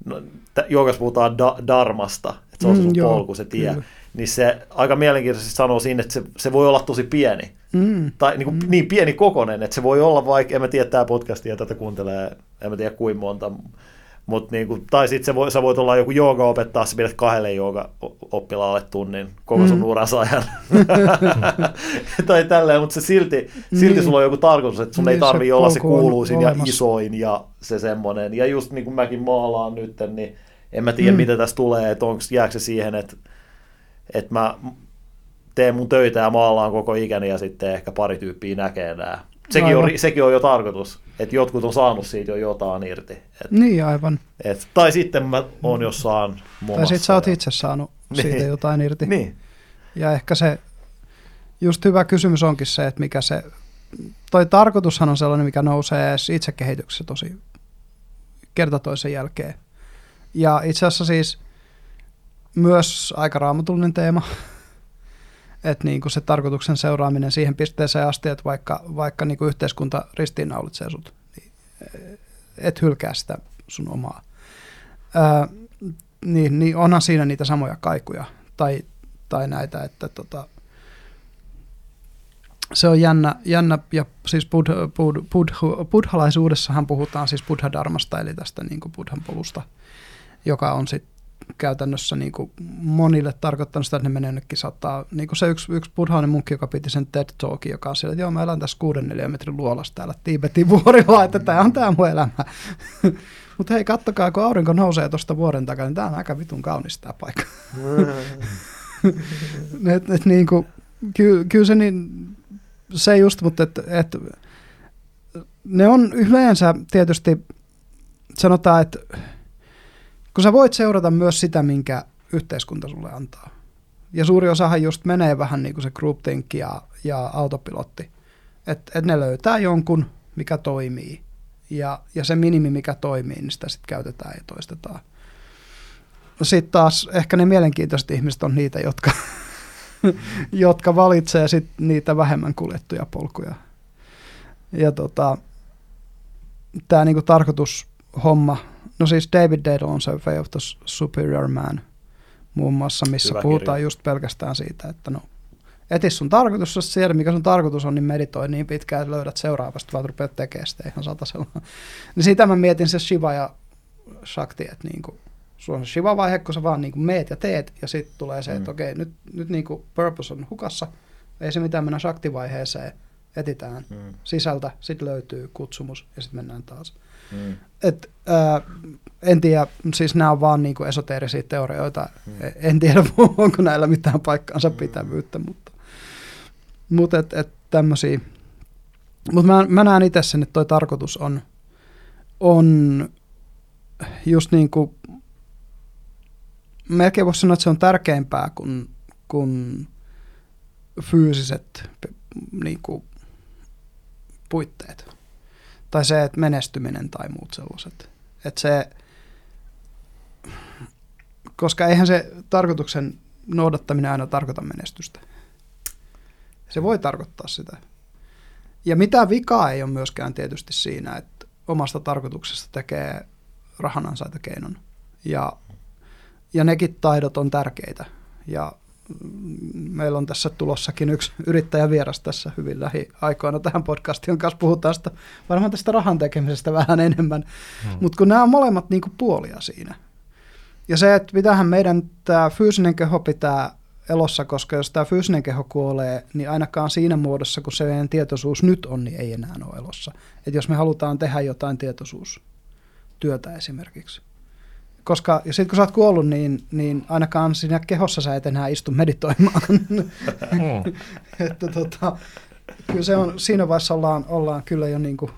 no, joogas puhutaan da, darmasta, että se on se sun mm, polku, se tie, mm. niin se aika mielenkiintoisesti sanoo siinä, että se, se voi olla tosi pieni, mm. tai niin, kuin, mm. niin pieni kokonen, että se voi olla vaikka, en mä tiedä, tämä podcast ja tätä kuuntelee, en mä tiedä kuinka monta, Mut niinku, tai sitten voi, sä voit olla joku jooga opettaa, sä pidät kahdelle jooga oppilaalle tunnin koko sun mm. uransa ajan. tai tälleen, mutta se silti, silti niin. sulla on joku tarkoitus, että sun niin, ei tarvi olla se kuuluisin ja isoin ja se semmoinen. Ja just niin kuin mäkin maalaan nyt, niin en mä tiedä, mm. mitä tässä tulee, että onko jääkö se siihen, että, että mä teen mun töitä ja maalaan koko ikäni ja sitten ehkä pari tyyppiä näkee nämä Sekin on, sekin on jo tarkoitus, että jotkut on saanut siitä jo jotain irti. Et, niin, aivan. Et, tai sitten mä oon jossain muassa. Tai sitten sä oot itse saanut niin. siitä jotain irti. Niin. Ja ehkä se, just hyvä kysymys onkin se, että mikä se, toi tarkoitushan on sellainen, mikä nousee itsekehityksessä tosi kerta toisen jälkeen. Ja itse asiassa siis myös aika raamatullinen teema, että niin kuin se tarkoituksen seuraaminen siihen pisteeseen asti, että vaikka, vaikka niin kuin yhteiskunta ristiinnaulitsee sut, niin eh, et hylkää sitä sun omaa. Ää, niin, niin onhan siinä niitä samoja kaikuja tai, tai näitä, että tota, se on jännä, jännä ja siis buddha, buddha, buddha, buddhalaisuudessahan puhutaan siis buddha-darmasta, eli tästä niin kuin buddhan polusta, joka on sitten käytännössä niin kuin monille tarkoittanut sitä, että ne menee jonnekin saattaa, niin kuin se yksi, yksi buddhainen munkki, joka piti sen TED Talkin, joka on siellä, että joo, mä elän tässä kuuden metrin luolassa täällä Tiibetin vuorilla, että tämä on tämä mun elämä. Mutta hei, kattokaa, kun aurinko nousee tuosta vuoren takaa, niin tämä on aika vitun kaunis tämä paikka. et, et, niin kuin, ky, kyllä se, niin, se just, mutta et, et, ne on yleensä tietysti, sanotaan, että kun sä voit seurata myös sitä, minkä yhteiskunta sulle antaa. Ja suuri osahan just menee vähän niin kuin se groupthink ja, ja autopilotti. Että et ne löytää jonkun, mikä toimii. Ja, ja se minimi, mikä toimii, niin sitä sitten käytetään ja toistetaan. Sitten taas ehkä ne mielenkiintoiset ihmiset on niitä, jotka, jotka valitsee sit niitä vähemmän kuljettuja polkuja. Ja tota, tämä niinku tarkoitushomma No siis David Dale on se Way of the Superior Man muun muassa, missä Hyvä puhutaan kirja. just pelkästään siitä, että no etis sun tarkoitus, jos siellä mikä sun tarkoitus on, niin meditoi niin pitkään, että löydät seuraavasta, vaan rupeat tekemään sitä ihan satasella. niin sitä mä mietin se Shiva ja Shakti, että niin kuin, sulla on se Shiva-vaihe, kun sä vaan niin kuin meet ja teet, ja sitten tulee se, että mm. okei, nyt, nyt niin kuin purpose on hukassa, ei se mitään mennä Shakti-vaiheeseen, etitään mm. sisältä, sitten löytyy kutsumus, ja sitten mennään taas. Mm. Et, äh, en tiedä, siis nämä on vaan niinku esoteerisia teorioita. Mm. En tiedä, onko näillä mitään paikkaansa mm. pitävyyttä, mutta, mutta et, et tämmöisiä. Mutta mä, mä näen itse sen, että toi tarkoitus on, on just niin kuin, melkein voisi sanoa, että se on tärkeämpää kuin, kuin fyysiset niin kuin, puitteet tai se, että menestyminen tai muut sellaiset. Että se, koska eihän se tarkoituksen noudattaminen aina tarkoita menestystä. Se voi tarkoittaa sitä. Ja mitä vikaa ei ole myöskään tietysti siinä, että omasta tarkoituksesta tekee rahan keinon. Ja, ja nekin taidot on tärkeitä. Ja meillä on tässä tulossakin yksi yrittäjävieras tässä hyvin lähiaikoina tähän podcastiin, kanssa puhutaan sitä, varmaan tästä rahan tekemisestä vähän enemmän, hmm. mutta kun nämä on molemmat niin kuin puolia siinä. Ja se, että mitähän meidän tämä fyysinen keho pitää elossa, koska jos tämä fyysinen keho kuolee, niin ainakaan siinä muodossa, kun se meidän tietoisuus nyt on, niin ei enää ole elossa. Et jos me halutaan tehdä jotain tietoisuustyötä esimerkiksi. Koska sitten kun sä oot kuollut, niin, niin ainakaan siinä kehossa sä et enää istu meditoimaan. Mm. että tota, kyllä se on, siinä vaiheessa ollaan, ollaan kyllä jo niin kuin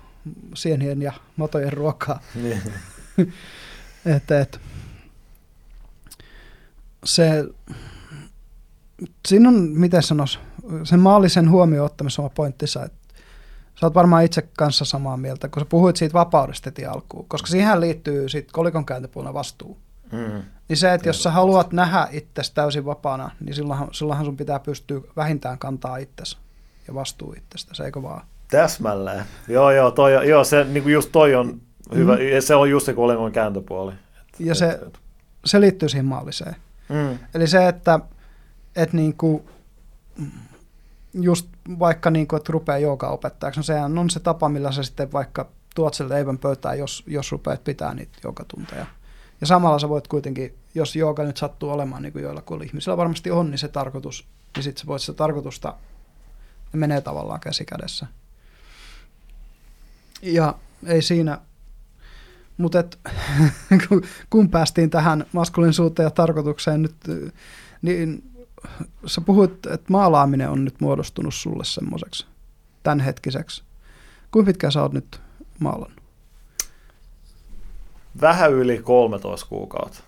sienien ja matojen ruokaa. Niin. että, et, se, siinä on, miten sanois, sen maallisen huomioon ottamisen oma pointtinsa, että sä oot varmaan itse kanssa samaa mieltä, kun sä puhuit siitä vapaudesta heti alkuun, koska siihen liittyy sit kolikon kääntöpuolella vastuu. Mm. Niin se, että jos sä haluat nähdä itsesi täysin vapaana, niin silloinhan, silloinhan sun pitää pystyä vähintään kantaa itsesi ja vastuu itsestä, eikö vaan? Täsmälleen. Joo, joo, toi, joo se, niin kuin just toi on hyvä, mm. se on just se kolikon kääntöpuoli. Et, Ja se- et, Se liittyy siihen maalliseen. mm. Eli se, että, että niinku, just vaikka niinku, että rupeaa jooga opettajaksi, no sehän on se tapa, millä sä sitten vaikka tuot sen leivän pöytään, jos, jos rupeat pitää niitä joogatunteja. Ja samalla sä voit kuitenkin, jos jooga nyt sattuu olemaan niin kuin joillakin ihmisillä varmasti on, niin se tarkoitus, niin sitten sä voit sitä tarkoitusta, ne menee tavallaan käsi kädessä. Ja ei siinä, mutta et, kun, kun päästiin tähän maskuliinisuuteen ja tarkoitukseen nyt, niin sä puhuit, että maalaaminen on nyt muodostunut sulle semmoiseksi tämänhetkiseksi. Kuinka pitkään sä oot nyt maalannut? Vähän yli 13 kuukautta.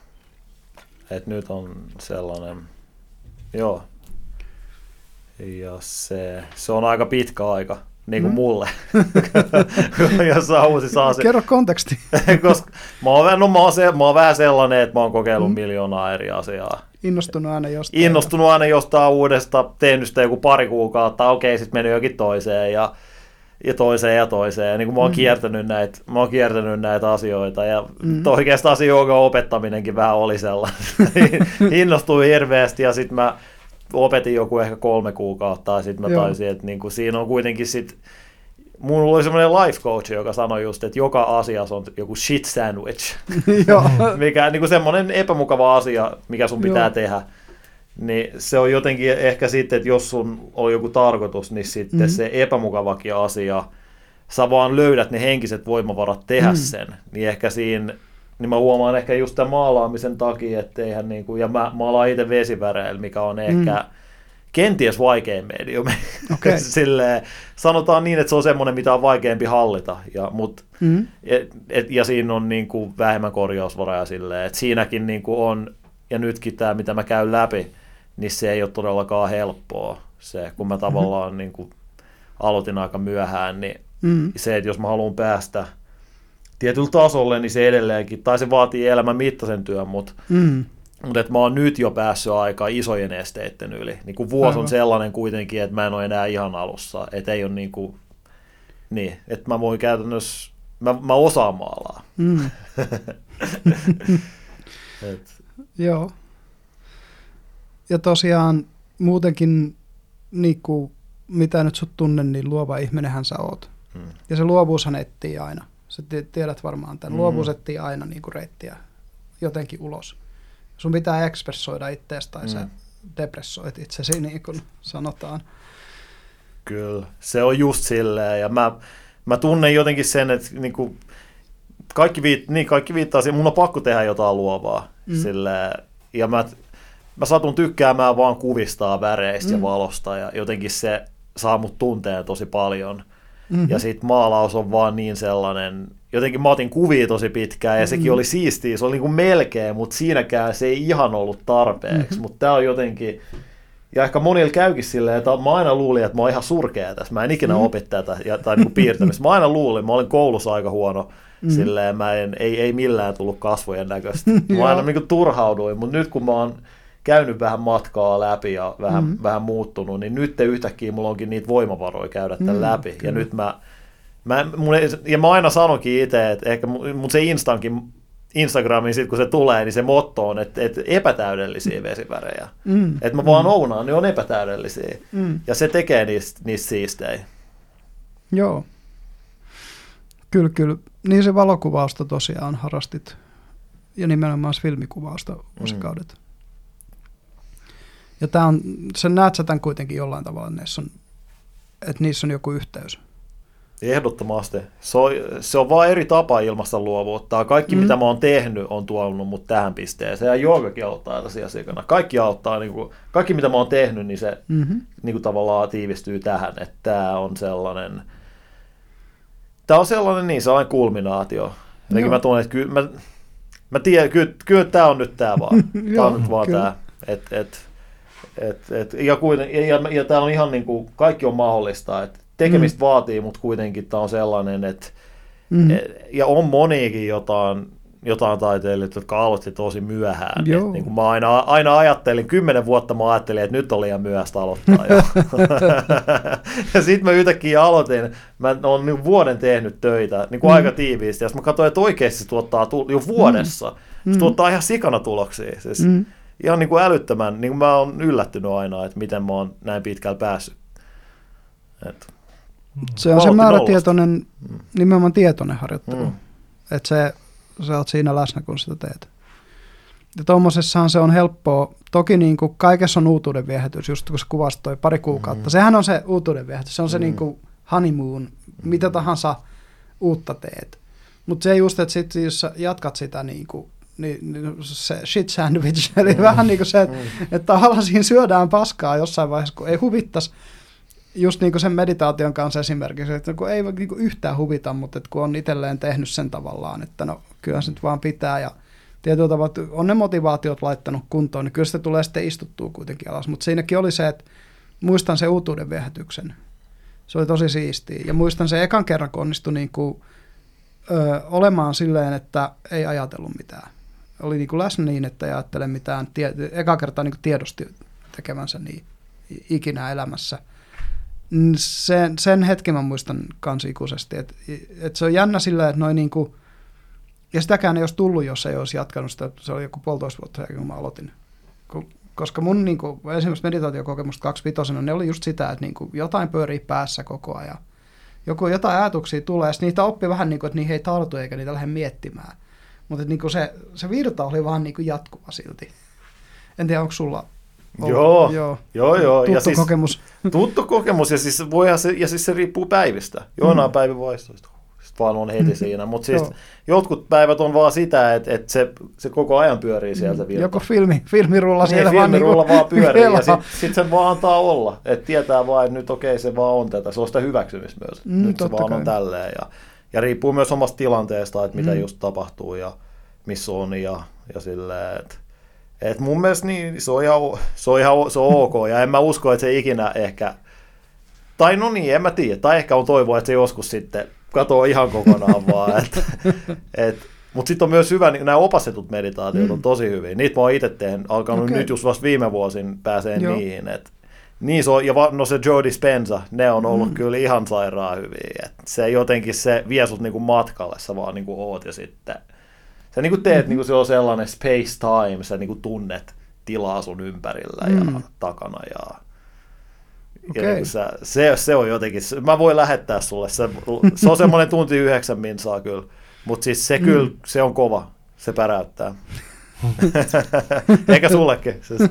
Et nyt on sellainen, joo. Ja se, se on aika pitkä aika, niin kuin Mm. mulle. Jos se. Kerro konteksti. Koska mä oon, vähän- no, mä, oon se, mä oon vähän sellainen, että mä oon kokeillut Mm. miljoonaa eri asiaa. Innostunut aina jostain. Innostunut aina jostain uudesta, tehnyt sitä joku pari kuukautta, okei, sitten mennyt jokin toiseen ja, ja toiseen ja toiseen. Ja niin kuin mä oon Mm. kiertänyt näitä, mä oon kiertänyt näitä asioita ja Mm. mm. oikeastaan se joogan opettaminenkin vähän oli sellainen. Innostuin hirveästi ja sitten mä opetin joku ehkä kolme kuukautta ja sitten mä Joo. taisin, että niin kuin siinä on kuitenkin sitten Mulla oli semmoinen life coach, joka sanoi just, että joka asiassa on joku shit sandwich, mikä niin kuin semmoinen epämukava asia, mikä sun pitää Joo. tehdä. Niin se on jotenkin ehkä sitten, että jos sun on joku tarkoitus, niin sitten Mhm. mm. se epämukavakin asia, sä vaan löydät ne henkiset voimavarat tehdä Mm. mm. sen. Niin ehkä siinä, niin mä huomaan ehkä just tämän maalaamisen takia, että eihän niin kuin, ja mä maalaan itse vesiväreillä, mikä on ehkä Mm. mm. kenties vaikein mediumi. Okei. Silleen, sanotaan niin, että se on semmoinen, mitä on vaikeampi hallita, ja, mut, Mm. et, et, ja siinä on niin kuin vähemmän korjausvaraa silleen, että siinäkin niin kuin on, ja nytkin tämä, mitä mä käyn läpi, niin se ei ole todellakaan helppoa. Se, kun mä tavallaan mm-hmm. niin kuin aloitin aika myöhään, niin Mm. se, että jos mä haluan päästä tietyllä tasolle, niin se edelleenkin, tai se vaatii elämän mittaisen työn, mutta Mm. mutta että mä oon nyt jo päässyt aika isojen esteiden yli. Niin kuin vuosi Aivan. on sellainen kuitenkin, että mä en ole enää ihan alussa. Että ei ole niin kuin, niin, että mä voin käytännössä, mä, mä osaan maalaa. Mm. Et, Joo. Ja tosiaan muutenkin, niin kuin, mitä nyt sut tunnen, niin luova ihminenhän sä oot. mm, Ja se luovuushan etsii aina. Sä ti- tiedät varmaan tämän. Mm. Luovuus etsii aina niin kuin reittiä jotenkin ulos. Sun pitää ekspressoida itseäsi tai mm. sä depressoit itsesi, niin kuin sanotaan. kyllä, se on just silleen. Ja mä, mä tunnen jotenkin sen, että niin kuin, kaikki, viit, niin, kaikki viittaa siihen, mun on pakko tehdä jotain luovaa. Mm. Silleen, ja mä, mä satun tykkäämään vaan kuvistaa väreistä mm. ja valosta. Ja jotenkin se saa mut tunteen tosi paljon. Mm-hmm. Ja sitten maalaus on vaan niin sellainen, jotenkin mä otin kuvia tosi pitkään ja sekin Mm. oli siistiä, se oli niinku melkein, mutta siinäkään se ei ihan ollut tarpeeksi. Mhm. Mm-hmm. Mutta tämä on jotenkin, ja ehkä monilla käykin silleen, että mä aina luulin, että mä oon ihan surkea tässä, mä en ikinä Mm. opi tätä ja, tai niinku piirtämistä. Mä aina luulin, mä olin koulussa aika huono, Mm. silleen mä en, ei, ei millään tullut kasvojen näköistä. Mä aina niinku turhauduin, mutta nyt kun mä oon käynyt vähän matkaa läpi ja vähän, Mm. mm. vähän muuttunut, niin nyt yhtäkkiä mulla onkin niitä voimavaroja käydä tämän Mm, mm, läpi. kyllä. Ja nyt mä, mä, mun, ei- ja mä aina sanonkin itse, että ehkä mun mun se Instankin, Instagramiin sit kun se tulee, niin se motto on, että, että epätäydellisiä vesivärejä. Mm. Että mä vaan ounaan, ne on epätäydellisiä. Mm. Ja se tekee niistä, niistä siistejä. Joo. Kyllä, kyllä. Niin se valokuvausta tosiaan harrastit. Ja nimenomaan filmikuvausta vuosikaudet. Ja tää on, sen näet sä tämän kuitenkin jollain tavalla, että niissä on, että niissä on joku yhteys. Ehdottomasti. Se on, se on vaan eri tapa ilmasta luovuutta. Kaikki, mm. mitä mä oon tehnyt, on tuonut mut tähän pisteeseen. Ja joogakin auttaa tässä asiakana. Kaikki auttaa, niin kuin, kaikki mitä mä oon tehnyt, niin se mm-hmm. niin kuin tavallaan tiivistyy tähän. Että tämä on sellainen, tämä on sellainen niin, sellainen kulminaatio. Jotenkin mä tunnen, että kyllä, mä, mä tiedän, kyllä, kyllä tämä on nyt tämä vaan. tämä on nyt vaan tämä. Et, et, et, et, ja, ja, ja, ja tämä on ihan niin kuin, kaikki on mahdollista. Että tekemistä mm. vaatii, mutta kuitenkin tämä on sellainen, että mm. ja on moniikin jotain, jotain taiteilijoita, jotka aloitti tosi myöhään. Joo. niin kuin mä aina, aina ajattelin, kymmenen vuotta mä ajattelin, että nyt oli liian myöhäistä aloittaa jo. ja sitten mä yhtäkkiä aloitin, mä oon niin vuoden tehnyt töitä niin kuin mm. aika tiiviisti, ja mä katsoin, että oikeasti se tuottaa jo vuodessa. Mm. Se tuottaa ihan sikana tuloksia. Siis mm. Ihan niin kuin älyttömän, niin kuin mä oon yllättynyt aina, että miten mä oon näin pitkällä päässyt. Et. Se on se määrätietoinen, mm. nimenomaan tietoinen harjoittelu. Mm. Että se, sä oot siinä läsnä, kun sitä teet. Ja tuommoisessahan se on helppoa. Toki niin kuin kaikessa on uutuuden viehätys, just kun sä kuvasit toi pari kuukautta. Mm. Sehän on se uutuuden viehätys. Se on se mm. niin kuin honeymoon, mm. mitä tahansa uutta teet. Mutta se just, että sit, jos jatkat sitä niin kuin, niin, niin se shit sandwich, eli mm. vähän niin kuin se, että, mm. että tavallaan siinä syödään paskaa jossain vaiheessa, kun ei huvittaisi just niin kuin sen meditaation kanssa esimerkiksi, että kun ei niin kuin yhtään huvita, mutta että kun on itselleen tehnyt sen tavallaan, että no kyllä se nyt vaan pitää ja tietyllä tavalla on ne motivaatiot laittanut kuntoon, niin kyllä se tulee sitten istuttua kuitenkin alas. Mutta siinäkin oli se, että muistan se uutuuden viehätyksen. Se oli tosi siistiä. Ja muistan se ekan kerran, kun onnistui niin kuin, ö, olemaan silleen, että ei ajatellut mitään. Oli niin kuin läsnä niin, että ei ajattele mitään. Tie, eka kertaa niin kuin tiedosti tekemänsä niin ikinä elämässä – sen, sen hetken mä muistan kans ikuisesti, että et se on jännä sillä, että noin niinku, ja sitäkään ei olisi tullut, jos ei olisi jatkanut sitä, se oli joku puolitoista vuotta kun mä aloitin. Koska mun niinku, esimerkiksi meditaatiokokemusta kaksivitosena, ne oli just sitä, että niinku, jotain pyörii päässä koko ajan. Joku, jotain ajatuksia tulee, ja niitä oppi vähän niin kuin, että niihin ei tartu eikä niitä lähde miettimään. Mutta niinku se, se virta oli vaan niinku jatkuva silti. En tiedä, onko sulla Joo, joo, joo, joo. Tuttu ja siis, kokemus. Tuttu kokemus, ja siis, voihan se, ja siis se riippuu päivistä. Joinain mm. päivä vaistoista vaan on heti mm. siinä, mutta siis jotkut päivät on vaan sitä, että, että se, se koko ajan pyörii sieltä mm. Joku filmi, filmirulla niin, siellä vaan, filmirulla niin vaan pyörii ja sitten sit sen vaan antaa olla, että tietää vaan, että nyt okei se vaan on tätä, se on sitä hyväksymistä myös, mm, nyt se vaan kai. on tälleen ja, ja riippuu myös omasta tilanteesta, että mitä mm. just tapahtuu ja missä on ja, ja silleen, että et mun mielestä niin, se on ihan, se on ihan se on ok, ja en mä usko, että se ikinä ehkä, tai no niin, en mä tiedä, tai ehkä on toivoa, että se joskus sitten katoo ihan kokonaan vaan, et, et, mutta sitten on myös hyvä, niin nämä opastetut meditaatiot mm. on tosi hyviä. Niitä mä oon itse teen, alkanut okay. nyt just vasta viime vuosin pääsee Joo. niin. Et, niin se on, ja no se Joe Dispenza, ne on ollut mm. kyllä ihan sairaan hyviä. Et se jotenkin se vie sut niinku matkalle, sä vaan niinku oot ja sitten Sä niin kuin teet, mm-hmm. niin kuin se on sellainen space time, sä niin kuin tunnet tilaa sun ympärillä mm. ja takana. Ja, okay. ja niin sä, se, se on jotenkin, mä voin lähettää sulle, se, se on semmoinen tunti yhdeksän minsaa kyllä, mutta siis se mm. kyllä, se on kova, se päräyttää. Eikä sullekin. Siis,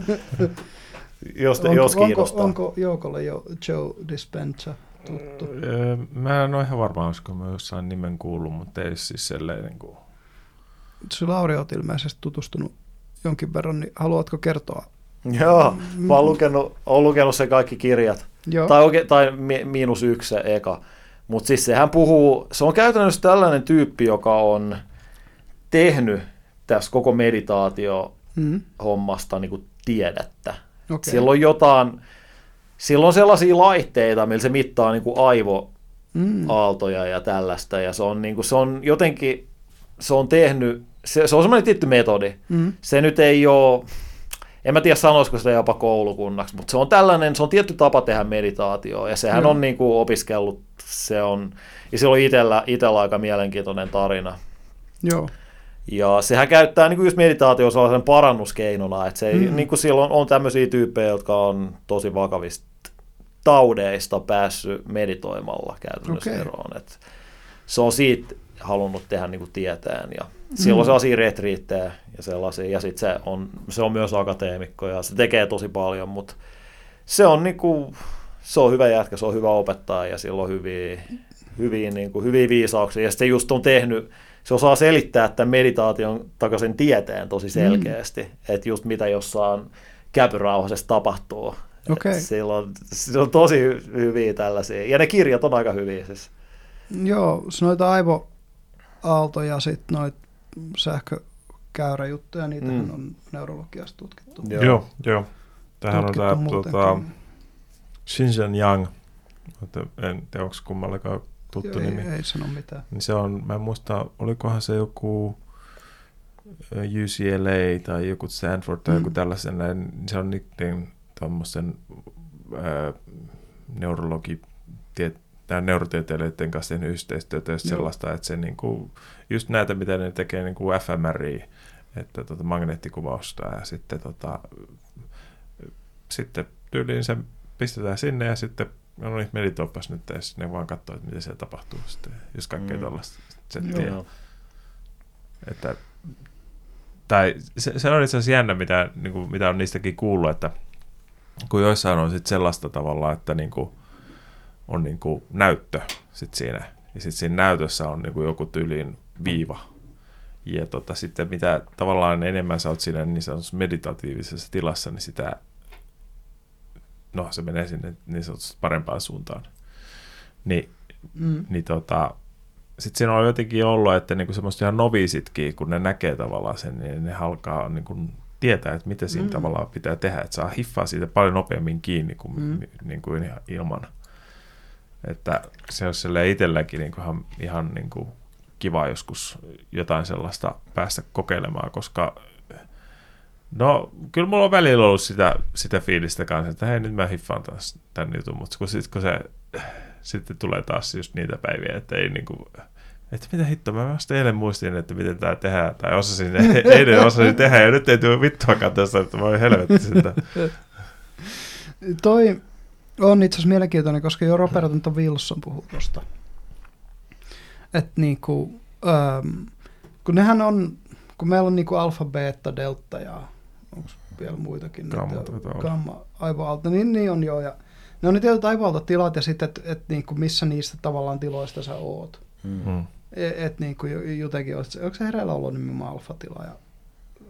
jos, onko, jos kiinnostaa. Onko, onko Joukolle jo Joe Dispenza tuttu? Mä en ole ihan varma, olisiko mä jossain nimen kuullut, mutta ei siis sellainen niin kuin Sä Lauri oot ilmeisesti tutustunut jonkin verran, niin haluatko kertoa? Joo, mä oon lukenut, oon lukenut sen kaikki kirjat. Joo. Tai, oke, tai miinus yksi se eka. Mutta siis sehän puhuu, se on käytännössä tällainen tyyppi, joka on tehnyt tässä koko meditaatio-hommasta mm. niin kuin tiedettä. Okay. Sillä on jotain, sillä on sellaisia laitteita, millä se mittaa niin kuin aivoaaltoja mm. ja tällaista, ja se on, niin kuin, se on jotenkin, se on tehnyt se, se on semmoinen tietty metodi. Mm. Se nyt ei ole, en mä tiedä sanoisiko sitä jopa koulukunnaksi, mutta se on tällainen, se on tietty tapa tehdä meditaatioa, ja sehän mm. on niin kuin opiskellut, se on, ja se on itsellä, itsellä aika mielenkiintoinen tarina. Joo. Ja sehän käyttää niin kuin just meditaatio sellaisen parannuskeinona, että se ei, mm. niin kuin silloin on tämmöisiä tyyppejä, jotka on tosi vakavista taudeista päässyt meditoimalla käytännössä okay. eroon. Et se on siitä, halunnut tehdä niin kuin tieteen. Ja silloin mm. sellaisia retriittejä ja sellaisia. Ja sitten se on, se on myös akateemikko ja se tekee tosi paljon, mutta se on, niin kuin, se on hyvä jätkä, se on hyvä opettaja ja sillä on hyviä, hyviä, niin kuin, hyviä viisauksia. Ja se just on tehnyt, se osaa selittää tämän meditaation takaisin tieteen tosi selkeästi, mm. että just mitä jossain käpyrauhasessa tapahtuu. Okay. Sillä, on, sillä on tosi hyviä tällaisia, ja ne kirjat on aika hyviä siis. Joo, se noita aivoaaltoja, sitten noita sähkökäyräjuttuja, niitä mm. on neurologiassa tutkittu. Joo, joo. joo. Tähän on tämä tuota, Xinjiang Yang, en tiedä onko kummallakaan tuttu joo, nimi. Ei, ei sano mitään. Niin se on, mä en muista, olikohan se joku UCLA tai joku Stanford tai mm. joku tällaisen, niin se on niiden tuommoisen neurologi, neurotieteilijöiden kanssa tehnyt yhteistyötä ja sellaista, että se niinku, just näitä, mitä ne tekee niin kuin fMRI, että tota, magneettikuvausta ja sitten, tota, sitten tyyliin se pistetään sinne ja sitten no niin, meditoipas nyt ja ne vaan katsoo, että miten se tapahtuu sitten, jos kaikkea mm. tuollaista settiä. Että, tai se, se on itse asiassa jännä, mitä, niin kuin, mitä on niistäkin kuullut, että kun joissain on sitten sellaista tavalla, että niin kuin, on niin kuin näyttö sit siinä, ja sitten siinä näytössä on niin kuin joku tyyliin viiva. Ja tota, sitten mitä tavallaan enemmän sä oot siinä niin sanotussa meditatiivisessa tilassa, niin sitä, no se menee sinne niin sanotusti parempaan suuntaan. Ni, mm. niin tota, sitten siinä on jotenkin ollut, että niinku semmoista ihan noviisitkin, kun ne näkee tavallaan sen, niin ne alkaa niinku tietää, että mitä siinä mm. tavallaan pitää tehdä, että saa hiffaa siitä paljon nopeammin kiinni kuin, mm. niin kuin ilman. Että se olisi itselläkin niin kuin ihan, ihan niin kuin kiva joskus jotain sellaista päästä kokeilemaan, koska no kyllä mulla on välillä ollut sitä, sitä fiilistä kanssa, että hei nyt mä hiffaan taas tämän jutun, mutta kun, sit, kun se sitten tulee taas just niitä päiviä, että ei niin kuin, että mitä hitto, mä vasta eilen muistin, että miten tämä tehdään, tai osasin, eilen osasin tehdä, ja nyt ei tule vittuakaan tästä, että voi helvetti sitä. Toi on itse asiassa mielenkiintoinen, koska jo Robert Wilson puhuu tuosta. Että niinku, ähm, kun nehän on, kun meillä on niinku alfa, beta, delta ja onko vielä muitakin. Gamma, gamma aivoalta, niin, niin on joo. Ja ne on ne tietyt aivoaltatilat ja sitten, että et, niinku, missä niistä tavallaan tiloista sä oot. Mm. Et, et niin kuin jotenkin, onko se hereillä ollut nimenomaan alfatila ja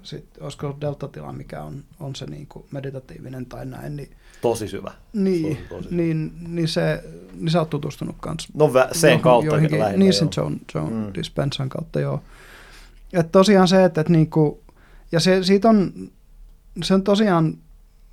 sitten olisiko deltatila, mikä on, on se niin kuin meditatiivinen tai näin. Niin, tosi syvä. Niin, tosi, tosi. niin, niin, se, niin sä oot tutustunut kanssa. No vä, sen kautta joihinkin, lähinnä, Niin sen John, John mm. Dispensan kautta, joo. Että tosiaan se, että, että niin kuin, ja se, siitä on, se on tosiaan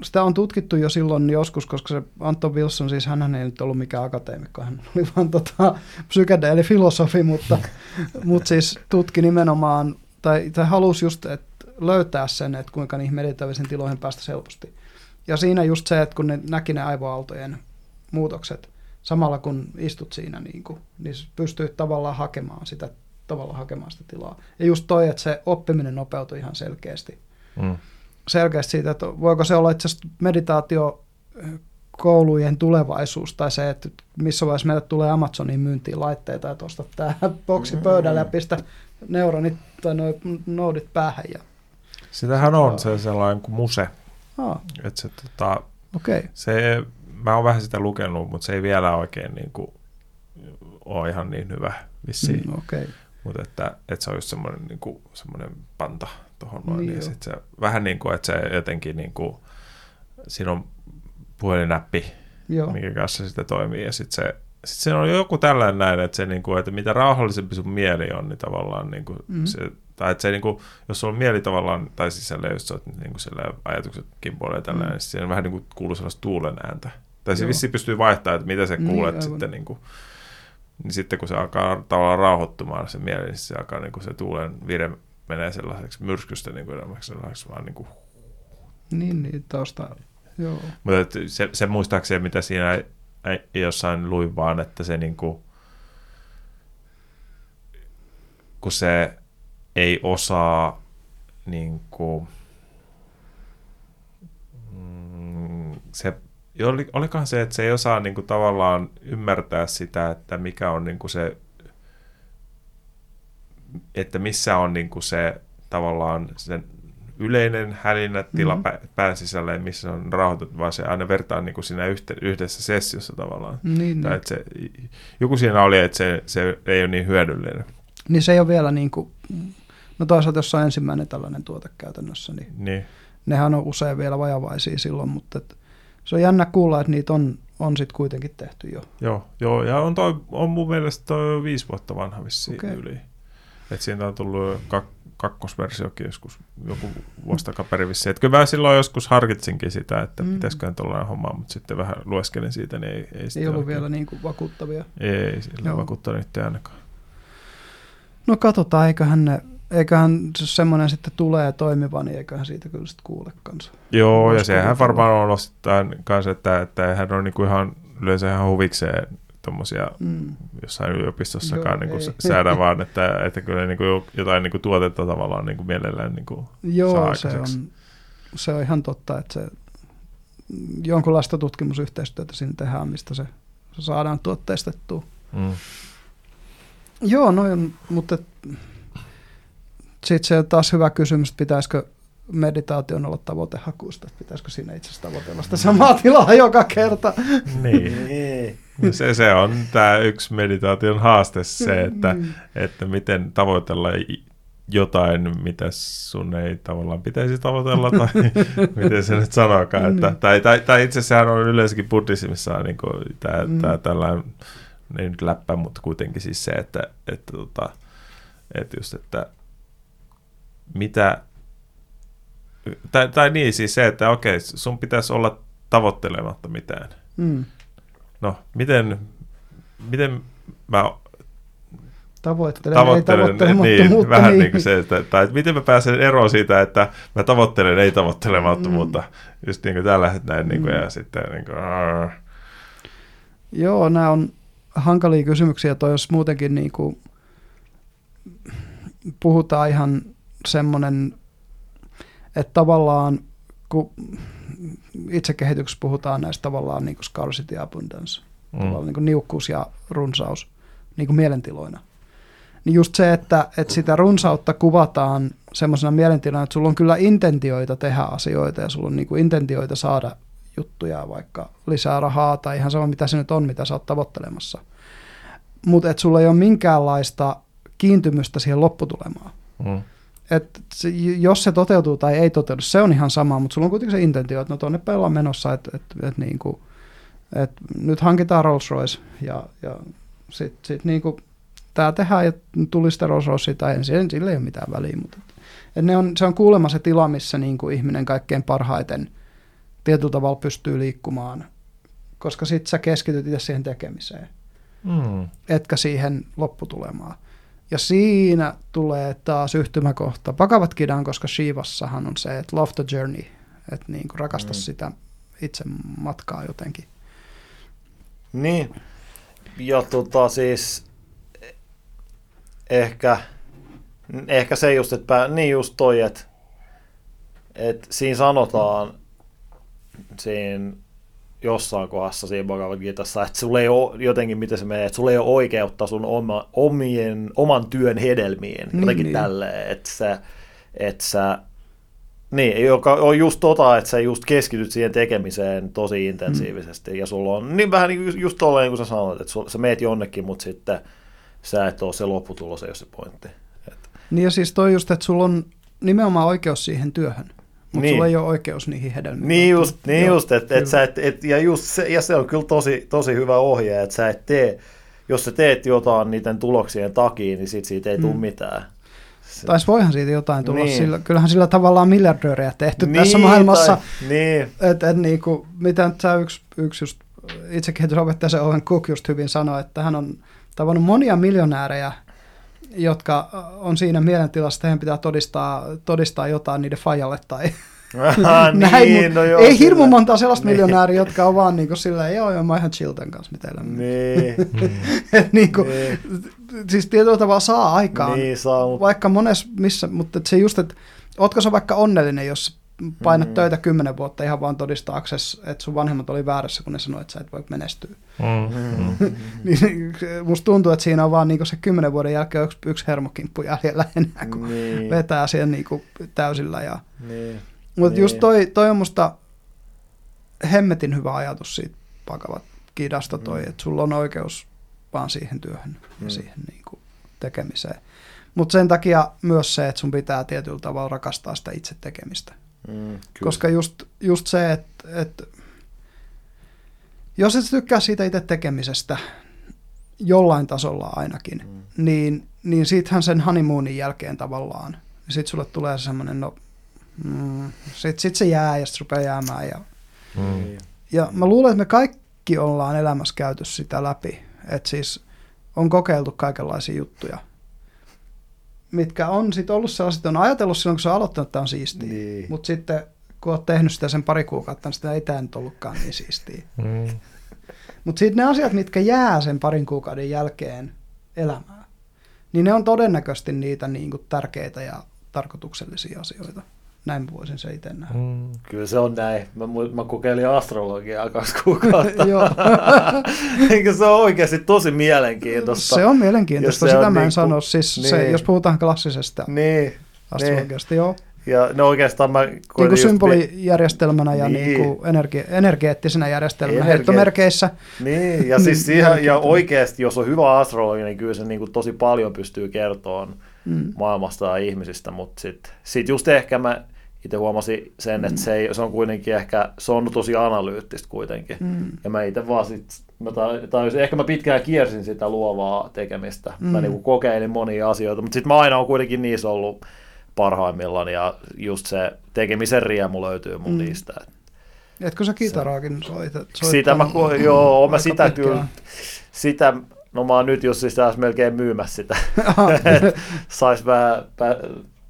sitä on tutkittu jo silloin joskus, koska se Anton Wilson, siis hän ei nyt ollut mikään akateemikko, hän oli vaan tota, psykedeeli filosofi, mutta, mutta siis tutki nimenomaan, tai, tai halusi just että löytää sen, että kuinka niihin meditatiivisiin tiloihin päästä helposti. Ja siinä just se, että kun ne näki ne aivoaaltojen muutokset, samalla kun istut siinä, niin, kuin, niin pystyy tavallaan hakemaan sitä, tavallaan hakemaan sitä tilaa. Ja just toi, että se oppiminen nopeutui ihan selkeästi. Mm selkeästi siitä, että voiko se olla itse asiassa meditaatio koulujen tulevaisuus tai se, että missä vaiheessa meille tulee Amazonin myyntiin laitteita, että ostat tämä boksi pöydälle ja pistä neuronit tai noin noudit päähän. Ja Sitähän on se sellainen kuin muse. Ah. Että se, tota, okay. se, mä oon vähän sitä lukenut, mutta se ei vielä oikein niin kuin, ole ihan niin hyvä vissiin. Mm, okay. Mutta että, että se on just semmoinen, niin kuin, semmoinen panta tuohon noin, niin, niin sit se vähän niin kuin, että se jotenkin niin kuin, siinä on puhelinnäppi, Joo. minkä kanssa sitä toimii, ja sitten se sitten se on joku tällainen näin, että, se, niin kuin, että mitä rauhallisempi sun mieli on, niin tavallaan niin kuin mm-hmm. se, tai että se, niin kuin, jos sulla on mieli tavallaan, tai sisällä just sä oot niin kuin ajatukset kimpoilee tällä, mm-hmm. niin siinä vähän niin kuin kuuluu sellaista tuulen ääntä. Tai se vissi pystyy vaihtamaan, että mitä sä niin, kuulet niin, sitten niin kuin, niin sitten kun se alkaa tavallaan rauhoittumaan se mieli, niin se alkaa niin kuin se tuulen vire menee sellaiseksi myrskystä niin kuin enemmän sellaiseksi vaan niin kuin... Niin, niin, tausta, joo. Mutta se, se muistaakseni, mitä siinä jossain luin vaan, että se niin kuin, kun se ei osaa niin kuin, mm, se olikohan se, että se ei osaa niin kuin, tavallaan ymmärtää sitä, että mikä on niin kuin se että missä on niin kuin se tavallaan sen yleinen hälinä tila Mhm. mm-hmm. pään sisällä ja missä on rauhoitettu, vaan se aina vertaa niin kuin siinä yhte, yhdessä sessiossa tavallaan. Niin, Tai niin. että se, joku siinä oli, että se, se ei ole niin hyödyllinen. niin se ei ole vielä niin kuin, no toisaalta jos on ensimmäinen tällainen tuote käytännössä, niin Niin. nehän on usein vielä vajavaisia silloin, mutta et, se on jännä kuulla, että niitä on, on sitten kuitenkin tehty jo. Joo, joo, ja on, toi, on mun mielestä toi viisi vuotta vanha vissiin okay. yli. Että siitä on tullut kak, kakkosversiokin joskus joku vuosi takaperin vissiin. Et kyllä mä silloin joskus harkitsinkin sitä, että Mm. pitäisiköhän tuollainen homma, mutta sitten vähän lueskelin siitä, niin ei, ei, Ei ollut oikein- vielä niin kuin vakuuttavia. Ei, sillä vakuuttanut itse ainakaan. No katsotaan, eiköhän, ne, eiköhän jos semmoinen sitten tulee toimiva, niin eiköhän siitä kyllä sitten kuule kanssa. Joo, Vois ja sehän varmaan on osittain kanssa, että, että hän on niinku ihan yleensä ihan huvikseen tuommoisia Mm. jossain yliopistossakaan Joo, ei. säädä vaan, että, että kyllä niinku jotain niinku tuotetta tavallaan niinku mielellään niinku saa Joo, se aikaiseksi. on, se on ihan totta, että se jonkunlaista tutkimusyhteistyötä siinä tehdään, mistä se, se saadaan tuotteistettua. Mm. Joo, noin, mutta sitten se taas hyvä kysymys, että pitäisikö meditaation olla tavoitehakuista, että pitäisikö siinä itse asiassa tavoitella sitä samaa tilaa joka kerta. Niin. Niin. Se, se on tämä yksi meditaation haaste, se, että, Mm. että miten tavoitella jotain, mitä sun ei tavallaan pitäisi tavoitella, tai miten se nyt sanokaan. Että, Niin. tai, tai, tai itse asiassa on yleensäkin buddhismissa niin tämä Mm. mm. tällainen, ei nyt läppä, mutta kuitenkin siis se, että, että, tota, että just, että mitä, tai, tai niin siis se, että okei, sun pitäisi olla tavoittelematta mitään. Mm. No, miten, miten mä Tavoittelen, tavoittelen, ei tavoittelemattomuutta. niin, vähän niin. niin kuin se, että, tai että miten mä pääsen eroon siitä, että mä tavoittelen ei tavoittelemattomuutta, mm. just niin kuin tällä hetkellä näin, niin kuin, Mm. ja sitten niin kuin. Joo, nämä on hankalia kysymyksiä. Toi jos muutenkin niin kuin puhutaan ihan semmoinen, että tavallaan kun itsekehityksessä puhutaan näistä tavallaan niin kuin scarcity ja abundance, mm. tavallaan niin kuin niukkuus ja runsaus niin kuin mielentiloina. Niin just se, että, että sitä runsautta kuvataan semmoisena mielentilana, että sulla on kyllä intentioita tehdä asioita ja sulla on niin kuin intentioita saada juttuja, vaikka lisää rahaa tai ihan sama mitä se nyt on, mitä sä oot tavoittelemassa. Mutta että sulla ei ole minkäänlaista kiintymystä siihen lopputulemaan. Mm. Et se, jos se toteutuu tai ei toteudu, se on ihan sama, mutta sulla on kuitenkin se intentio, että no tuonne päin ollaan menossa, että et, et niinku, et nyt hankitaan Rolls Royce ja, ja sitten sit niinku, tämä tehdään ja tuli sitä Rolls Royce tai en, sille sille ei ole mitään väliä, mutta et, et ne on, se on kuulemma se tila, missä niinku ihminen kaikkein parhaiten tietyllä tavalla pystyy liikkumaan, koska sitten sä keskityt itse siihen tekemiseen Mm. etkä siihen lopputulemaan. Ja siinä tulee taas yhtymäkohta. Pakavat kidan, koska Shivassahan on se, että love the journey, että niin kuin rakasta Mm. sitä itse matkaa jotenkin. Niin. Ja tota siis ehkä, ehkä se just, että niin just toi, että, että siinä sanotaan siinä jossain kohdassa siinä Bhagavad Gitassa, että sulla ei ole jotenkin, miten se menee, että sulla ei ole oikeutta sun oma, omien, oman työn hedelmiin, Niin, jotenkin niin. tälleen, että sä, että sä niin, joka on just tota, että sä just keskityt siihen tekemiseen tosi intensiivisesti, mm. ja sulla on niin vähän niin just tolleen, niin kuin sä sanoit, että sul- sä meet jonnekin, mutta sitten sä et ole se lopputulos, ei ole se pointti. Et, Niin ja siis toi just, että sulla on nimenomaan oikeus siihen työhön, mutta Niin. sulla ei ole oikeus niihin hedelmiin. niin just, niin Joo, just että et kyllä. sä et, et, ja, just se, ja se on kyllä tosi, tosi hyvä ohje, että sä et tee, jos sä teet jotain niiden tuloksien takia, niin sit siitä ei tule Mm. mitään. Se, Tai voihan siitä jotain tulla. Niin. Niin. Sillä, kyllähän sillä tavallaan miljardöörejä tehty niin, niin, tässä maailmassa. Tai, niin, Et, et niinku, mitä nyt sä yksi, yksi just itsekehitysopettaja se Owen Cook just hyvin sanoi, että hän on tavannut monia miljonäärejä, jotka on siinä mielentilassa, että heidän pitää todistaa, todistaa jotain niiden fajalle tai Ah, näin, niin, no joo, ei kyllä. hirmu monta sellaista Niin. miljonääriä, jotka on vaan niinku silleen, joo, joo, mä ihan chill kanssa, mitä elämä. Niin, Et niinku, niin, siis tietyllä tavalla saa aikaan, niin saa, mutta vaikka monessa missä, mutta se just, että ootko sä vaikka onnellinen, jos painat Mm. töitä kymmenen vuotta ihan vaan todistaaksesi, että sun vanhemmat oli väärässä, kun ne sanoi, että sä et voi menestyä. Mm. Mm. Niin musta tuntuu, että siinä on vaan niinku se kymmenen vuoden jälkeen yksi, yksi hermokimppu jäljellä enää, kun Niin, vetää siihen niinku täysillä. Ja... niin. Mutta Niin. just toi, toi on musta hemmetin hyvä ajatus siitä Pakavat kidasta toi, Mm. että sulla on oikeus vaan siihen työhön ja Mm. siihen niinku tekemiseen. Mutta sen takia myös se, että sun pitää tietyllä tavalla rakastaa sitä itse tekemistä. Mm, kyllä. Koska just, just se, että, että jos et tykkää siitä itse tekemisestä jollain tasolla ainakin, Mm. niin, niin siitähän sen honeymoonin jälkeen tavallaan, niin sit sulle tulee semmoinen, no, mm, sit, sit se jää ja sit se rupeaa jäämään. Ja, Mm. Niin. ja mä luulen, että me kaikki ollaan elämässä käyty sitä läpi, että siis on kokeiltu kaikenlaisia juttuja, mitkä on sitten ollut sellaiset, on ajatellut silloin, kun se on aloittanut, että tämä on siistiä. Niin. Mutta sitten kun olet tehnyt sitä sen pari kuukautta, niin sitä ei tämä nyt ollutkaan niin siistiä. Mm. Mutta sitten ne asiat, mitkä jää sen parin kuukauden jälkeen elämään, niin ne on todennäköisesti niitä niin kuin tärkeitä ja tarkoituksellisia asioita. Näin mä voisin se itse nähdä. Mm. Kyllä se on näin. Mä, mä kokeilin astrologiaa kaksi kuukautta. Joo. Eikö se ole oikeasti tosi mielenkiintoista? se on mielenkiintoista, se sitä on mä en niinku- sano. Siis se, niin. jos puhutaan klassisesta Niin. astrologiasta, joo. Ja no oikeastaan mä... Niin kuin symbolijärjestelmänä ja Niin. niin kuin energi- energeettisenä järjestelmänä Energe- heittomerkeissä. Niin, ja Niin, siis siihen, ja oikeasti, jos on hyvä astrologi, niin kyllä se niin kuin tosi paljon pystyy kertomaan Mm. maailmasta ja ihmisistä, mutta sitten sit just ehkä mä itse huomasin sen, että se, ei, se on kuitenkin ehkä, se on tosi analyyttistä kuitenkin. Mm. Ja mä itse vaan sit, mä tai, tai ehkä mä pitkään kiersin sitä luovaa tekemistä. Mm. Mä Mm. niinku kokeilin monia asioita, mutta sitten mä aina on kuitenkin niissä ollut parhaimmillaan ja just se tekemisen riemu löytyy mun Mm. mm. niistä. Etkö sä kitaraakin soita? Sitä mä, ko- joo, mä sitä pitkään? kyllä, sitä, no mä oon nyt just siis melkein myymässä sitä, että sais vähän, vähän,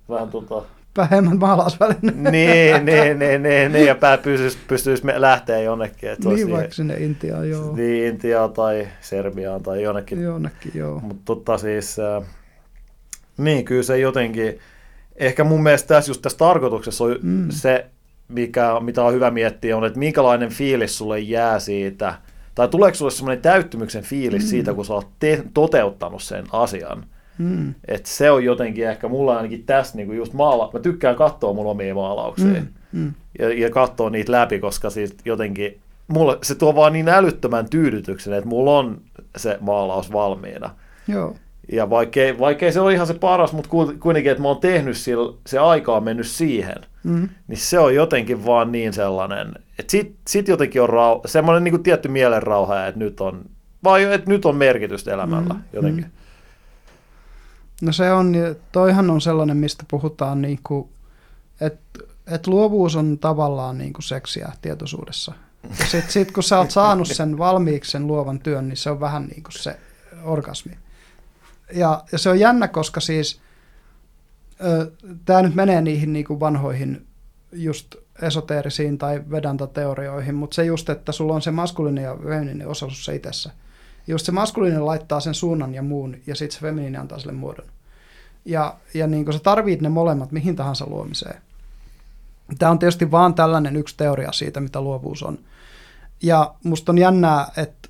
vähän tota, Vähemmän maalausväline. niin, niin, niin, niin, niin, ja pää pystyisi, pystyisi me- lähteä jonnekin. Että olisi Niin vaikka sinne Intiaan, joo. niin Intiaan tai Serbiaan tai jonnekin. Jonnekin, joo. Mutta tota siis, äh, niin kyllä se jotenkin, ehkä mun mielestä tässä just tässä tarkoituksessa on Mm. se, mikä, mitä on hyvä miettiä, on, että minkälainen fiilis sulle jää siitä, tai tuleeko sulle semmoinen täyttymyksen fiilis mm. siitä, kun sä oot te- toteuttanut sen asian. Mm. Et se on jotenkin ehkä mulla ainakin tässä niin just maala, mä tykkään katsoa mun omia maalauksia Mm. Mm. ja, ja katsoa niitä läpi, koska siis jotenkin mulle, se tuo vaan niin älyttömän tyydytyksen, että mulla on se maalaus valmiina. Joo. Ja vaikkei, vaikkei se ole ihan se paras, mutta ku- kuitenkin, että mä oon tehnyt sillä, se aika on mennyt siihen, Mm. niin se on jotenkin vaan niin sellainen, että sit, sit jotenkin on rau, semmoinen niin kuin tietty mielenrauha, että nyt on, vai että nyt on merkitystä elämällä Mm, jotenkin. mm. No se on, toihan on sellainen, mistä puhutaan, niin kuin, että et luovuus on tavallaan niin kuin seksiä tietoisuudessa. Sitten sit, kun sä oot saanut sen valmiiksi, sen luovan työn, niin se on vähän niin kuin se orgasmi. Ja, ja se on jännä, koska siis tämä nyt menee niihin niin kuin vanhoihin just esoteerisiin tai vedantateorioihin, mutta se just, että sulla on se maskuliininen ja femininen osa sussa itsessä. Just se maskuliininen laittaa sen suunnan ja muun, ja sitten se feminiini antaa sille muodon. Ja, ja niin kuin sä tarvit ne molemmat mihin tahansa luomiseen. Tämä on tietysti vaan tällainen yksi teoria siitä, mitä luovuus on. Ja musta on jännää, että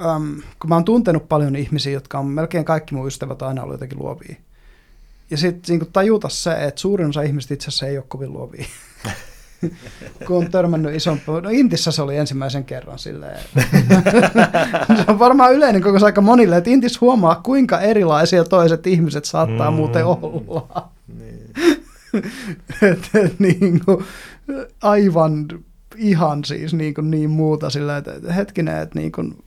äm, kun mä oon tuntenut paljon ihmisiä, jotka on melkein kaikki mun ystävät aina ollut jotenkin luovia. Ja sitten niin tajuta se, että suurin osa ihmistä itse asiassa ei ole kovin luovia. kun on törmännyt isompi. No Intissä se oli ensimmäisen kerran silleen. se on varmaan yleinen koko aika monille, että Intis huomaa, kuinka erilaisia toiset ihmiset saattaa Mm. muuten olla. Niin. et, et, niin kuin, aivan ihan siis niin, kuin niin muuta sillä, että hetkinen, että niin kuin,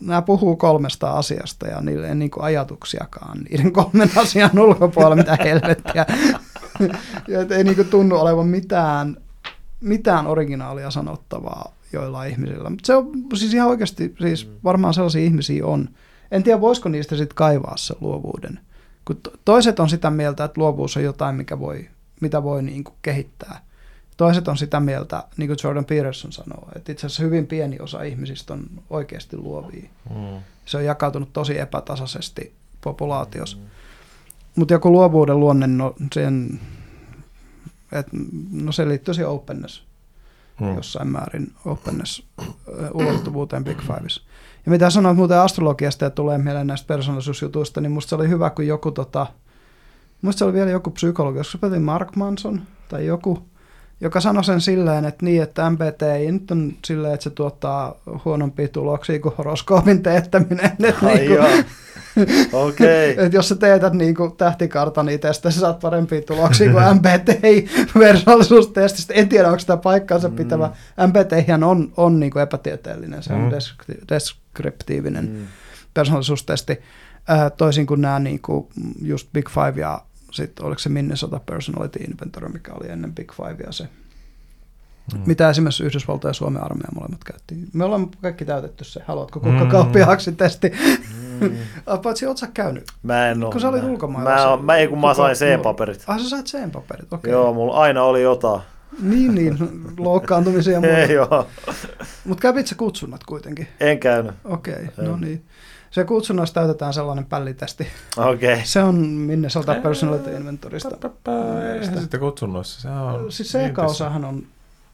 nämä puhuu kolmesta asiasta ja niillä ei niin kuin ajatuksiakaan niiden kolmen asian ulkopuolella, mitä helvettiä. ja et ei niin kuin tunnu olevan mitään, mitään originaalia sanottavaa joilla ihmisillä. Mutta se on siis ihan oikeasti, siis varmaan sellaisia ihmisiä on. En tiedä, voisiko niistä sitten kaivaa sen luovuuden. Kun to- toiset on sitä mieltä, että luovuus on jotain, mikä voi, mitä voi niin kuin kehittää. Toiset on sitä mieltä, niin kuin Jordan Peterson sanoo, että itse asiassa hyvin pieni osa ihmisistä on oikeasti luovia. Mm. Se on jakautunut tosi epätasaisesti populaatiossa. Mutta joku luovuuden luonne, no sen Et, no se liittyy siihen openness Hmm. jossain määrin openness-ulottuvuuteen Big Fives. Ja mitä sanoit muuten astrologiasta ja tulee mieleen näistä persoonallisuusjutuista, niin musta se oli hyvä, kun joku tota, musta se oli vielä joku psykologi, jos se Mark Manson tai joku, joka sanoi sen silleen, että niin, että MBT ei nyt on silleen, että se tuottaa huonompia tuloksia kuin horoskoopin teettäminen. Että Ai niin kuin. Okei. että jos sä teetät niin kuin tähtikartan itsestä, sä saat parempia tuloksia kuin MBTI-versallisuustestistä. En tiedä, onko sitä paikkaansa pitävä. MBTI on, on niin kuin epätieteellinen, se on Mm. deskripti- deskriptiivinen Mm. persoonallisuustesti, ää, toisin kuin nämä niin kuin just Big Five ja sitten oliko se Minnesota Personality Inventory, mikä oli ennen Big Five ja se, Mm. mitä esimerkiksi Yhdysvaltojen ja Suomen armeija molemmat käyttiin. Me ollaan kaikki täytetty se. Haluatko Mm. kukkakauppiaaksi testi? Mm. Paitsi oot sä käynyt. Mä en oo. Kun sä olit mä- ulkomailla. Mä, mä, ei kun mä sain C-paperit. Ah, sä sait sen paperit, okei. Joo, mulla aina oli jotain. Niin, niin, loukkaantumisia ja muuta. Ei joo, Mutta kävit sä kutsunnat kuitenkin? en käynyt. Okei, En. no niin. Se kutsunnoissa täytetään sellainen pällitesti. Okei. Se on Minnesota Personality Inventorista. Eihän sitten kutsunnoissa. Se on Siis se eka Intissä. osahan on,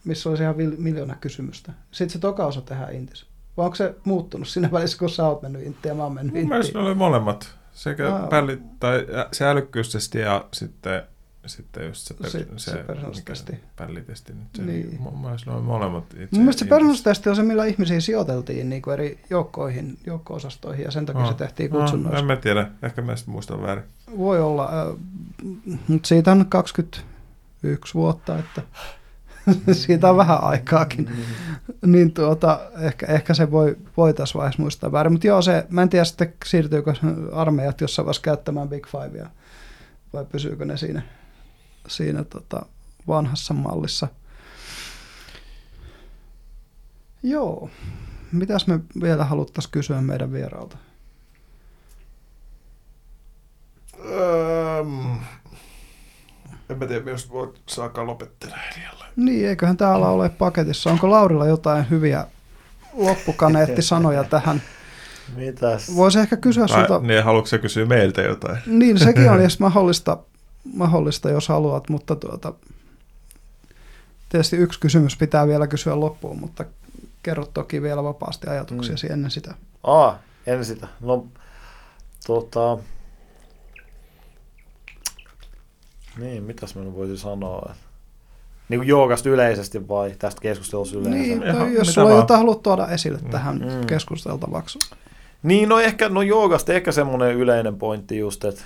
missä olisi ihan vil- miljoona kysymystä. Sitten se toka osa tehdään Intis. Vai onko se muuttunut siinä välissä, kun sä oot mennyt Intiin ja mä oon mennyt Mun mielestä Intiin? ne oli molemmat. Sekä pälli, tai se älykkyystesti ja sitten, sitten just se, per, Sitten se persoonallisuustesti. mikä pällitesti nyt. Se, Niin. Mun mielestä ne oli molemmat itse. Mun mielestä se persoonallisuustesti on se, millä ihmisiä sijoiteltiin niin kuin eri joukkoihin, joukko-osastoihin ja sen takia se Ah. tehtiin No, kutsunnoissa. en mä tiedä. Ehkä mä sitten muistan väärin. Voi olla, äh, mutta siitä on 21 vuotta, että siitä on vähän aikaakin. niin tuota, ehkä, ehkä se voi, voi tässä vaiheessa muistaa väärin. Mutta joo, se, mä en tiedä sitten siirtyykö armeijat jossain vaiheessa käyttämään Big Fivea vai pysyykö ne siinä, siinä tota vanhassa mallissa. Joo. Mitäs me vielä haluttaisiin kysyä meidän vieraalta? Um, en mä tiedä, jos voit saakka lopettelemaan. Niin, eiköhän täällä ole paketissa. Onko Laurilla jotain hyviä loppukaneettisanoja tähän? Mitäs? Voisi ehkä kysyä sulta. Vai, niin, haluatko kysyä meiltä jotain? Niin, sekin on jos mahdollista, mahdollista, jos haluat, mutta tuota, tietysti yksi kysymys pitää vielä kysyä loppuun, mutta kerro toki vielä vapaasti ajatuksiasi mm. ennen sitä. Aa, en sitä. No, tota... Niin, mitäs mä nyt voisin sanoa? Niin kuin joogasta yleisesti vai tästä keskustelussa yleensä? Niin, Ihan tai jos sulla on jotain haluat tuoda esille tähän Mm. keskusteltavaksi. Niin, no ehkä, no joogasta ehkä semmoinen yleinen pointti just, että,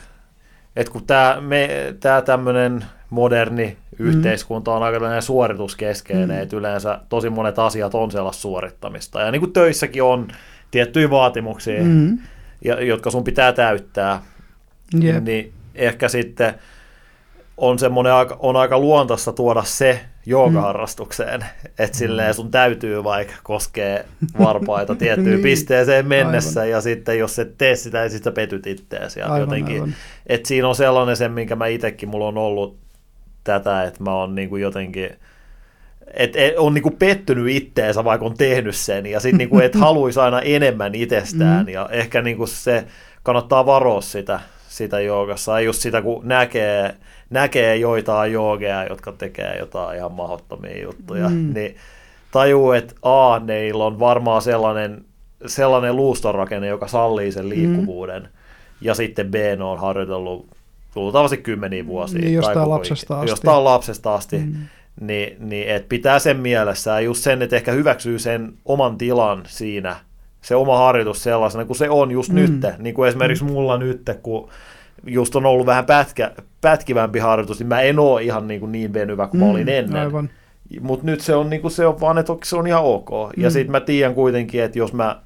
että kun tämä, me, tämä tämmöinen moderni yhteiskunta on aika tällainen suorituskeskeinen, Mm. että yleensä tosi monet asiat on sellaista suorittamista. Ja niin kuin töissäkin on tiettyjä vaatimuksia, Mm. ja, jotka sun pitää täyttää, Jep. niin ehkä sitten on semmoinen aika, on aika luontaista tuoda se joogaharrastukseen, Mm. että silleen sun täytyy vaikka koskee varpaita tiettyyn Niin. pisteeseen mennessä, Aivan. ja sitten jos et tee sitä, niin sitten sä petyt itteesi. Ja Aivan, jotenkin, aivan. että siinä on sellainen se, minkä mä itsekin, mulla on ollut tätä, että mä oon niinku jotenkin, että et, on niinku pettynyt itteensä, vaikka on tehnyt sen, ja sitten niinku, et haluaisi aina enemmän itsestään, Mm. ja ehkä niinku se kannattaa varoa sitä, sitä joogassa, ja just sitä, kun näkee, näkee joitain joogeja, jotka tekee jotain ihan mahdottomia juttuja, Mm. niin tajuu, että A, neillä on varmaan sellainen, sellainen luustonrakenne, joka sallii sen liikkuvuuden, ja sitten B, ne on harjoitellut luultavasti kymmeniä vuosia. Niin, jostain tai lapsesta asti. Jostain lapsesta asti. Mm. Niin, niin että pitää sen mielessä ja just sen, että ehkä hyväksyy sen oman tilan siinä, se oma harjoitus sellaisena kuin se on just Mm. mm. nyt. Niin kuin esimerkiksi mulla nyt, kun just on ollut vähän pätkä, pätkivämpi harjoitus, niin mä en ole ihan niin, kuin niin venyvä kuin mä olin ennen. Mm, Aivan. Mutta nyt se on, niin kuin se on vaan, että se on ihan ok. Ja Mm. sitten mä tiedän kuitenkin, että jos mä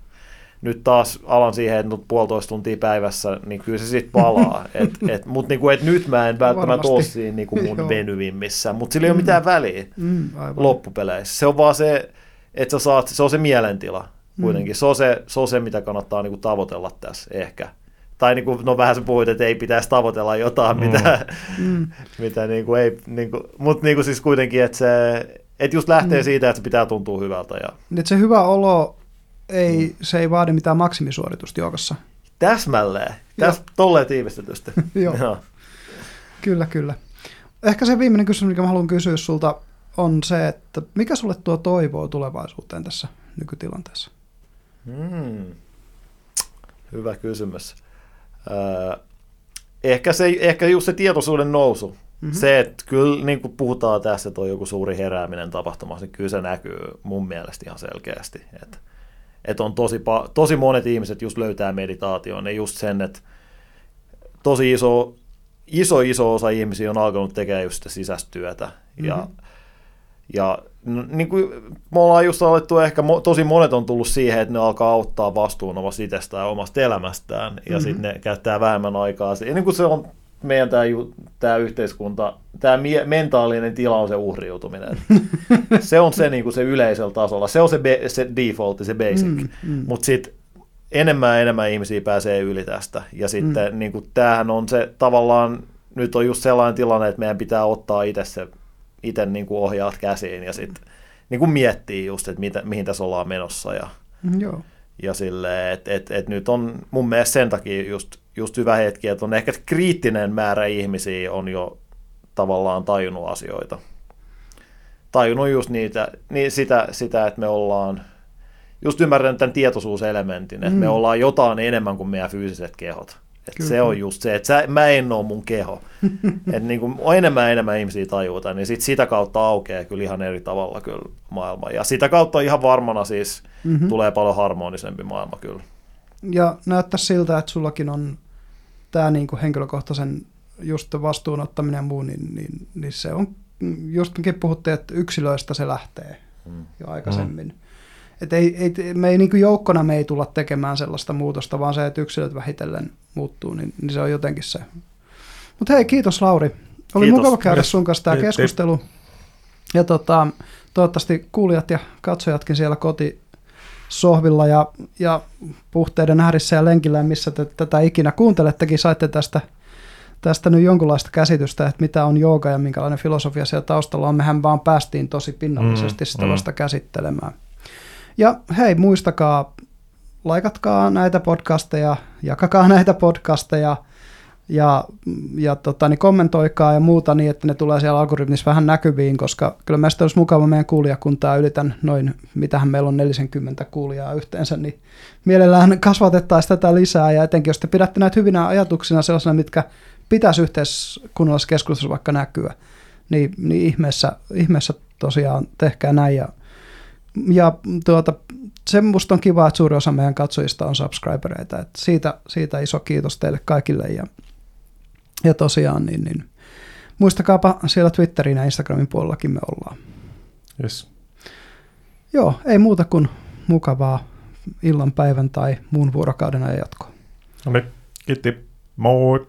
nyt taas alan siihen, että nyt puolitoista tuntia päivässä, niin kyllä se sitten palaa. et, et, Mutta niinku, et nyt mä en välttämättä ole siinä niinku mun venyvimmissä, mutta sillä ei ole Mm. mitään väliä Mm, aivan. loppupeleissä. Se on vaan se, että sä saat, se on se mielentila Mm. kuitenkin. Se, on se, se on se, mitä kannattaa niinku tavoitella tässä ehkä. Tai niinku, no vähän sä puhuit, että ei pitäisi tavoitella jotain, Mm. mitä, Mm. mitä niinku ei, niinku, mutta niinku siis kuitenkin, että se, että just lähtee Mm. siitä, että se pitää tuntua hyvältä. Ja Niin, että se hyvä olo, ei, Mm. se ei vaadi mitään maksimisuoritusta joogassa. täsmälleen, täs, tolleen tiivistetysti. Joo. Joo. Kyllä, kyllä. ehkä se viimeinen kysymys, mikä mä haluan kysyä sulta, on se, että mikä sulle tuo toivoa tulevaisuuteen tässä nykytilanteessa? Hmm. Hyvä kysymys. Öö, ehkä, se, ehkä just se tietoisuuden nousu. Mm-hmm. Se, että kyllä niin kuin puhutaan tässä, että on joku suuri herääminen tapahtumassa, niin kyllä se näkyy mun mielestä ihan selkeästi. Että, että on tosi, tosi monet ihmiset just löytää meditaation ja just sen, että tosi iso, iso, iso osa ihmisiä on alkanut tekemään just sitä sisäistyötä. Mm-hmm. Ja, ja niin kuin me ollaan just alettu, ehkä tosi monet on tullut siihen, että ne alkaa auttaa vastuun omasta itsestään ja omasta elämästään, ja mm-hmm. sitten ne käyttää vähemmän aikaa. Ja niin kuin se on meidän tämä, tämä yhteiskunta, tämä mie- mentaalinen tila on se uhriutuminen. se on se, niin kuin se yleisellä tasolla. Se on se, be- se default, se basic. Mm, mm. Mutta sitten enemmän ja enemmän ihmisiä pääsee yli tästä. Ja sitten mm. niin kuin, tämähän on se tavallaan, nyt on just sellainen tilanne, että meidän pitää ottaa itse se itse niin kuin ohjaat käsiin ja sitten niin kuin miettii just, että mitä, mihin tässä ollaan menossa. Ja, mm, Joo. ja silleen, että et, et nyt on mun mielestä sen takia just, just hyvä hetki, että on ehkä kriittinen määrä ihmisiä on jo tavallaan tajunnut asioita. Tajunnut just niitä, niin sitä, sitä, että me ollaan, just ymmärrän tämän tietoisuuselementin, että mm. me ollaan jotain enemmän kuin meidän fyysiset kehot. Et se on just se, että sä, mä en ole mun keho. että niin on enemmän enemmän ihmisiä tajuuta, niin sit sitä kautta aukeaa kyllä ihan eri tavalla kyllä maailma. Ja sitä kautta ihan varmana siis mm-hmm. tulee paljon harmonisempi maailma kyllä. Ja näyttää siltä, että sullakin on tämä niin kuin henkilökohtaisen just vastuunottaminen ja muu, niin, niin, niin se on, just mekin puhuttiin, että yksilöistä se lähtee mm. jo aikaisemmin. Mm. Et ei, ei, me ei niin joukkona me ei tulla tekemään sellaista muutosta, vaan se, että yksilöt vähitellen muuttuu, niin, niin se on jotenkin se. Mutta hei, kiitos Lauri. Oli kiitos. mukava käydä sun kanssa tämä keskustelu. Ja tota, toivottavasti kuulijat ja katsojatkin siellä koti sohvilla ja, ja puhteiden äärissä ja lenkillä, missä te tätä ikinä kuuntelettekin, saitte tästä, tästä nyt jonkunlaista käsitystä, että mitä on jooga ja minkälainen filosofia siellä taustalla on. Mehän vaan päästiin tosi pinnallisesti mm, sitä mm. vasta käsittelemään. Ja hei, muistakaa, laikatkaa näitä podcasteja, jakakaa näitä podcasteja ja, ja tota, niin kommentoikaa ja muuta niin, että ne tulee siellä algoritmissa vähän näkyviin, koska kyllä meistä olisi mukava meidän kuulijakuntaa ylitän noin, mitähän meillä on 40 kuulijaa yhteensä, niin mielellään kasvatettaisiin tätä lisää. Ja etenkin jos te pidätte näitä hyvinä ajatuksina sellaisena, mitkä pitäisi yhteiskunnallisessa keskustelussa vaikka näkyä, niin, niin ihmeessä, ihmeessä tosiaan tehkää näin ja ja tuota, se musta on kiva, että suuri osa meidän katsojista on subscribereita. että siitä, siitä iso kiitos teille kaikille. Ja, ja tosiaan, niin, niin muistakaapa siellä Twitterin ja Instagramin puolellakin me ollaan. Yes. Joo, ei muuta kuin mukavaa illan, päivän tai muun vuorokauden ajan jatkoa. No niin, kiitti. Moi!